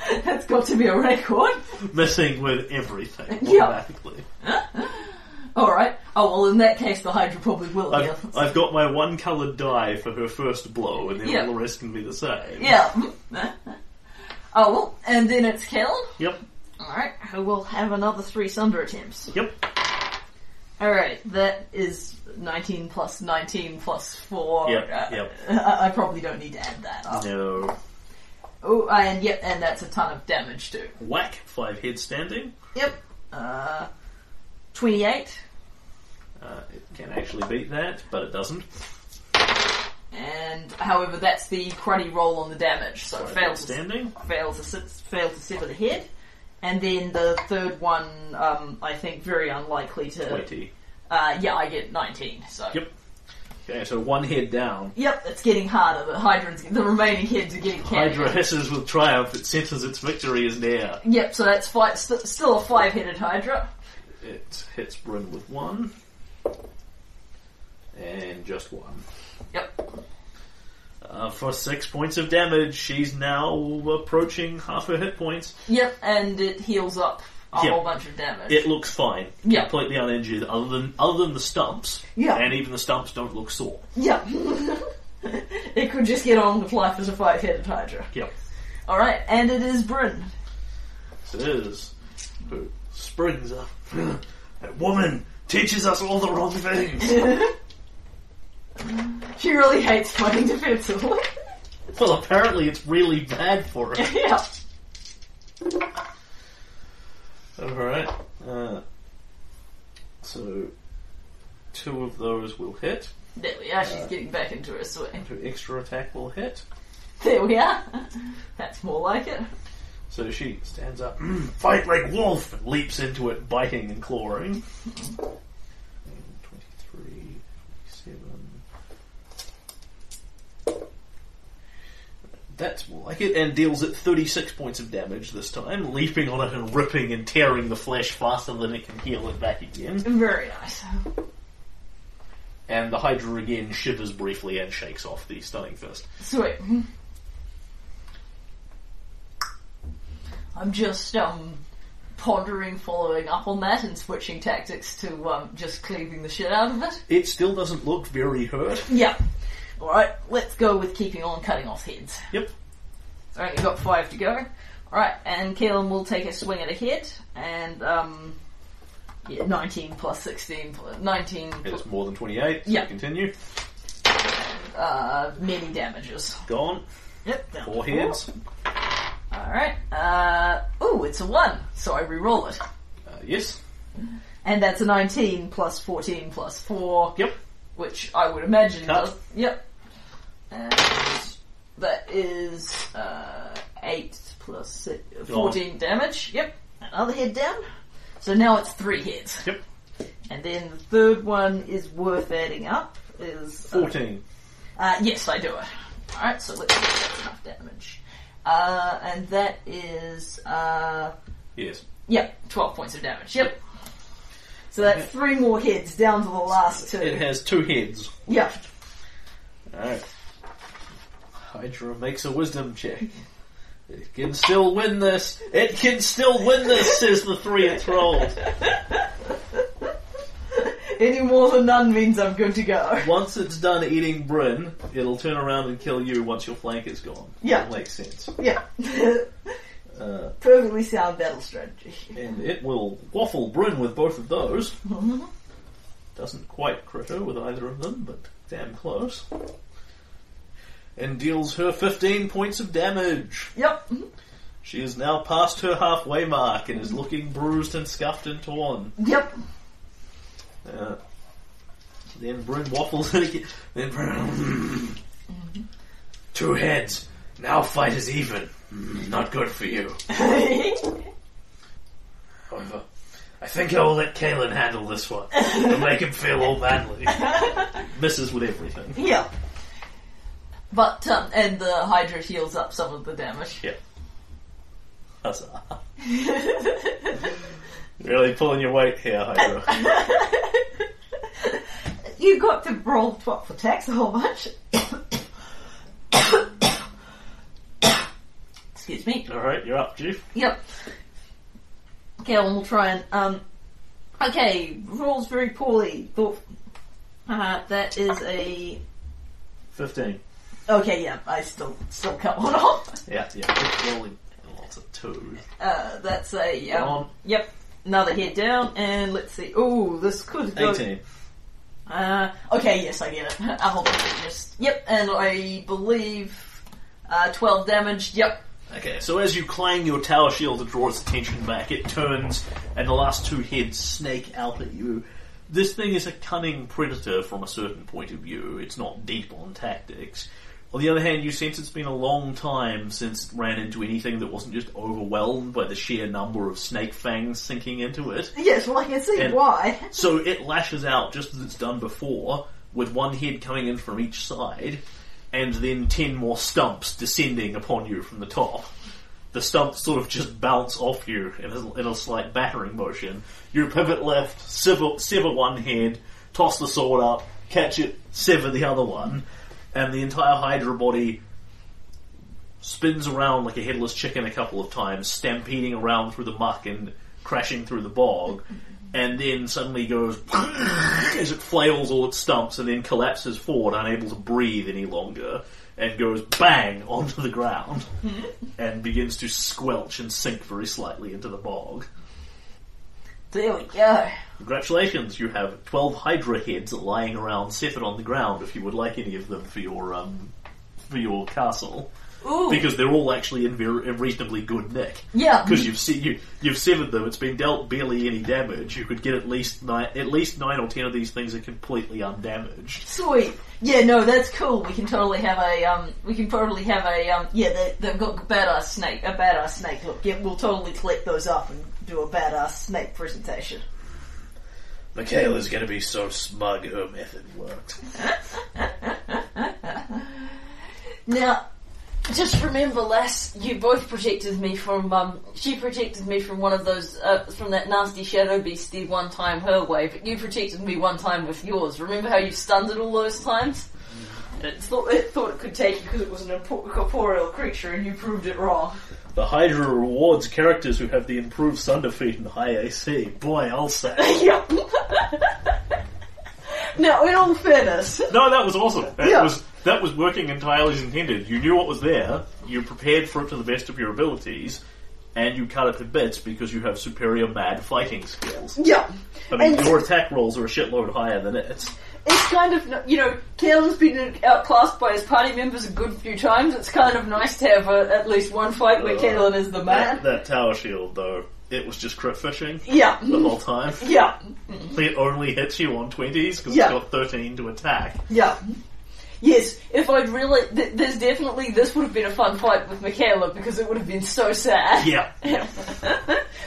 that's got to be a record. missing with everything Yeah. automatically. Alright. Oh, well, in that case, the Hydra probably will. I've, I've got my one coloured die for her first blow, and then Yeah. all the rest can be the same. Yeah. oh, well, and then it's Kalen. Yep. Alright, who will have another three Sunder attempts. Yep. Alright, that is 19 plus 19 plus 4. Yep, Uh, yep. I, I probably don't need to add that up. No. Oh, and yep, and that's a ton of damage too. Whack, five heads standing. Yep. Uh, 28. Uh, it can actually beat that, but it doesn't. And, however, that's the cruddy roll on the damage, so Five fails to, standing. fails to, sit- fails to sever the head. And then the third one, um, I think very unlikely to. Twenty. Uh, yeah, I get 19, so. Yep. Okay, so one head down. Yep, it's getting harder. The Hydra's, the remaining heads are getting killed. Hydra hisses with triumph. It senses its victory is near. Yep, so that's five, st- still a five-headed Hydra. It hits Bryn with one. And just one. Yep. Uh, for six points of damage, she's now approaching half her hit points. Yep, and it heals up a Yep. whole bunch of damage. It looks fine. Yeah. Completely uninjured, other than other than the stumps. Yeah. And even the stumps don't look sore. Yeah. it could just get on with life as a five-headed Hydra. Yep. Alright, and it is Bryn. It is. Who springs up. that woman teaches us all the wrong things. She really hates fighting defensively. well, apparently it's really bad for her. yeah. Alright. Uh, so, two of those will hit. There we are, she's getting back into her swing. Two extra attack will hit. There we are. That's more like it. So she stands up, fight like wolf, and leaps into it, biting and clawing. And 23, 27. That's more like it, and deals it 36 points of damage this time, leaping on it and ripping and tearing the flesh faster than it can heal it back again. Very nice. And the Hydra again shivers briefly and shakes off the stunning fist. Sweet. I'm just um pondering following up on that and switching tactics to um just cleaving the shit out of it. It still doesn't look very hurt. Yeah. Alright, let's go with keeping on cutting off heads. Yep. So only got five to go. Alright, and Kalen will take a swing at a head, and um yeah, 19 plus 16, plus 19 It's more than 28, so Yeah. continue. uh, many damages. Gone. Yep. Down Four heads. Alright. Uh, ooh, it's a 1, so I re-roll it. Uh, yes. And that's a 19 plus 14 plus 4. Yep. Which I would imagine Cut. does. Yep. And that is uh, 8 plus six, 14 damage. Yep. Another head down. So now it's 3 hits. Yep. And then the third one is worth adding up. Is uh, Fourteen. uh, yes, I do it. Alright, so let's see if that's enough damage. Uh, and that is, uh, Yes. yep, 12 points of damage. Yep. So that's three more heads down to the last two. It has two heads. Yep. Alright. Hydra makes a wisdom check. It can still win this. It can still win this, says the three it's rolled. Any more than none means I'm good to go. Once it's done eating Bryn, it'll turn around and kill you once your flank is gone. Yeah. That makes sense. Yeah. Uh, Perfectly sound battle strategy. and it will waffle Bryn with both of those. Doesn't quite crit her with either of them, but damn close. And deals her 15 points of damage. Yep. She is now past her halfway mark and is looking bruised and scuffed and torn. Yep. Uh, then Bryn waffles it again. Then Bryn. Two heads. Now fight is even. Mm, Not good for you. However, I think I will let Kalen handle this one. It'll make him feel all manly. Misses with everything. yeah. But, um, and the Hydra heals up some of the damage. Yeah. Huzzah. really pulling your weight here, Hydra. You got to roll 12 for tax a whole bunch. Excuse me. Alright, you're up, Chief. Yep. Okay, well, we'll try and, um, okay, rolls very poorly. Thought, uh, that is a, 15. Okay, yeah, I still, still cut one off. Yeah, yeah. It's rolling lots of twos. Uh, that's a, um, on. yep, another head down, and let's see, ooh, this could go, 18. uh, okay, yes, I get it. I'll hold it, just, yep, and I believe, uh, 12 damage, yep, Okay, so as you clang your tower shield to draw its attention back, it turns and the last two heads snake out at you. This thing is a cunning predator from a certain point of view. It's not deep on tactics. On the other hand, you sense it's been a long time since it ran into anything that wasn't just overwhelmed by the sheer number of snake fangs sinking into it. yes, well, I can see And- why. So it lashes out just as it's done before, with one head coming in from each side, and then ten more stumps descending upon you from the top. The stumps sort of just bounce off you in a, in a slight battering motion. You pivot left, sever, sever one head, toss the sword up, catch it, sever the other one, and the entire Hydra body spins around like a headless chicken a couple of times, stampeding around through the muck and crashing through the bog, and then suddenly goes as it flails all its stumps and then collapses forward, unable to breathe any longer, and goes bang onto the ground and begins to squelch and sink very slightly into the bog. There we go. Congratulations, you have 12 Hydra heads lying around severed on the ground if you would like any of them for your, um, for your castle. Ooh, Because they're all actually in, ver- in reasonably good nick. yeah. Because you've se- you, you've severed them, it's been dealt barely any damage. You could get at least nine, at least nine or ten of these things are completely undamaged. Sweet. Yeah, no, that's cool. We can totally have a um. We can totally have a um. Yeah, they, they've got badass snake. A badass snake look. Yeah, we'll totally collect those up and do a badass snake presentation. Michaela's gonna be so smug her method worked. Now, just remember, Les, you both protected me from um. She protected me from one of those uh, from that nasty shadow beastie one time her way, but you protected me one time with yours. Remember how you stunned it all those times? It thought it thought it could take you because it was an impo- corporeal creature, and you proved it wrong. The Hydra rewards characters who have the improved Sunder feat and high AC. Boy, I'll say. Yep. now, in all fairness, No, that was awesome. That Yeah. was that was working entirely as intended. You knew what was there. You prepared for it to the best of your abilities, and you cut it to bits because you have superior mad fighting skills. yeah, I mean, And- your attack rolls are a shitload higher than its. It's kind of, you know, Kalen's been outclassed by his party members a good few times. It's kind of nice to have a, at least one fight where Uh, Kalen is the man. That, that tower shield, though, it was just crit fishing Yeah. the whole time. Yeah. It only hits you on 20s because Yeah. it's got 13 to attack. Yeah. Yes, if I'd really, th- there's definitely, this would have been a fun fight with Michaela because it would have been so sad. Yeah.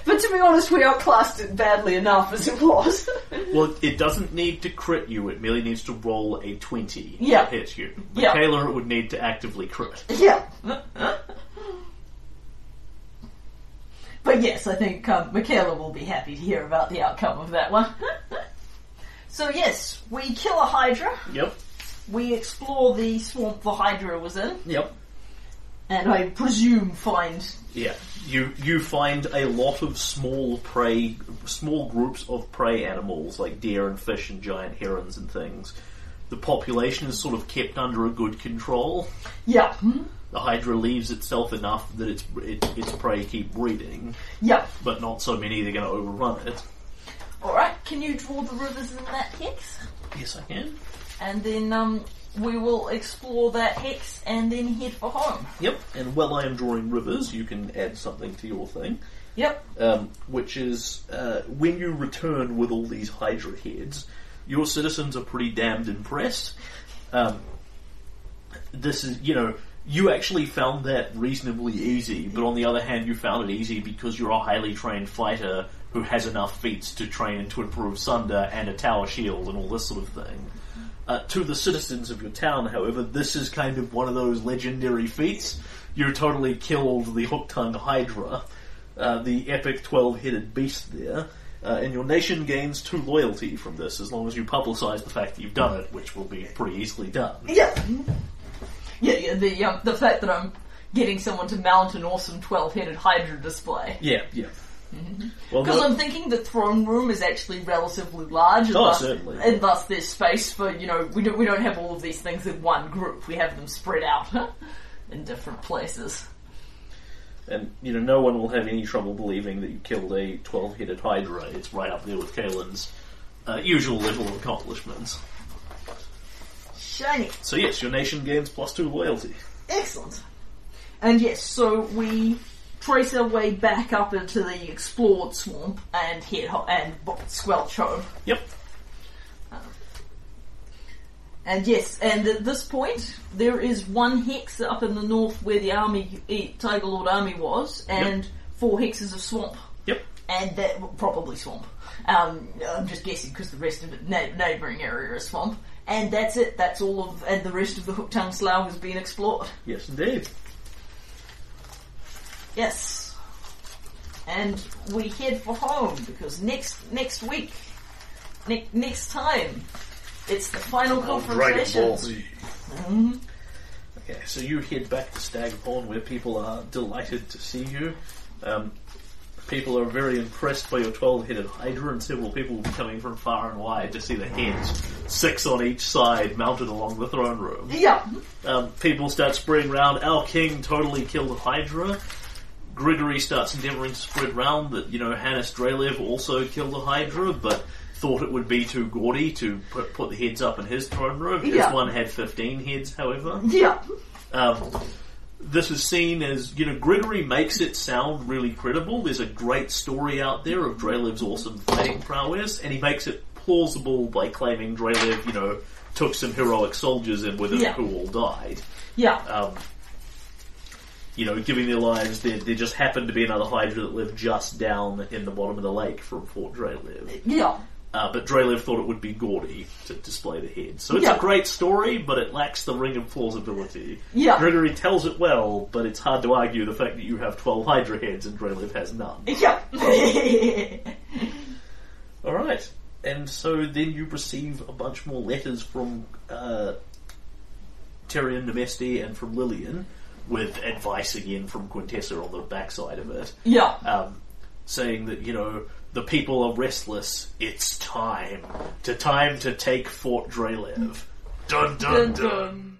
but to be honest, we outclassed it badly enough as it was. Well, it doesn't need to crit you, it merely needs to roll a 20 Yeah. to hit you. Yeah. Michaela would need to actively crit. yeah. But yes, I think um, Michaela will be happy to hear about the outcome of that one. so yes, we kill a Hydra. Yep. We explore the swamp the Hydra was in, Yep. and I presume find Yeah. You you find a lot of small prey, small groups of prey animals like deer and fish and giant herons and things. The population is sort of kept under a good control. yeah, The Hydra leaves itself enough that its it, its prey keep breeding, yeah. but not so many they're going to overrun it. All right, can you draw the rivers in that hex? Yes, I can. And then um, we will explore that hex and then head for home. Yep. And while I am drawing rivers, you can add something to your thing. Yep. um, which is uh, when you return with all these Hydra heads, your citizens are pretty damned impressed. Um, this is, you know, you actually found that reasonably easy, but on the other hand, you found it easy because you're a highly trained fighter who has enough feats to train and to improve Sunder and a tower shield and all this sort of thing. Uh, to the citizens of your town, however, this is kind of one of those legendary feats. You totally killed the Hooktongue Hydra, uh, the epic 12-headed beast there, uh, and your nation gains two loyalty from this, as long as you publicise the fact that you've done it, which will be pretty easily done. Yeah. Yeah, yeah. The um, the fact that I'm getting someone to mount an awesome twelve-headed Hydra display. Yeah, yeah. Well, Because no- I'm thinking the throne room is actually relatively large, and, Oh, thus, certainly. and thus there's space for you know we don't we don't have all of these things in one group. We have them spread out in different places. And, you know, no one will have any trouble believing that you killed a 12-headed Hydra. It's right up there with Kalen's uh, usual level of accomplishments. Shiny. So yes, your nation gains plus two loyalty. Excellent. And yes, so we trace our way back up into the explored swamp and head ho- and bo- squelch home. Yep. And yes, and at this point, there is one hex up in the north where the army, eh, Tiger Lord army was, and four hexes of swamp. Yep. And that, well, probably swamp. Um, I'm just guessing because the rest of it, na- neighbouring area is swamp. And that's it, that's all of, and the rest of the Hooktongue Slough has been explored. Yes, indeed. Yes. And we head for home because next next week, ne- next time, it's the final confrontation. Z. Mhm. Okay, so you head back to Stagpond where people are delighted to see you. Um, people are very impressed by your 12-headed Hydra and several people will be coming from far and wide to see the heads, six on each side, mounted along the throne room. Yeah. Um, people start spreading around. Our king totally killed Hydra. Grigory starts endeavouring to spread round that, you know, Hannis Drelev also killed a Hydra, but thought it would be too gaudy to put, put the heads up in his throne room. His Yeah. one had 15 heads, however. Yeah. Um, this is seen as, you know, Grigory makes it sound really credible. There's a great story out there of Drelev's awesome fighting prowess, and he makes it plausible by claiming Drelev, you know, took some heroic soldiers in with him Yeah. who all died Yeah. um, you know, giving their lives, there, there just happened to be another Hydra that lived just down in the bottom of the lake from Fort Drelev. Yeah. Uh, but Drelev thought it would be gaudy to display the head. So it's Yeah. a great story, but it lacks the ring of plausibility. Yeah. Grigory tells it well, but it's hard to argue the fact that you have 12 Hydra heads and Drelev has none. Yeah. Alright. And so then you receive a bunch more letters from uh, Tyrion Nemesti and from Lillian, with advice again from Quintessa on the backside of it, yeah. um, saying that, you know, the people are restless, it's time. To time to take Fort Drelev. Dun dun Dun, dun. dun.